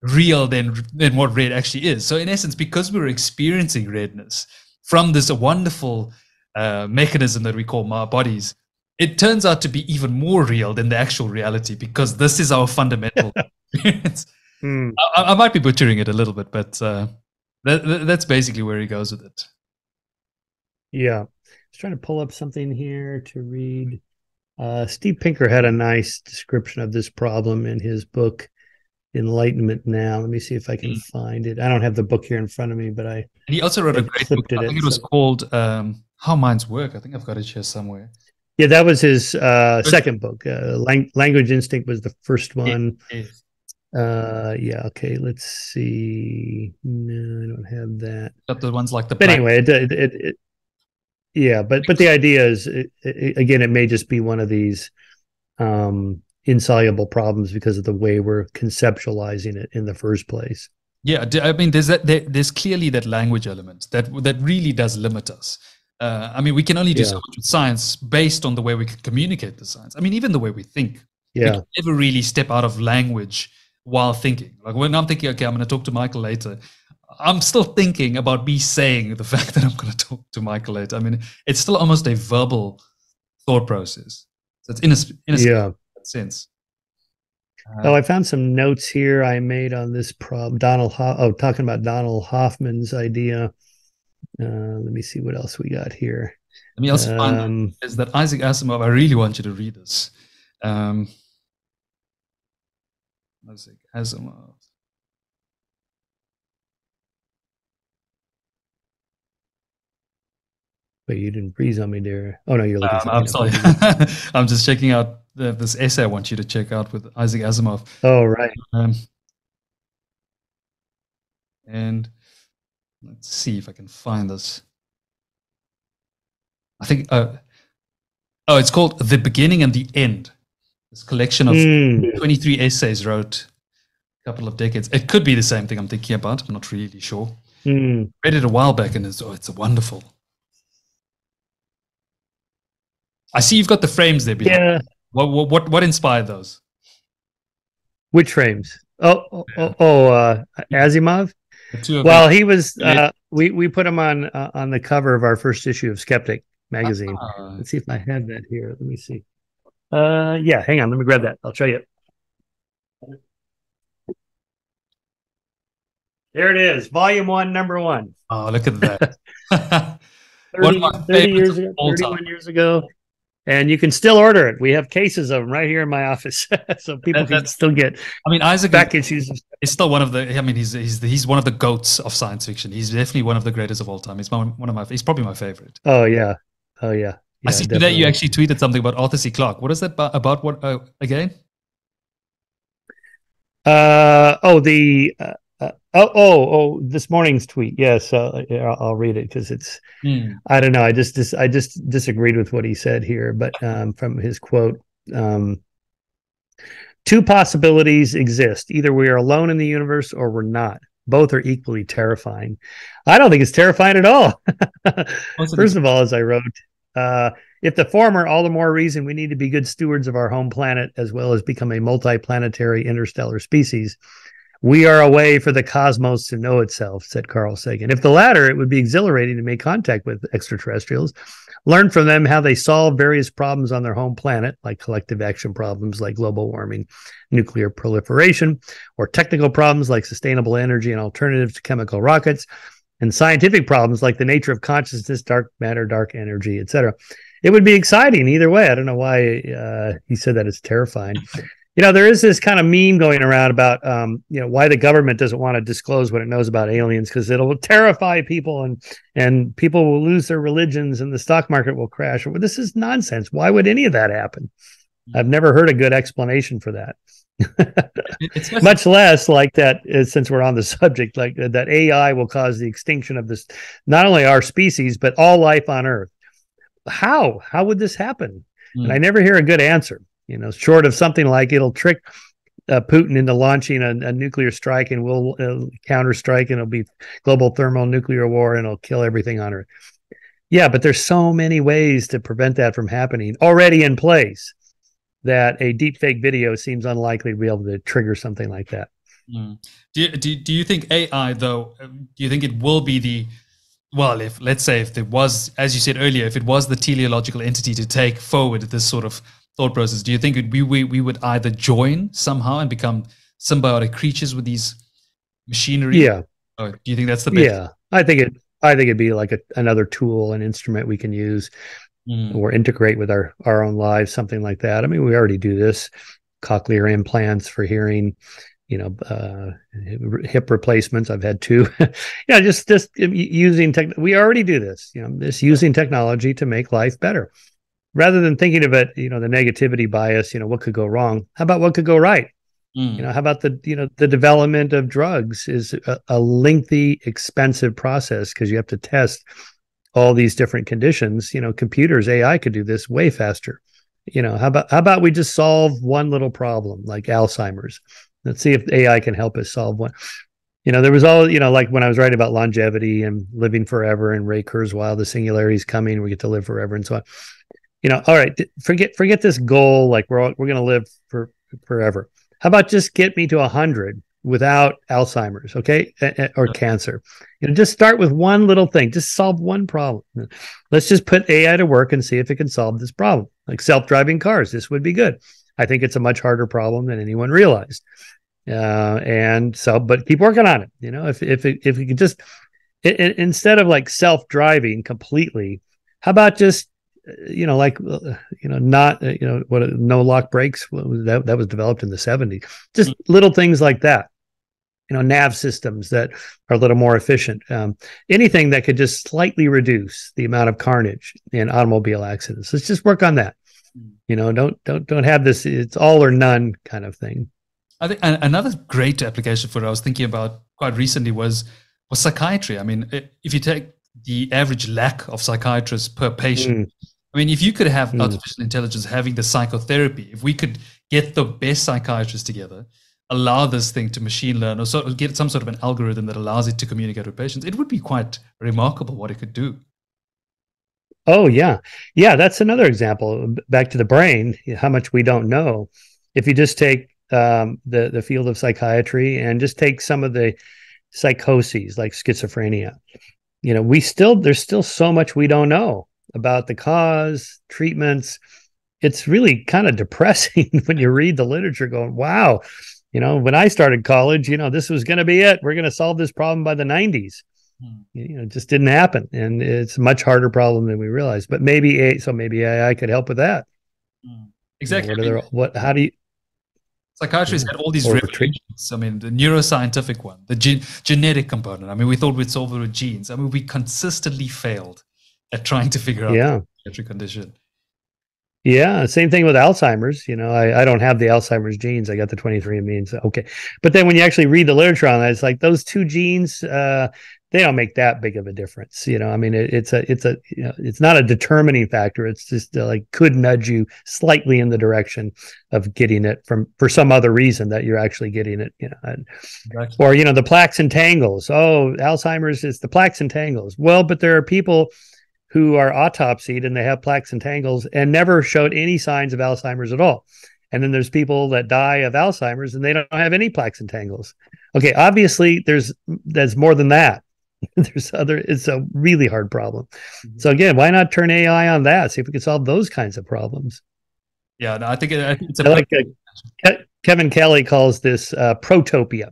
real than than what red actually is. So in essence, because we're experiencing redness from this wonderful uh, mechanism that we call our bodies, it turns out to be even more real than the actual reality because this is our fundamental (laughs) experience. Hmm. I, I, might be butchering it a little bit, but uh, that, that's basically where he goes with it. Yeah. I was trying to pull up something here to read. Uh, Steve Pinker had a nice description of this problem in his book, Enlightenment Now. Let me see if I can mm. find it. I don't have the book here in front of me, but I. And he also wrote a great book. I think it, it was so. called um, How Minds Work. I think I've got it here somewhere. Yeah, that was his uh, second book. Uh, Lang- Language Instinct was the first one. Uh, yeah. Okay. Let's see. No, I don't have that. But the ones like the. But anyway, it, it, it, it, yeah, but but the idea is again, it may just be one of these um, insoluble problems because of the way we're conceptualizing it in the first place. Yeah, I mean, there's that. There, there's clearly that language element that that really does limit us. Uh, I mean, we can only do yeah. so much with science based on the way we can communicate the science. I mean, even the way we think. Yeah. We never really step out of language while thinking. Like when I'm thinking, okay, I'm going to talk to Michael later. I'm still thinking about me saying the (laughs) fact that I'm going to talk to Michael later. I mean, it's still almost a verbal thought process. So it's in a, in a yeah. sense. Uh, oh, I found some notes here I made on this problem. Donald, Ho- oh, talking about Donald Hoffman's idea. Uh, let me see what else we got here. Let me also um, find is that Isaac Asimov. I really want you to read this. Um, Isaac Asimov. Wait, you didn't freeze on me there. Oh no, you're looking. Um, I'm sorry. (laughs) (laughs) I'm just checking out the, this essay. I want you to check out with Isaac Asimov. Oh right. Um, and let's see if I can find this. I think. Uh, oh, it's called "The Beginning and the End." This collection of mm. 23 essays wrote a couple of decades. It could be the same thing I'm thinking about. I'm not really sure. Mm. Read it a while back, and it's oh, it's wonderful. I see you've got the frames there. Behind. Yeah. What, what what inspired those? Which frames? Oh oh, oh, oh uh, Asimov. Well, he was. Uh, we we put him on uh, on the cover of our first issue of Skeptic magazine. Uh, Let's see if I have that here. Let me see. Uh, yeah, hang on. Let me grab that. I'll show you. There it is, volume one, number one. Oh, look at that. (laughs) 30, 30 years ago, 31 years ago and you can still order it. We have cases of them right here in my office, (laughs) so people that, can still get. I mean, Isaac back issues. He's still one of the. I mean, he's he's he's one of the goats of science fiction. He's definitely one of the greatest of all time. He's one, one of my. He's probably my favorite. Oh yeah, oh yeah. Yeah I see definitely. today you actually tweeted something about Arthur C. Clarke. What is that about? about what uh, again? Uh oh, the uh, uh, oh, oh, oh! This morning's tweet. Yes, uh, I'll, I'll, read it because it's. Mm. I don't know. I just, dis, I just disagreed with what he said here, but um, from his quote, um, two possibilities exist: either we are alone in the universe, or we're not. Both are equally terrifying. I don't think it's terrifying at all. (laughs) First of all, as I wrote, uh, if the former, all the more reason we need to be good stewards of our home planet as well as become a multi-planetary interstellar species. We are a way for the cosmos to know itself, said Carl Sagan. If the latter, it would be exhilarating to make contact with extraterrestrials, learn from them how they solve various problems on their home planet, like collective action problems like global warming, nuclear proliferation, or technical problems like sustainable energy and alternatives to chemical rockets, and scientific problems like the nature of consciousness, dark matter, dark energy, etc. It would be exciting either way. I don't know why uh, he said that it's terrifying. You know there is this kind of meme going around about um, you know why the government doesn't want to disclose what it knows about aliens because it'll terrify people and and people will lose their religions and the stock market will crash. Well, this is nonsense. Why would any of that happen? I've never heard a good explanation for that (laughs) much less like that uh, since we're on the (laughs) subject like uh, that ai will cause the extinction of this not only our species but all life on earth how how would this happen mm. and i never hear a good answer you know, short of something like it'll trick uh, Putin into launching a, a, nuclear strike and we'll uh, counter strike and it'll be global thermal nuclear war and it'll kill everything on Earth. Yeah, but there's so many ways to prevent that from happening already in place that a deep fake video seems unlikely to be able to trigger something like that. Mm. Do, you, do, do you think AI though? Do you think it will be the well, if let's say if there was, as you said earlier, if it was the teleological entity to take forward this sort of thought process, do you think we we we would either join somehow and become symbiotic creatures with these machinery? Yeah. Or do you think that's the best? Yeah, I think it. I think it'd be like a, another tool, an instrument we can use mm. or integrate with our our own lives, something like that. I mean, we already do this. Cochlear implants for hearing you know uh, hip replacements. I've had two. (laughs) Yeah just just using tech we already do this you know just using technology to make life better. Rather than thinking of it you know the negativity bias you know what could go wrong? How about what could go right? Mm. you know how about the you know the development of drugs is a, a lengthy expensive process because you have to test all these different conditions you know computers ai could do this way faster. You know how about how about we just solve one little problem like alzheimer's? Let's see if ai can help us solve one. You know there was all you know like when i was writing about longevity and living forever and ray kurzweil the singularity is coming we get to live forever and so on. You know all right forget forget this goal like we're all, we're going to live for forever. How about just get me to 100 without alzheimer's okay or cancer. You know just start with one little thing. Just solve one problem. Let's just put ai to work and see if it can solve this problem. Like self-driving cars this would be good. I think it's a much harder problem than anyone realized. Uh, and so but keep working on it you know if if it, if you could just it, it, instead of like self-driving completely how about just you know like uh, you know not uh, you know what no lock brakes that that was developed in the 70s just mm-hmm. little things like that you know nav systems that are a little more efficient um, anything that could just slightly reduce the amount of carnage in automobile accidents let's just work on that mm. you know don't don't don't have this it's all or none kind of thing i think another great application for it i was thinking about quite recently was was psychiatry i mean if you take the average lack of psychiatrists per patient mm. i mean if you could have mm. artificial intelligence having the psychotherapy if we could get the best psychiatrists together allow this thing to machine learn or sort of get some sort of an algorithm that allows it to communicate with patients, it would be quite remarkable what it could do. Oh yeah, yeah. That's another example. Back to the brain, how much we don't know. If you just take um, the the field of psychiatry and just take some of the psychoses like schizophrenia, you know, we still there's still so much we don't know about the cause, treatments. It's really kind of depressing (laughs) when you read the literature, going, "Wow, you know, when I started college, you know, this was going to be it. We're going to solve this problem by the 90s. Hmm. You know, it just didn't happen. And it's a much harder problem than we realized. But maybe, a, so maybe AI could help with that. Hmm. Exactly. You know, what, what, how do you, Psychiatry has had all these revolutions. I mean, the neuroscientific one, the ge- genetic component. I mean, we thought we'd solve it with genes. I mean, we consistently failed at trying to figure out yeah. the psychiatric condition. Yeah, same thing with Alzheimer's. You know, I, I don't have the Alzheimer's genes. I got the 23andMe. And so, okay. But then when you actually read the literature on that, it's like those two genes, uh, they don't make that big of a difference. You know, I mean, it, it's a, it's a, you know, it's not a determining factor. It's just uh, like could nudge you slightly in the direction of getting it from for some other reason that you're actually getting it. You know, and, or you know, the plaques and tangles. Oh, Alzheimer's is the plaques and tangles. Well, but there are people who are autopsied and they have plaques and tangles and never showed any signs of Alzheimer's at all. And then there's people that die of Alzheimer's and they don't have any plaques and tangles. Okay, obviously there's there's more than that. (laughs) there's other it's a really hard problem. Mm-hmm. So again, why not turn AI on that? See if we can solve those kinds of problems. Yeah, no, I think, I think it's a like uh, Kevin Kelly calls this uh, protopia.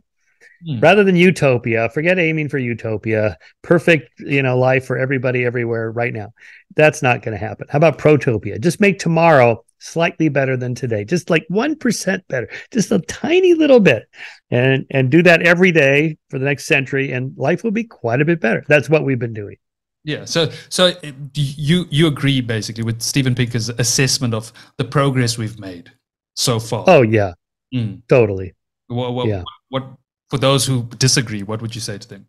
Hmm. Rather than utopia, forget aiming for utopia, perfect, you know, life for everybody everywhere right now. That's not going to happen. How about protopia? Just make tomorrow slightly better than today. Just like 1% better. Just a tiny little bit. And and do that every day for the next century and life will be quite a bit better. That's what we've been doing. Yeah. So, so you you agree basically with Steven Pinker's assessment of the progress we've made so far? Oh yeah, mm. totally. What, what, yeah. what for those who disagree, what would you say to them?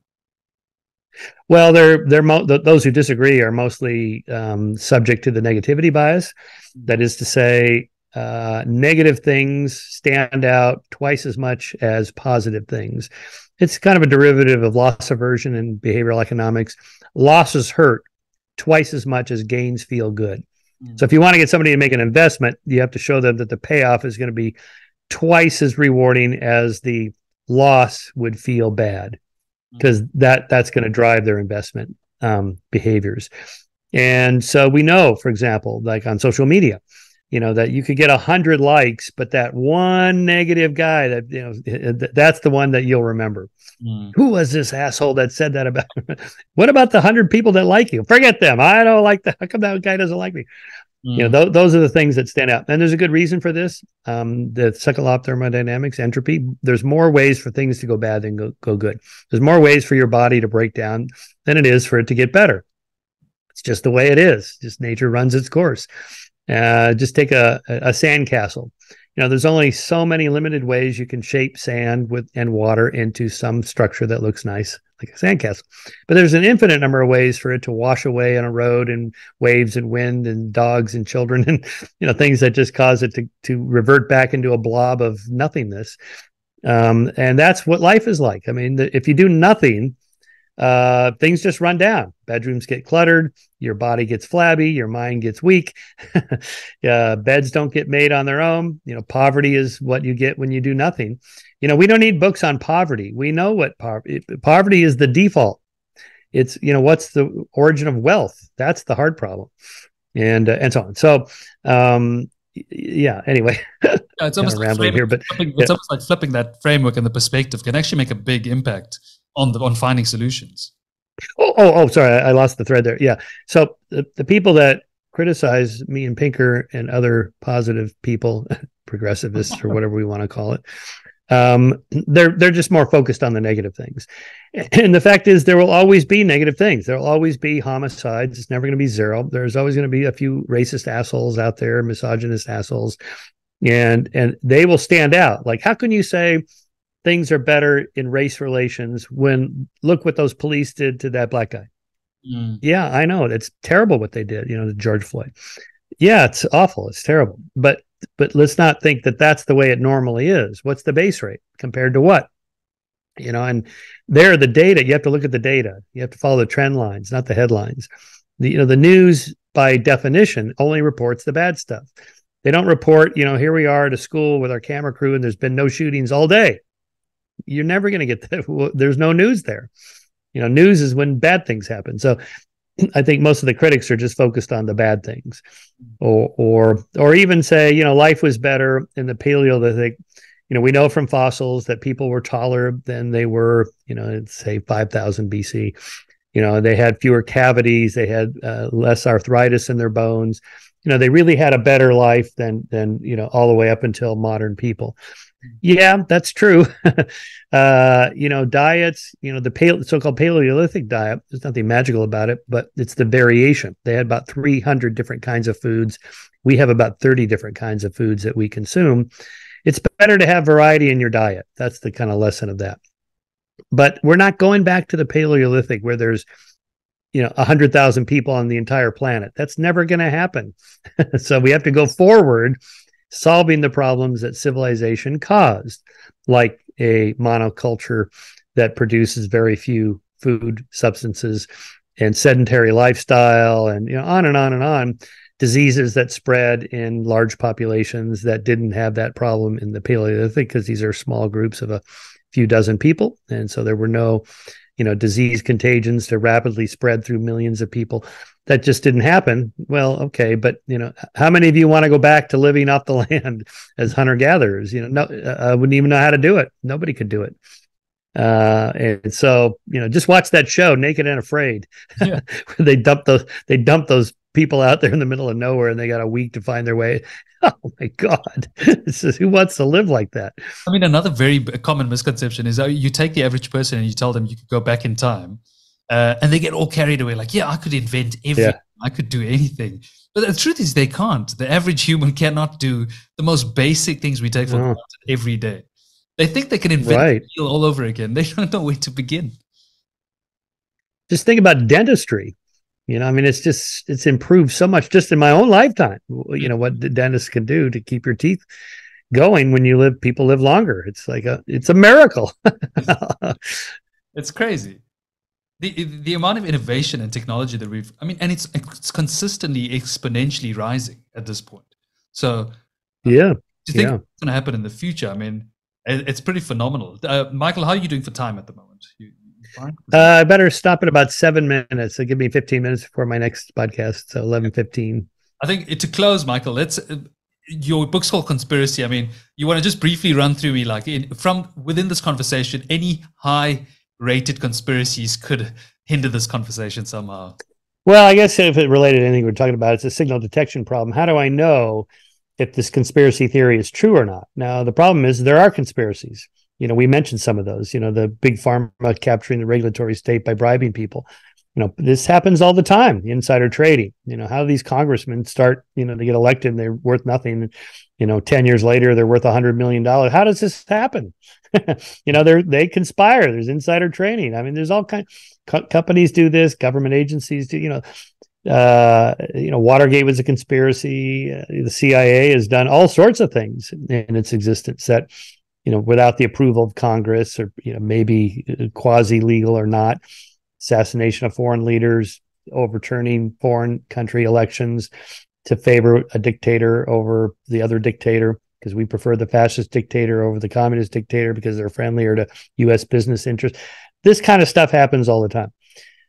Well, they're they're mo- those who disagree are mostly um, subject to the negativity bias. That is to say, uh, negative things stand out twice as much as positive things. It's kind of a derivative of loss aversion in behavioral economics. Losses hurt twice as much as gains feel good. Mm. So if you want to get somebody to make an investment, you have to show them that the payoff is going to be twice as rewarding as the loss would feel bad because that that's going to drive their investment um, behaviors. And so we know, for example, like on social media, you know that you could get a hundred likes, but that one negative guy that you know that's the one that you'll remember. Mm. Who was this asshole that said that about? (laughs) what about the hundred people that like you? Forget them. I don't like that. How come that guy doesn't like me? Mm. You know, th- those are the things that stand out. And there's a good reason for this. Um, the cycle of thermodynamics, entropy. There's more ways for things to go bad than go, go good. There's more ways for your body to break down than it is for it to get better. It's just the way it is. Just nature runs its course. Uh, just take a, a sand castle. You know, there's only so many limited ways you can shape sand with and water into some structure that looks nice, like a sandcastle. But there's an infinite number of ways for it to wash away on a road and waves and wind and dogs and children and (laughs) you know things that just cause it to to revert back into a blob of nothingness. Um, and that's what life is like. I mean, the, if you do nothing, uh, things just run down. Bedrooms get cluttered, your body gets flabby, your mind gets weak. (laughs) uh, beds don't get made on their own. You know, poverty is what you get when you do nothing. You know, we don't need books on poverty. We know what poverty poverty is the default. It's you know what's the origin of wealth. That's the hard problem, and uh, and so on. So um, yeah anyway (laughs) yeah, it's almost like framing, here but (laughs) flipping, it's almost like flipping that framework and the perspective can actually make a big impact on the on finding solutions. Oh, oh, oh sorry, I lost the thread there. Yeah. So the, the people that criticize me and Pinker and other positive people, (laughs) progressivists or whatever we want to call it, um, they're they're just more focused on the negative things. (clears throat) And the fact is, there will always be negative things. There will always be homicides. It's never going to be zero. There's always going to be a few racist assholes out there, misogynist assholes, and and they will stand out. Like, how can you say? things are better in race relations when look what those police did to that black guy. Mm. Yeah, I know. It's terrible what they did, you know, to George Floyd. Yeah, it's awful. It's terrible. But but let's not think that that's the way it normally is. What's the base rate compared to what? You know, and there the data, you have to look at the data. You have to follow the trend lines, not the headlines. The, you know, the news by definition only reports the bad stuff. They don't report, you know, here we are at a school with our camera crew and there's been no shootings all day you're never going to get (laughs) that. There's no news there. You know, news is when bad things happen. So I think most of the critics are just focused on the bad things, or or or even say, you know, life was better in the Paleolithic. You know, we know from fossils that people were taller than they were, you know, say 5,000 BC. You know, they had fewer cavities, they had uh, less arthritis in their bones. You know, they really had a better life than than you know all the way up until modern people. Yeah, that's true. (laughs) uh, you know, diets, you know, the pale, so-called Paleolithic diet, there's nothing magical about it, but it's the variation. They had about 300 different kinds of foods. We have about 30 different kinds of foods that we consume. It's better to have variety in your diet. That's the kind of lesson of that. But we're not going back to the Paleolithic where there's, you know, 100,000 people on the entire planet. That's never going to happen. (laughs) so we have to go forward solving the problems that civilization caused, like a monoculture that produces very few food substances and sedentary lifestyle and you know on and on and on diseases that spread in large populations that didn't have that problem in the paleolithic because these are small groups of a few dozen people. And so there were no you know disease contagions to rapidly spread through millions of people. That just didn't happen. Well okay but you know how many of you want to go back to living off the (laughs) land as hunter gatherers? You know no uh, i wouldn't even know how to do it. Nobody could do it. Uh, and so you know just watch that show naked and afraid. Yeah. (laughs) they dump those they dump those people out there in the middle of nowhere and they got a week to find their way (laughs) oh my god. Is, who wants to live like that? I mean another very common misconception is that you take the average person and you tell them you could go back in time uh, and they get all carried away like yeah i could invent everything. Yeah. i could do anything. But the truth is they can't. The average human (laughs) cannot do the most basic things we take for no. granted every day. They think they can invent right. the all over again. (laughs) They don't know where to begin. Just think about dentistry you know i mean it's just it's improved so much just in my own lifetime you know what the dentist can do to keep your teeth going when you live people live longer it's like a it's a miracle (laughs) it's crazy the the amount of innovation and technology that we've i mean and it's it's consistently exponentially rising at this point so yeah do you think yeah. what's going to happen in the future i mean it's pretty phenomenal. Uh, Michael, how are you doing for time at the moment? You, uh, I better stop in about seven minutes. So give me 15 minutes before my next podcast. So 11, 15. I think to close, Michael, let's, uh, your book's called Conspiracy. I mean, you want to just briefly run through me, like in, from within this conversation, any high rated conspiracies could hinder this conversation somehow. Well, I guess if it related to anything we're talking about, it's a signal detection problem. How do I know if this conspiracy theory is true or not? Now, the problem is there are conspiracies. You know, we mentioned some of those, you know, the big pharma capturing the regulatory state by bribing people. You know, this happens all the time, insider trading. You know, how do these congressmen start, you know, they get elected and they're worth nothing. You know, 10 years later, they're worth a hundred million dollars. How does this happen? (laughs) you know, they're, they conspire. There's insider trading. I mean, there's all kind Co- companies do this, government agencies do. You know, uh, you know, Watergate was a conspiracy. Uh, the CIA has done all sorts of things in its existence that, you know, without the approval of Congress or you know maybe uh, quasi legal or not, assassination of foreign leaders, overturning foreign country elections to favor a dictator over the other dictator because we prefer the fascist dictator over the communist dictator because they're friendlier to U.S. business interests. This kind of stuff happens all the time.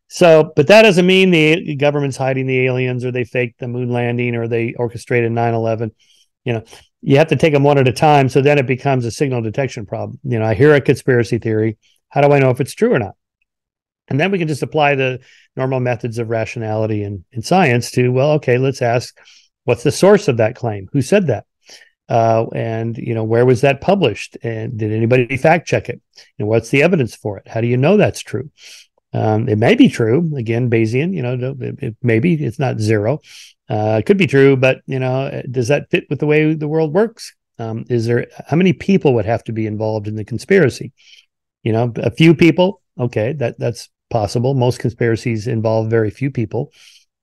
So, but that doesn't mean the government's hiding the aliens or they faked the moon landing or they orchestrated 9 11. You know, you have to take them one at a time. So then it becomes a signal detection problem. You know, I hear a conspiracy theory. How do I know if it's true or not? And then we can just apply the normal methods of rationality and, and science to, well, okay, let's ask what's the source of that claim? Who said that? Uh, and you know where was that published and did anybody fact check it and what's the evidence for it how do you know that's true um, it may be true again bayesian you know it, it, maybe it's not zero uh, it could be true but you know does that fit with the way the world works? Um, is there how many people would have to be involved in the conspiracy? You know a few people okay that that's possible. Most conspiracies involve very few people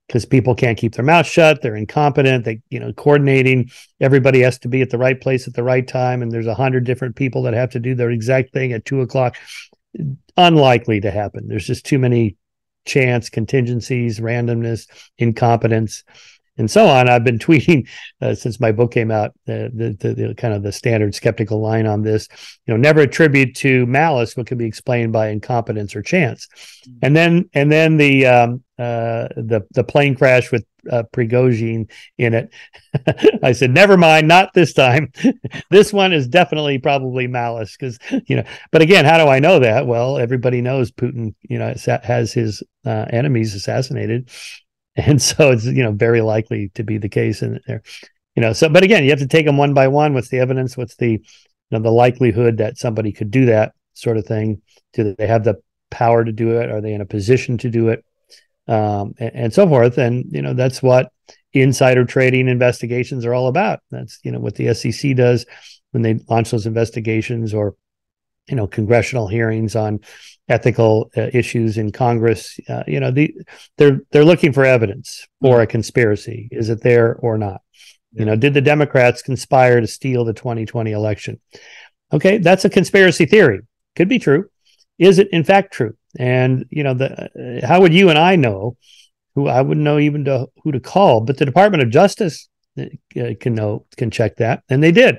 because people can't keep their mouth shut they're incompetent they you know coordinating everybody has to be at the right place at the right time and there's a hundred different people that have to do their exact thing at two o'clock. Unlikely to happen. There's just too many chance contingencies randomness incompetence and so on. I've been (laughs) tweeting uh, since my book came out uh, the, the, the, kind of the standard skeptical line on this. You know, never attribute to malice what can be explained by incompetence or chance. Mm-hmm. And then and then the um, uh, the the plane crash with uh, Prigozhin in it. (laughs) I said, never mind, not this time. (laughs) this one is definitely probably malice because you know. But again, how do I know that? Well, everybody knows Putin. You know, has his uh, enemies assassinated, (laughs) and so it's you know very likely to be the case in there. You know so but again you have to take them one by one what's the evidence what's the you know the likelihood that somebody could do that sort of thing. Do they have the power to do it? Are they in a position to do it? Um, and, and so forth. And you know that's what insider trading investigations are all about. That's you know what the sec does when they launch those investigations or you know congressional hearings on ethical uh, issues in Congress. Uh, you know, the, they're they're looking for evidence for a conspiracy. Is it there or not? Yeah. You know, did the Democrats conspire to steal the 2020 election? Okay, that's a conspiracy theory. Could be true. Is it in fact true? And you know, the uh, how would you and I know? Who I wouldn't know even to who to call, but the Department of Justice uh, can know can check that, and they did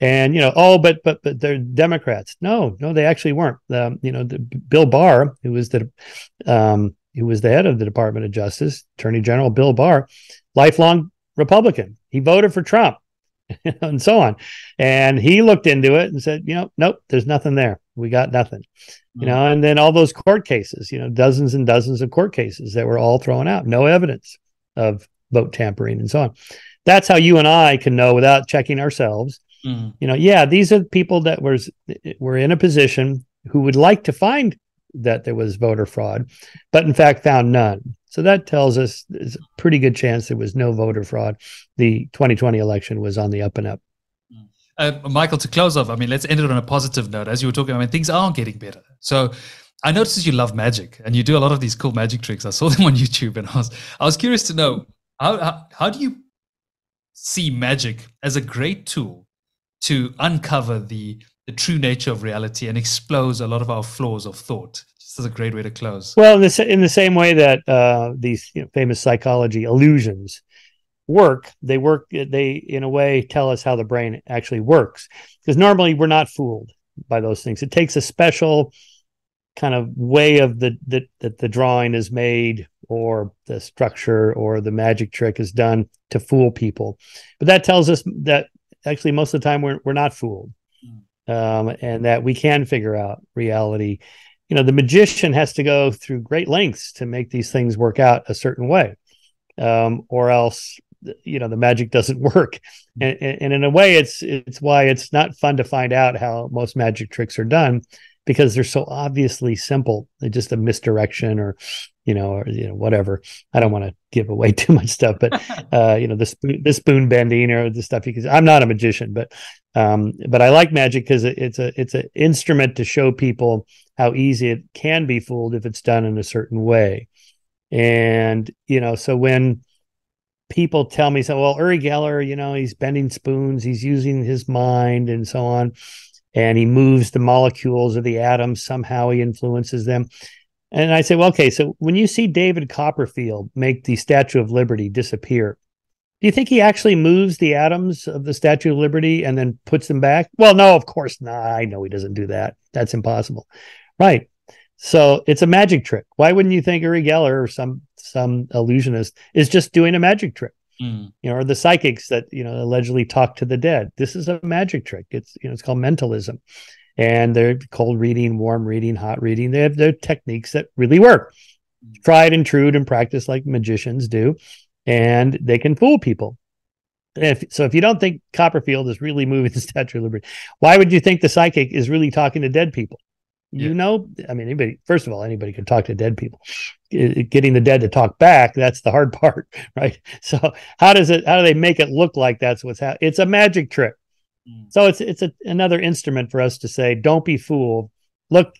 and you know oh but but but they're democrats. No no they actually weren't. Um, you know the, bill barr who was the um who was the head of the department of justice attorney general bill barr lifelong republican. He voted for trump (laughs) and so on. And he looked into it and said you know nope there's nothing there. We got nothing. Mm-hmm. you know and then all those court cases you know dozens and dozens of court cases that were all thrown out. No evidence of vote tampering and so on. That's how you and i can know without checking ourselves Mm. You know, yeah, these are people that was were in a position who would like to find that there was voter fraud, but in fact found none. So that tells us there's a pretty good chance there was no voter fraud. The 2020 election was on the up and up. Mm. Uh, Michael, to close off, I mean, let's end it on a positive note. As you were talking, I mean, things are getting better. So I noticed you love magic and you do a lot of these cool magic tricks. I saw (laughs) them on YouTube and I was, I was curious to know how, how, how do you see magic as a great tool to uncover the the true nature of reality and expose a lot of our flaws of thought. This is a great way to close. Well, in the, in the same way that uh, these you know, famous psychology illusions, work. They work. They in a way tell us how the brain actually works because normally we're not fooled by those things. It takes a special kind of way of the that that the drawing is made or the structure or the magic trick is done to fool people. But that tells us that actually most of the time we're we're not fooled. Um, and that we can figure out reality. You know, the magician has to go through great lengths to make these things work out a certain way, um, or else you know the magic doesn't (laughs) work. And, and in a way, it's it's why it's not fun to find out how most magic tricks are done because they're so obviously simple. They're just a misdirection or, you know, or you know, whatever. I don't want to give away (laughs) too much stuff, but (laughs) uh, you know, the spoon, the spoon bending or the stuff because I'm not a magician, but um, but I like magic because it's a it's an instrument to show people how easy it can be fooled if it's done in a certain way. And you know, so when people tell me so, well, Uri Geller, you know, he's bending spoons, he's using his mind and so on and he moves the molecules of the atoms. Somehow he influences them. And I say, well, okay, so when you see David Copperfield make the Statue of Liberty disappear, do you think he actually moves the atoms of the Statue of Liberty and then puts them back? Well, no, of course not. I know he doesn't do that. That's impossible. Right. So it's a magic trick. Why wouldn't you think Uri Geller or some some illusionist is just doing a magic trick? Mm. You know, or the psychics that you know allegedly talk to the dead. This is a magic trick. It's you know it's called mentalism, and they're cold reading, warm reading, hot reading. They have their techniques that really work, mm. tried and true and practiced like magicians do, and they can fool people. If, so if you don't think Copperfield is really moving (laughs) the Statue of Liberty, why would you think the psychic is really talking to dead people? You yeah. know, I mean, anybody, first of all, anybody can talk to dead people. Getting the dead to talk back, that's the hard (laughs) part, right? So how does it, how do they make it look like that's what's happening? It's a magic trick. Mm. So it's, it's a, another instrument for us to say, don't be fooled. Look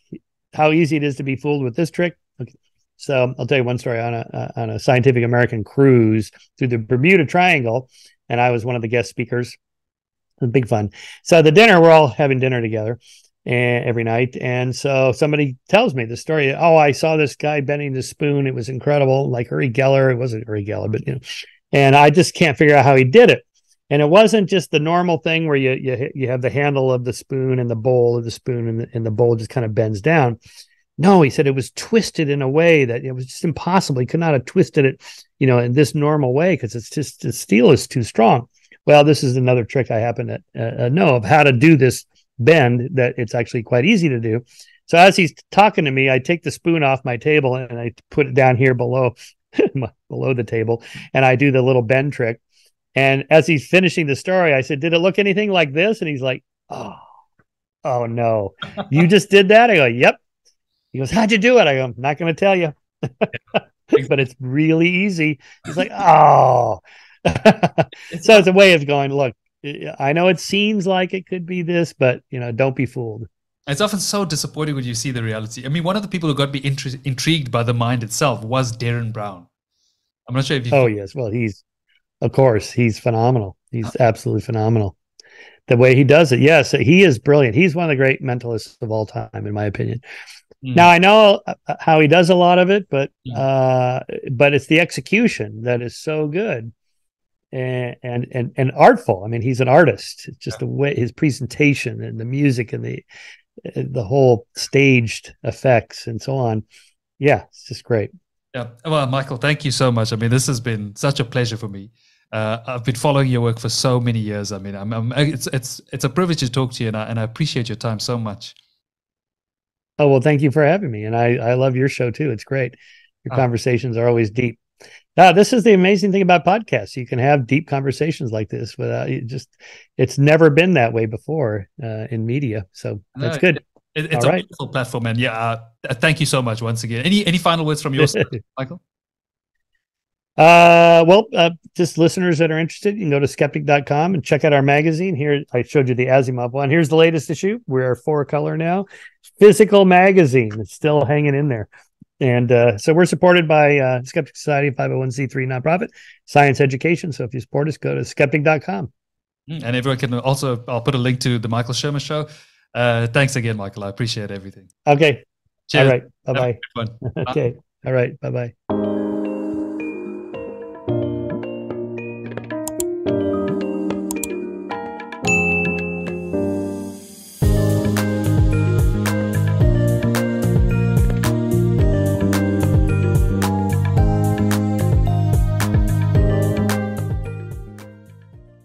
how easy it is to be fooled with this trick. Okay. So I'll tell you one story on a, uh, on a Scientific American cruise through the Bermuda Triangle. And I was one of the guest speakers. It was big fun. So the dinner, we're all having dinner together and every night. And so somebody tells me the story. Oh, I saw this guy bending the spoon. It was incredible. Like Uri Geller. It wasn't Uri Geller, but you know, and I just can't figure out how he did it. And it wasn't just the normal thing where you you you have the handle of the spoon and the bowl of the spoon and the, and the bowl just kind of bends down. No, he said it was twisted in a way that it was just impossible. He could not have twisted it, you know, in this normal way because it's just the steel is too strong. Well, this is another trick I happen to uh, uh know of how to do this bend that it's actually quite easy to do. So as he's talking to me, I take the spoon off my table and I put it down here below (laughs) below the table and I do the little bend trick. And as he's finishing the story, I said, "Did it look anything like this?" And he's like, "Oh, oh no, you (laughs) just did that." I go, "Yep." He goes, "How'd you do it?" I go, "I'm not going to tell you." (laughs) but it's really easy. He's like, "Oh." so it's a way of going, look, I know it seems like it could be this, but you know, don't be fooled. It's often so disappointing when you see the reality. I mean, one of the people who got me intri- intrigued by the mind itself was Derren Brown. I'm not sure if you. Oh yes, well he's, of course, he's phenomenal. He's absolutely phenomenal. The way he does it, yes, he is brilliant. He's one of the great mentalists of all time, in my opinion. Mm. Now I know uh, how he does a lot of it, but mm. uh, but it's the execution that is so good and and and, and artful. I mean, he's an artist. It's just yeah. the way his presentation and the music and the the whole staged effects and so on. Yeah, it's just great. Yeah. Well, Michael, thank you so much. I mean, this has been such a pleasure for me. Uh, I've been following your work for so many years. I mean, I'm, I'm, it's it's it's a privilege to talk to you, and I, and I appreciate your time so much. Oh well, thank you for having me, and I I love your show too. It's great. Your oh. conversations are always deep. Now, this is the amazing thing about podcasts. You can have deep conversations like this without you just, it's never been that way before uh, in media. So that's no, good. It, it's All a right. wonderful platform. And yeah, uh, thank you so much once again. Any, any final words from your side, (laughs) Michael? Uh, well, uh, just listeners that are interested, you can go to skeptic.com and check out our magazine. Here, I showed you the Asimov one. Here's the latest issue. We're four color now. Physical magazine. It's still hanging in there. And uh, so we're supported by uh, Skeptic Society, 501c3 nonprofit, science education. So if you support us, go to skeptic.com. Mm, and everyone can also, I'll put a link to the Michael Shermer show. Uh, thanks again, Michael. I appreciate everything. Okay. Cheers. All right. Bye bye. (laughs) okay. All right. Bye bye.